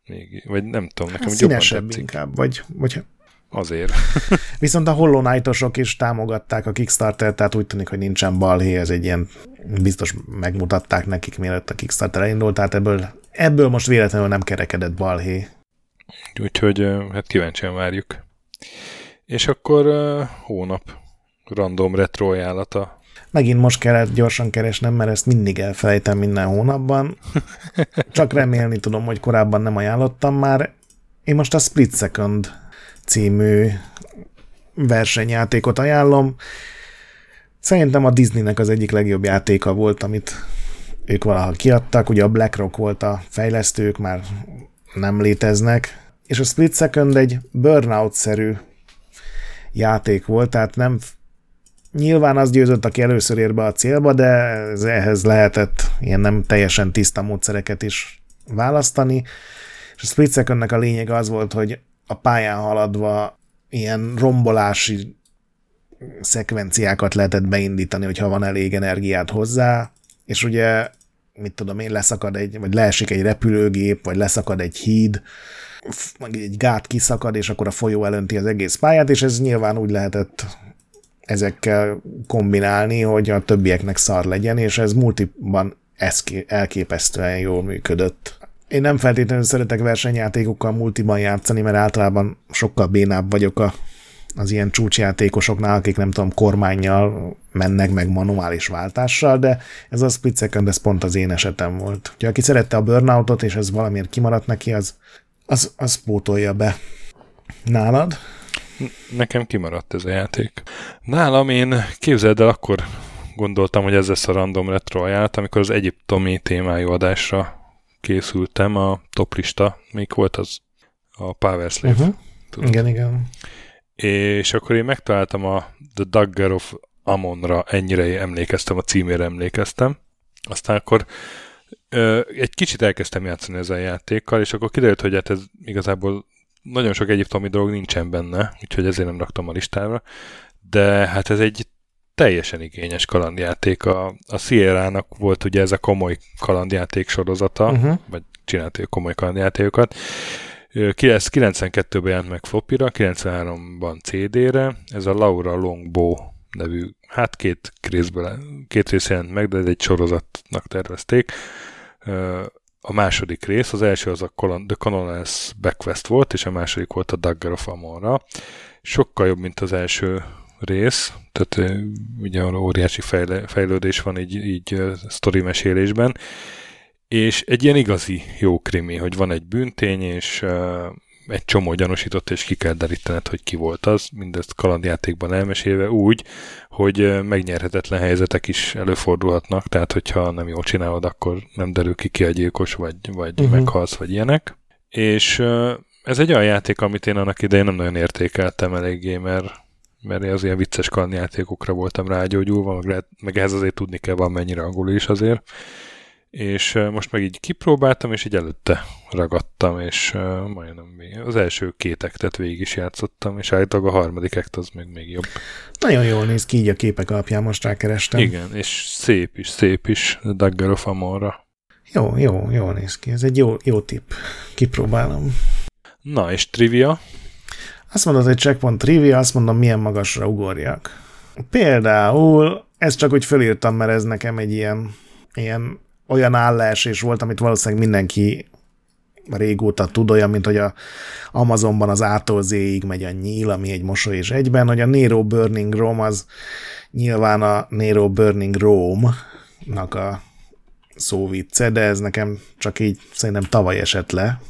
Még, vagy nem tudom, nekem hát színesebb inkább, vagy, vagy Azért. Viszont a Hollow Knight-osok is támogatták a Kickstarter, tehát úgy tűnik, hogy nincsen balhé, ez egy ilyen, biztos megmutatták nekik, mielőtt a Kickstarter elindult, tehát ebből, ebből most véletlenül nem kerekedett balhé. Úgyhogy hát kíváncsian várjuk. És akkor hónap random retro ajánlata. Megint most kellett gyorsan keresnem, mert ezt mindig elfelejtem minden hónapban. Csak remélni tudom, hogy korábban nem ajánlottam már. Én most a Split Second című versenyjátékot ajánlom. Szerintem a Disneynek az egyik legjobb játéka volt, amit ők valaha kiadtak. Ugye a BlackRock volt a fejlesztők, már nem léteznek. És a Split Second egy burnout-szerű játék volt, tehát nem Nyilván az győzött, aki először ér be a célba, de ehhez lehetett ilyen nem teljesen tiszta módszereket is választani. És a Split Secondnek a lényege az volt, hogy a pályán haladva ilyen rombolási szekvenciákat lehetett beindítani, hogyha van elég energiát hozzá, és ugye, mit tudom én, leszakad egy, vagy leesik egy repülőgép, vagy leszakad egy híd, meg egy gát kiszakad, és akkor a folyó elönti az egész pályát, és ez nyilván úgy lehetett ezekkel kombinálni, hogy a többieknek szar legyen, és ez multiban elképesztően jól működött. Én nem feltétlenül szeretek versenyjátékokkal multiban játszani, mert általában sokkal bénább vagyok a, az ilyen csúcsjátékosoknál, akik nem tudom, kormányjal mennek meg manuális váltással, de ez a split second, ez pont az én esetem volt. Úgyhogy aki szerette a burnoutot, és ez valamiért kimaradt neki, az, az, az pótolja be. Nálad? Nekem kimaradt ez a játék. Nálam én képzeld el, akkor gondoltam, hogy ez lesz a random retro ajánlat, amikor az egyiptomi témájú adásra készültem, a toplista, még volt az a Power Slave. Uh-huh. Igen, igen. És akkor én megtaláltam a The Dagger of Amonra, ennyire emlékeztem, a címére emlékeztem. Aztán akkor ö, egy kicsit elkezdtem játszani ezzel a játékkal, és akkor kiderült, hogy hát ez igazából nagyon sok egyiptomi dolog nincsen benne, úgyhogy ezért nem raktam a listára, de hát ez egy teljesen igényes kalandjáték. A, a Sierra-nak volt ugye ez a komoly kalandjáték sorozata, uh-huh. vagy csinálta komoly kalandjátékokat. 92-ben jelent meg flopira, 93-ban CD-re, ez a Laura Longbow nevű, hát két részből, két rész jelent meg, de ez egy sorozatnak tervezték a második rész, az első az a The Colonel's Backquest volt, és a második volt a Dagger of Amonra. Sokkal jobb, mint az első rész, tehát ugye óriási fejle, fejlődés van így, így sztori mesélésben, és egy ilyen igazi jó krimi, hogy van egy bűntény, és egy csomó gyanúsított, és ki kell derítened, hogy ki volt az, mindezt kalandjátékban elmesélve úgy, hogy megnyerhetetlen helyzetek is előfordulhatnak, tehát hogyha nem jól csinálod, akkor nem derül ki ki a gyilkos, vagy, vagy uh-huh. meghalsz, vagy ilyenek. És ez egy olyan játék, amit én annak idején nem nagyon értékeltem eléggé, mert, mert az ilyen vicces kalandjátékokra voltam rágyógyulva, meg, lehet, meg ehhez azért tudni kell van mennyire angolul is azért és most meg így kipróbáltam, és így előtte ragadtam, és majdnem még az első két ektet végig is játszottam, és állítólag a harmadik ekt az meg még jobb. Nagyon jól néz ki így a képek alapján, most rákerestem. Igen, és szép is, szép is, Dagger of Amorra. Jó, jó, jól néz ki. Ez egy jó, jó tipp. Kipróbálom. Na, és trivia? Azt mondod, hogy checkpoint trivia, azt mondom, milyen magasra ugorjak. Például, ezt csak úgy fölírtam, mert ez nekem egy ilyen, ilyen olyan állásés volt, amit valószínűleg mindenki régóta tud, olyan, mint hogy a Amazonban az A-tól Z-ig megy a nyíl, ami egy mosoly és egyben, hogy a Nero Burning Rome az nyilván a Nero Burning Rome-nak a szóvicce, de ez nekem csak így szerintem tavaly esett le.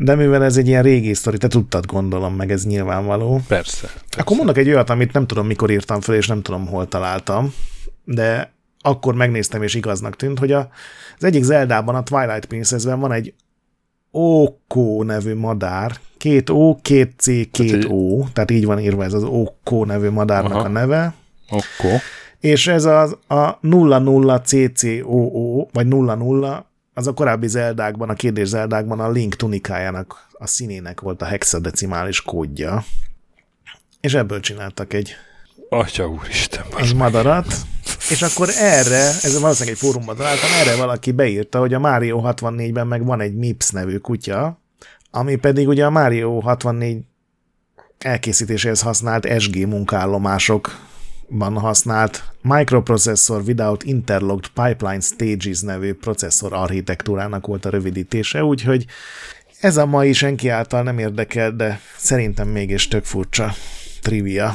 De mivel ez egy ilyen régi sztori, te tudtad gondolom, meg ez nyilvánvaló. Persze, persze. Akkor mondok egy olyat, amit nem tudom, mikor írtam fel, és nem tudom, hol találtam, de akkor megnéztem, és igaznak tűnt, hogy a, az egyik Zeldában, a Twilight Princessben van egy Oko nevű madár, két O, két C, két tehát, O, tehát így van írva ez az Oko nevű madárnak Aha. a neve. Oko. És ez az a 00 CCOO, vagy 00, az a korábbi Zeldákban, a kérdés Zeldákban a Link tunikájának, a színének volt a hexadecimális kódja. És ebből csináltak egy Atya úristen. Az madarat. És akkor erre, ez valószínűleg egy fórumban találtam, erre valaki beírta, hogy a Mario 64-ben meg van egy Mips nevű kutya, ami pedig ugye a Mario 64 elkészítéséhez használt SG munkállomásokban használt Microprocessor Without Interlocked Pipeline Stages nevű processzor architektúrának volt a rövidítése, úgyhogy ez a mai senki által nem érdekel, de szerintem mégis tök furcsa trivia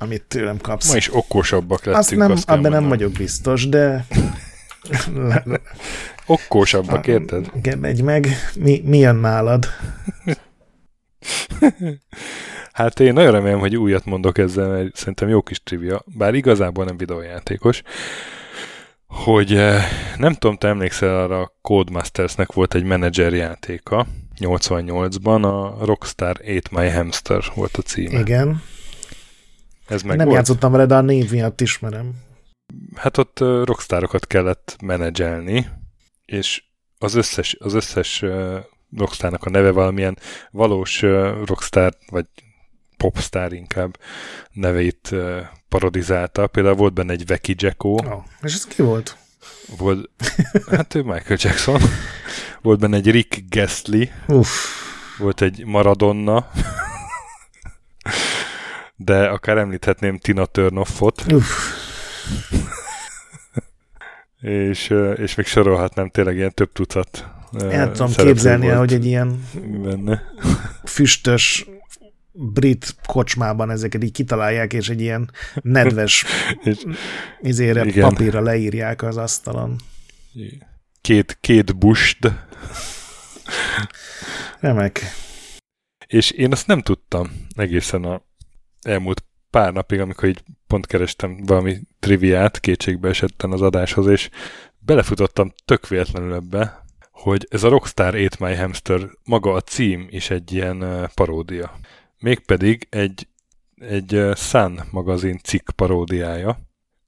amit tőlem kapsz. Ma is okosabbak lettünk. Azt nem, azt abban nem vagyok biztos, de... Okosabbak, érted? Igen, megy meg. Mi, mi jön nálad? hát én nagyon remélem, hogy újat mondok ezzel, mert szerintem jó kis trivia, bár igazából nem videójátékos, hogy eh, nem tudom, te emlékszel arra a Codemastersnek volt egy menedzser játéka, 88-ban a Rockstar 8 My Hamster volt a címe. Igen. Ez meg Nem volt? játszottam vele, de a név miatt ismerem. Hát ott uh, rockstarokat kellett menedzselni, és az összes, az összes uh, rockstarnak a neve valamilyen valós rockstar, vagy popstar inkább neveit uh, parodizálta. Például volt benne egy Veki Jacko. Oh. És ez ki volt? Volt, hát ő Michael Jackson. Volt benne egy Rick Gastly. Uff. Volt egy Maradona. De akár említhetném Tina Turnoffot. Uff. és, és még sorolhatnám tényleg ilyen több tucat. El tudom képzelni, hogy egy ilyen benne. füstös brit kocsmában ezeket így kitalálják, és egy ilyen nedves izére igen. papírra leírják az asztalon. Két, két bust. Remek. És én azt nem tudtam egészen a elmúlt pár napig, amikor így pont kerestem valami triviát, kétségbe esetten az adáshoz, és belefutottam tök véletlenül ebbe, hogy ez a Rockstar 8 My Hamster, maga a cím is egy ilyen paródia. Mégpedig egy, egy Sun magazin cikk paródiája.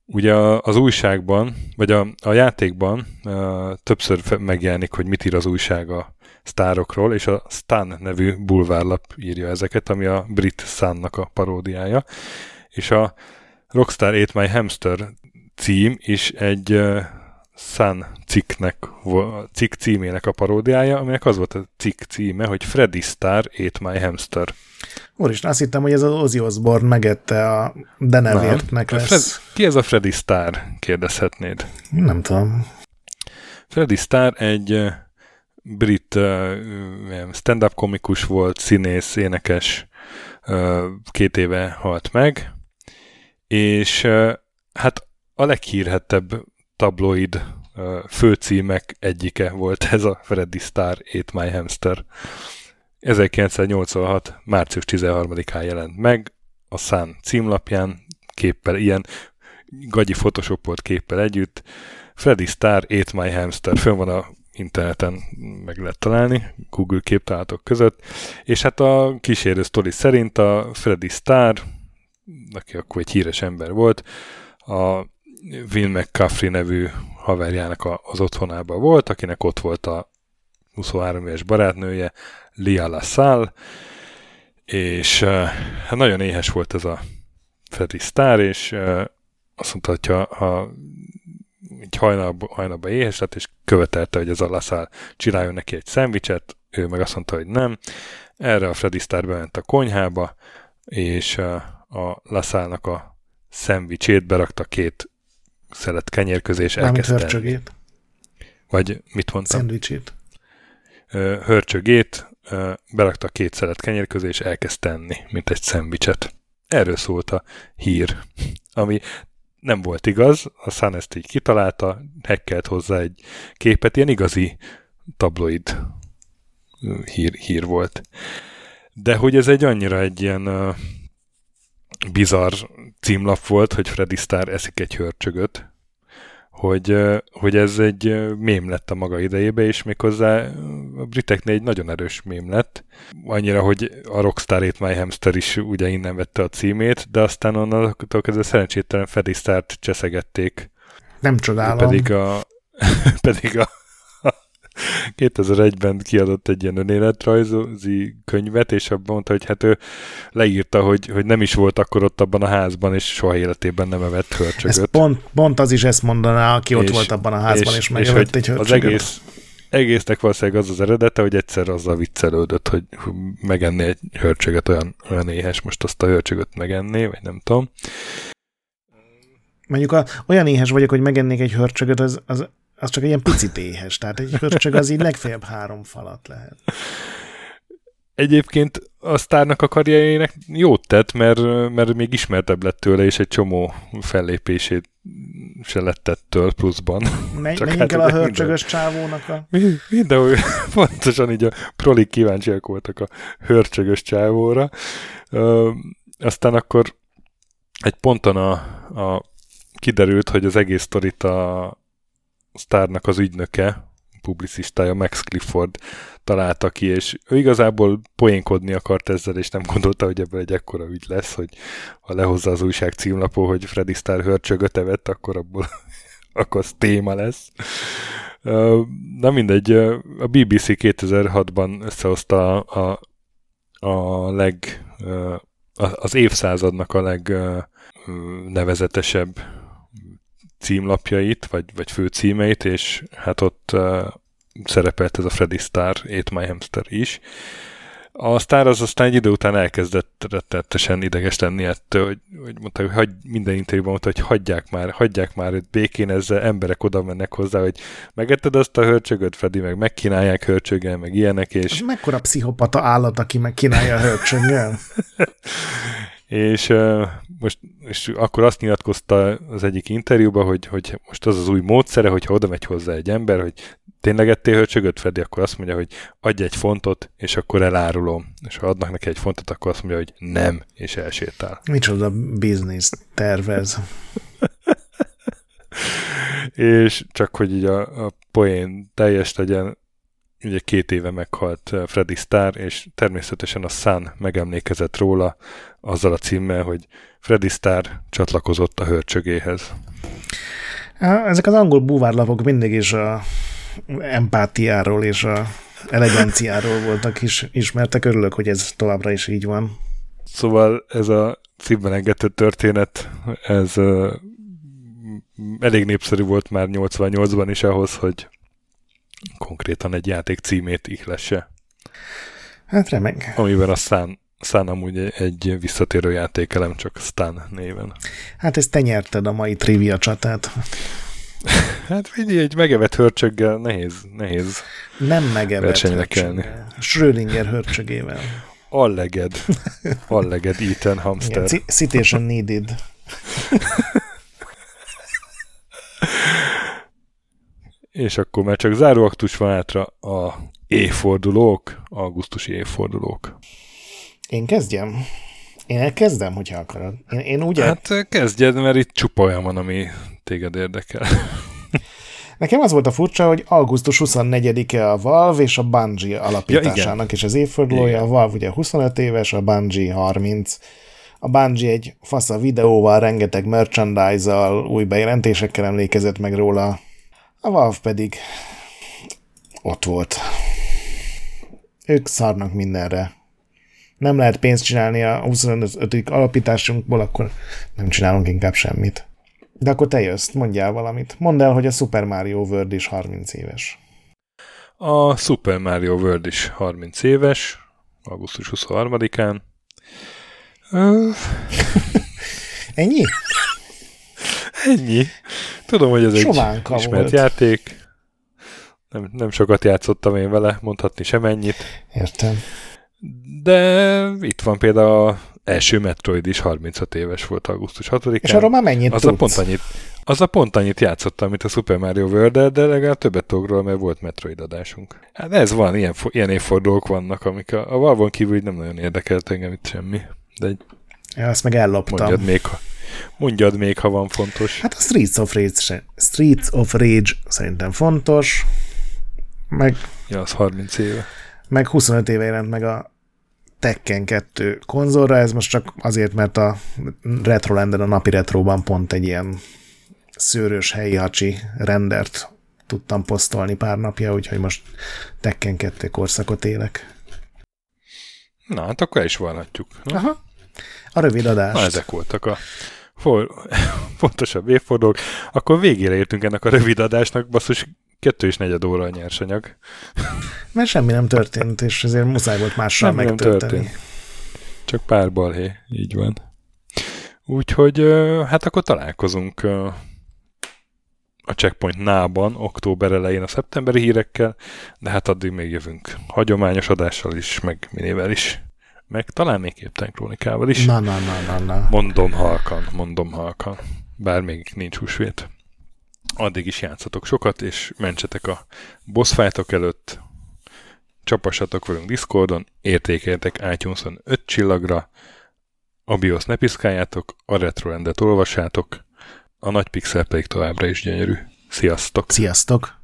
Ugye az újságban, vagy a, a játékban uh, többször megjelenik, hogy mit ír az újság a sztárokról, és a Stan nevű bulvárlap írja ezeket, ami a brit Sunnak a paródiája. És a Rockstar 8 My Hamster cím is egy uh, Sun cikknek, cikk címének a paródiája, aminek az volt a cikk címe, hogy Freddy Star 8 My Hamster. Úristen, azt hittem, hogy ez az Ozzy Osbourne megette a Denevértnek lesz. Fred, ki ez a Freddy Star? kérdezhetnéd. Nem tudom. Freddy Star egy brit stand-up komikus volt, színész, énekes, két éve halt meg, és hát a leghírhettebb tabloid főcímek egyike volt ez a Freddy Star 8 My Hamster. 1986. március 13-án jelent meg a Sun címlapján, képpel, ilyen gagyi photoshopolt képpel együtt. Freddy Star 8 My Hamster, fönn van a interneten meg lehet találni, Google képtalálatok között, és hát a kísérő sztori szerint a Freddy Star, aki akkor egy híres ember volt, a Will McCaffrey nevű haverjának az otthonában volt, akinek ott volt a 23 éves barátnője, Lia LaSalle, és hát nagyon éhes volt ez a Freddy Star, és azt mondta, hogy ha, ha így hajnalba, hajnalba éhes lett, és követelte, hogy ez a LaSalle csináljon neki egy szendvicset, ő meg azt mondta, hogy nem. Erre a Freddy Star bement a konyhába, és a LaSalle-nak a szendvicsét berakta két szelet kenyér közé, és elkezdte. Vagy mit mondtam? Szendvicsét. Hörcsögét, berakta két szelet kenyér közé, és elkezd tenni, mint egy szendvicset. Erről szólt a hír, ami nem volt igaz, a Sun ezt így kitalálta, hekkelt hozzá egy képet, ilyen igazi tabloid hír, hír volt. De hogy ez egy annyira egy ilyen bizarr címlap volt, hogy Freddy Star eszik egy hörcsögöt, hogy, hogy ez egy mém lett a maga idejébe, és méghozzá a briteknél egy nagyon erős mém lett. Annyira, hogy a Rockstar 8 My Hamster is ugye innen vette a címét, de aztán onnantól kezdve szerencsétlen Freddy Start cseszegették. Nem csodálom. Pedig a, pedig a 2001-ben kiadott egy ilyen önéletrajzi könyvet, és abban mondta, hogy hát ő leírta, hogy, hogy nem is volt akkor ott abban a házban, és soha életében nem evett hörcsögöt. Ez pont, pont az is ezt mondaná, aki ott és, volt abban a házban, és, és megevett egy hörcsögöt. Az egész, egésznek valószínűleg az az eredete, hogy egyszer azzal viccelődött, hogy megenni egy hörcsöget, olyan, olyan éhes, most azt a hörcsögöt megenné, vagy nem tudom. Mondjuk a, olyan éhes vagyok, hogy megennék egy hörcsögöt, az, az az csak egy ilyen picit éhes, tehát egy hörcsög az így legfeljebb három falat lehet. egyébként a sztárnak a karrierjének jót tett, mert, mert még ismertebb lett tőle, és egy csomó fellépését se lett ettől pluszban. Me- menjünk hát el a hörcsögös csávónak a... Mindenhol pontosan így a prolik kíváncsiak voltak a hörcsögös csávóra. Ö, aztán akkor egy ponton a, a kiderült, hogy az egész sztorit a sztárnak az ügynöke, publicistája Max Clifford találta ki, és ő igazából poénkodni akart ezzel, és nem gondolta, hogy ebből egy ekkora ügy lesz, hogy ha lehozza az újság címlapó, hogy Freddy Star hörcsögöt evett, akkor abból akkor az téma lesz. Na mindegy, a BBC 2006-ban összehozta a, a leg az évszázadnak a legnevezetesebb címlapjait, vagy, vagy főcímeit, és hát ott uh, szerepelt ez a Freddy Star, Ate My Hamster is. A Star az aztán egy idő után elkezdett rettetesen ideges lenni ettől, hogy, hogy mondta, hogy hagy, minden interjúban mondta, hogy hagyják már, hagyják már őt békén, ezzel emberek oda mennek hozzá, hogy megetted azt a hörcsögöt, Freddy, meg megkínálják hörcsöggel, meg ilyenek, és... Ez mekkora pszichopata állat, aki megkínálja a hörcsöggel? és most és akkor azt nyilatkozta az egyik interjúban, hogy, hogy most az az új módszere, hogyha oda megy hozzá egy ember, hogy tényleg ettél hölcsögöt, Freddy, akkor azt mondja, hogy adj egy fontot, és akkor elárulom. És ha adnak neki egy fontot, akkor azt mondja, hogy nem, és elsétál. Micsoda biznisz tervez. és csak hogy így a, a poén teljes legyen, ugye két éve meghalt Freddy Star, és természetesen a Sun megemlékezett róla azzal a címmel, hogy Freddy Star csatlakozott a hörcsögéhez. Ezek az angol búvárlapok mindig is a empátiáról és a eleganciáról voltak is ismertek. Örülök, hogy ez továbbra is így van. Szóval ez a címben engedett történet, ez uh, elég népszerű volt már 88-ban is ahhoz, hogy konkrétan egy játék címét ihlesse. Hát remek. Amiben a szán, amúgy egy visszatérő játékelem, csak Stan néven. Hát ezt te nyerted a mai trivia csatát. Hát figyelj, egy megevett hörcsöggel nehéz, nehéz Nem megevett kelni. Schrödinger hörcsögével. Alleged. Alleged Ethan Hamster. Igen, citation needed. És akkor már csak záróaktus van átra a évfordulók, augusztusi évfordulók. Én kezdjem? Én elkezdem, hogyha akarod. Én, én úgy Hát kezdjed, mert itt csupa olyan van, ami téged érdekel. Nekem az volt a furcsa, hogy augusztus 24-e a Valve és a Bungie alapításának ja, és az évfordulója. Igen. A Valve ugye 25 éves, a Bungie 30. A Bungie egy fasz a videóval, rengeteg merchandise-zal, új bejelentésekkel emlékezett meg róla. A Valve pedig ott volt. Ők szarnak mindenre. Nem lehet pénzt csinálni a 25. alapításunkból, akkor nem csinálunk inkább semmit. De akkor te jössz, mondjál valamit. Mondd el, hogy a Super Mario World is 30 éves. A Super Mario World is 30 éves, augusztus 23-án. Ennyi? Ennyi. Tudom, hogy ez Sovánka egy ismert volt. játék. Nem, nem sokat játszottam én vele, mondhatni sem ennyit. Értem. De itt van például a első Metroid is 35 éves volt augusztus 6-án. És arról már mennyit az tudsz? A pont annyit, az a pont annyit játszottam, mint a Super Mario world de legalább többet tudok róla, mert volt Metroid adásunk. Hát ez van, ilyen, ilyen évfordulók vannak, amik a, a Valvon kívül nem nagyon érdekelt engem itt semmi. De egy... Ja, azt meg elloptam. Mondjad még, ha, mondjad még, ha van fontos. Hát a Streets of Rage, Streets of Rage szerintem fontos, meg... Ja, az 30 éve. Meg 25 éve jelent meg a Tekken 2 konzolra, ez most csak azért, mert a Retrolanden a napi retróban pont egy ilyen szőrös helyi hacsi rendert tudtam posztolni pár napja, úgyhogy most Tekken 2 korszakot élek. Na, hát akkor is vallhatjuk. Aha. A rövid adás. Na, ezek voltak a fontosabb évfordulók. Akkor végére értünk ennek a rövid adásnak, basszus, kettő és negyed óra a nyersanyag. Mert semmi nem történt, és ezért muszáj volt mással semmi megtölteni. Nem történt. Csak pár balhé, így van. Úgyhogy hát akkor találkozunk a Checkpoint nában, október elején a szeptemberi hírekkel, de hát addig még jövünk hagyományos adással is, meg minével is. Meg talán még Képtelen Krónikával is. Na, na, na, na, na. Mondom halkan, mondom halkan. Bár még nincs húsvét. Addig is játszatok sokat, és mentsetek a boss előtt, csapassatok velünk Discordon, értékeljetek itunes 5 csillagra, a BIOS ne piszkáljátok, a retrorendet olvassátok, a nagy pixel pedig továbbra is gyönyörű. Sziasztok! Sziasztok!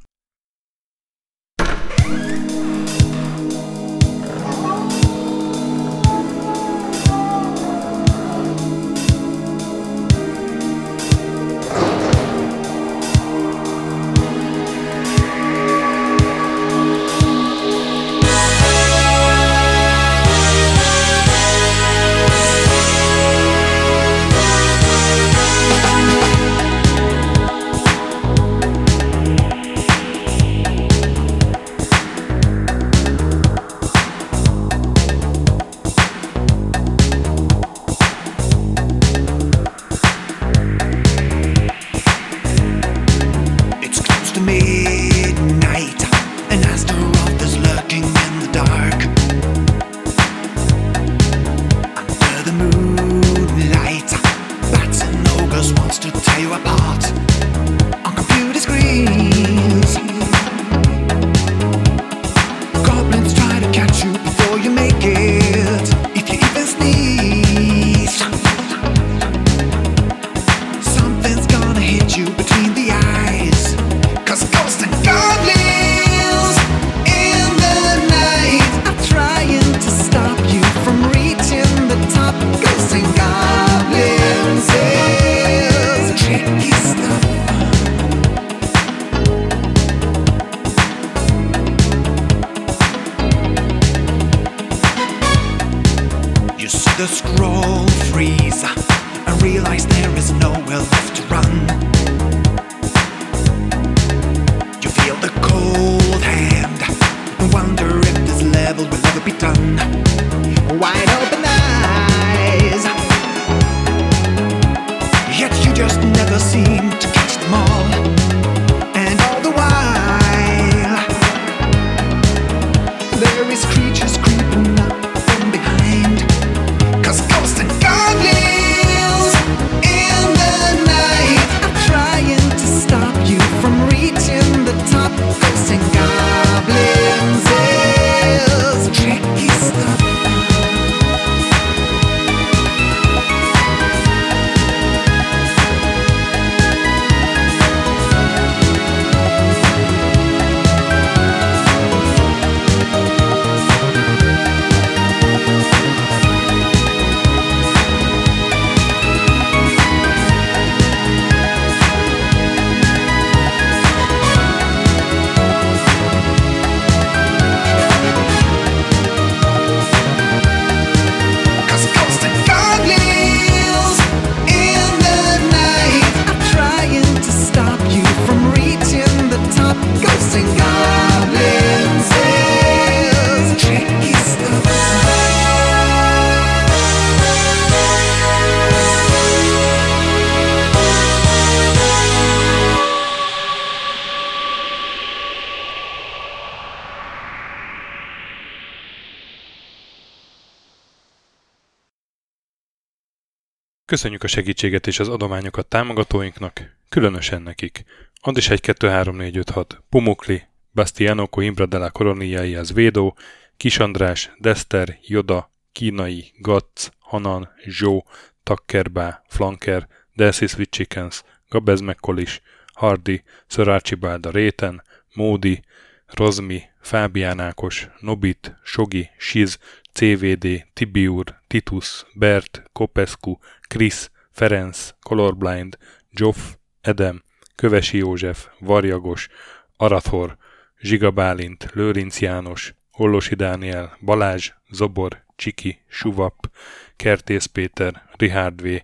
Köszönjük a segítséget és az adományokat támogatóinknak, különösen nekik. Andis 1 2 3 4 5 6, Pumukli, Bastianoko Imbra de la Coroniai az Védó, Kis András, Dester, Joda, Kínai, Gatz, Hanan, Zsó, Takkerbá, Flanker, Delsis with Chickens, Gabez Mekkolis, Hardy, Sir Archibald a Réten, Módi, Rozmi, Fábián Ákos, Nobit, Sogi, Siz, CVD, Tibiur, Titus, Bert, Kopescu, Krisz, Ferenc, Colorblind, Joff, Edem, Kövesi József, Varjagos, Arathor, Zsiga Bálint, Lőrinc János, Hollosi Dániel, Balázs, Zobor, Csiki, Suvap, Kertész Péter, Richard V,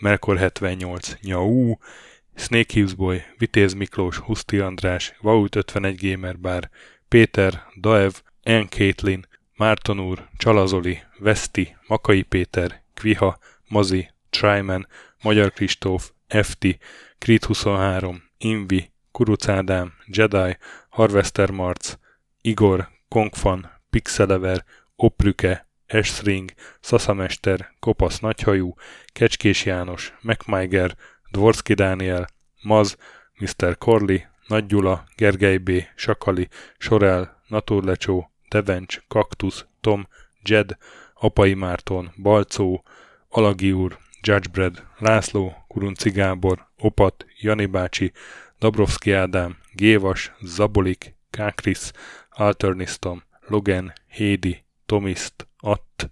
Melkor 78, Nyau, Snake Hughes Boy, Vitéz Miklós, Huszti András, Vaut 51 Gamer Bar, Péter, Daev, Ann Caitlin, Márton úr, Csalazoli, Veszti, Makai Péter, Kviha, Mazi, Tryman, Magyar Kristóf, FT, Krit 23, Invi, Kuruc Jedi, Harvester Marc, Igor, Kongfan, Pixelever, Oprüke, Esring, Szaszamester, Kopasz Nagyhajú, Kecskés János, MacMiger, Dvorski Dániel, Maz, Mr. Corley, Nagy Gyula, Gergely B., Sakali, Sorel, Naturlecsó, Devencs, Kaktusz, Tom, Jed, Apai Márton, Balcó, Alagi úr, Judgebred, László, Kurunci Gábor, Opat, Jani bácsi, Dabrowski Ádám, Gévas, Zabolik, Kákris, Alternisztom, Logan, Hédi, Tomiszt, Att,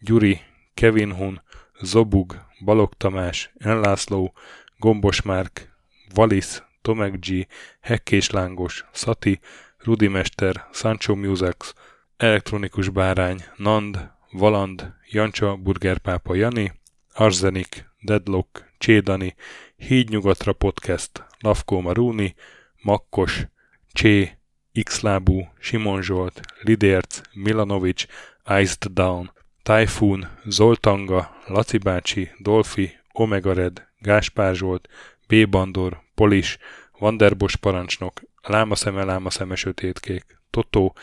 Gyuri, Kevin Hun, Zobug, Balog Tamás, Enlászló, Gombos Márk, Valisz, Tomek G, Hekkés Lángos, Szati, Rudimester, Sancho Musax, Elektronikus Bárány, Nand, Valand, Jancsa, Burgerpápa Jani, Arzenik, Deadlock, Csédani, Hídnyugatra Podcast, Lavkó Maruni, Makkos, Csé, Xlábú, Simon Zsolt, Lidérc, Milanovic, Iced Down, Typhoon, Zoltanga, Laci bácsi, Dolfi, Omega Red, Gáspár Zsolt, B. Bandor, Polis, Vanderbos parancsnok, Lámaszeme, Lámaszeme, Sötétkék, Totó,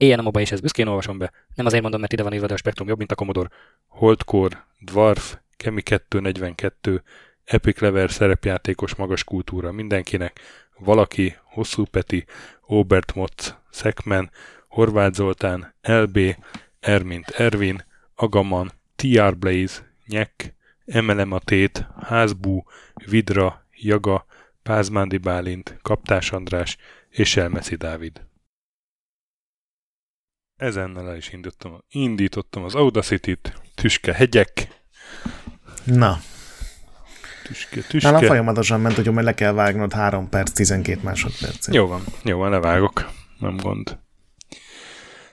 Éjjel a moba és ezt büszkén olvasom be. Nem azért mondom, mert ide van írva, de a spektrum jobb, mint a Commodore. Holdcore, Dwarf, Kemi 242, Epic Lever szerepjátékos magas kultúra mindenkinek, Valaki, Hosszú Peti, Obert Motz, Szekmen, Horváth Zoltán, LB, Ermint Ervin, Agaman, TR Blaze, Nyek, Emelem a Tét, Házbú, Vidra, Jaga, Pázmándi Bálint, Kaptás András és Elmeszi Dávid. Ezennel el is indítottam, indítottam az Audacity-t, Tüske hegyek, Na, Tüske, nálam Tüske. folyamatosan ment, hogy majd le kell vágnod 3 perc, 12 másodpercet. Jó van, jó van, levágok. Nem gond.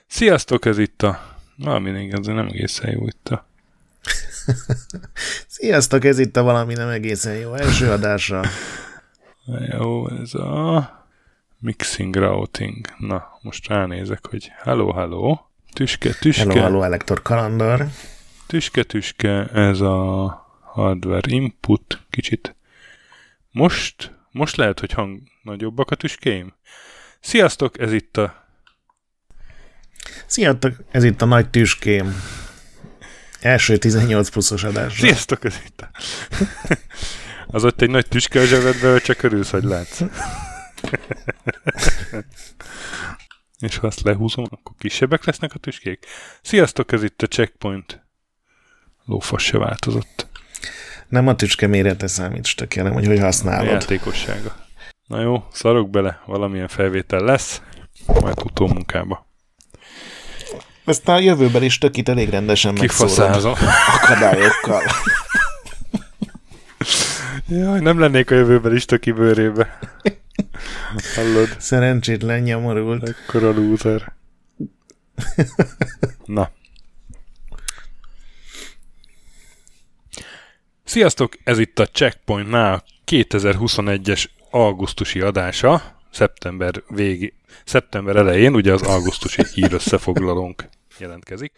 Sziasztok, ez itt a... Valami azért nem egészen jó itt a... Sziasztok, ez itt a valami nem egészen jó első adása. Jó, ez a... Mixing routing. Na, most ránézek, hogy hello, hello. Tüske, tüske, Hello, hello, Elektor Kalandor. tüske, tüske, ez a hardware input. Kicsit. Most, most lehet, hogy hang nagyobbak a tüskéim. Sziasztok, ez itt a Sziasztok, ez itt a nagy tüském. Első 18 pluszos adás. Sziasztok, ez itt. a- Az ott egy nagy tüske a zsebedbe, hogy csak örülsz, hogy látsz. És ha azt lehúzom, akkor kisebbek lesznek a tüskék. Sziasztok, ez itt a Checkpoint. Lófasz se változott. Nem a tüske mérete számít, stöki, hanem hogy hogy A használod. játékossága. Na jó, szarok bele, valamilyen felvétel lesz, majd utómunkába. Ezt a jövőben is tökit elég rendesen megszórod Kifaszázom. akadályokkal. Jaj, nem lennék a jövőben is töki bőrébe. Hallod? Szerencsétlen nyomorult. Ekkora lúzer. Na. Sziasztok, ez itt a Checkpointnál 2021-es augusztusi adása, szeptember végi, szeptember elején, ugye az augusztusi hír összefoglalónk jelentkezik.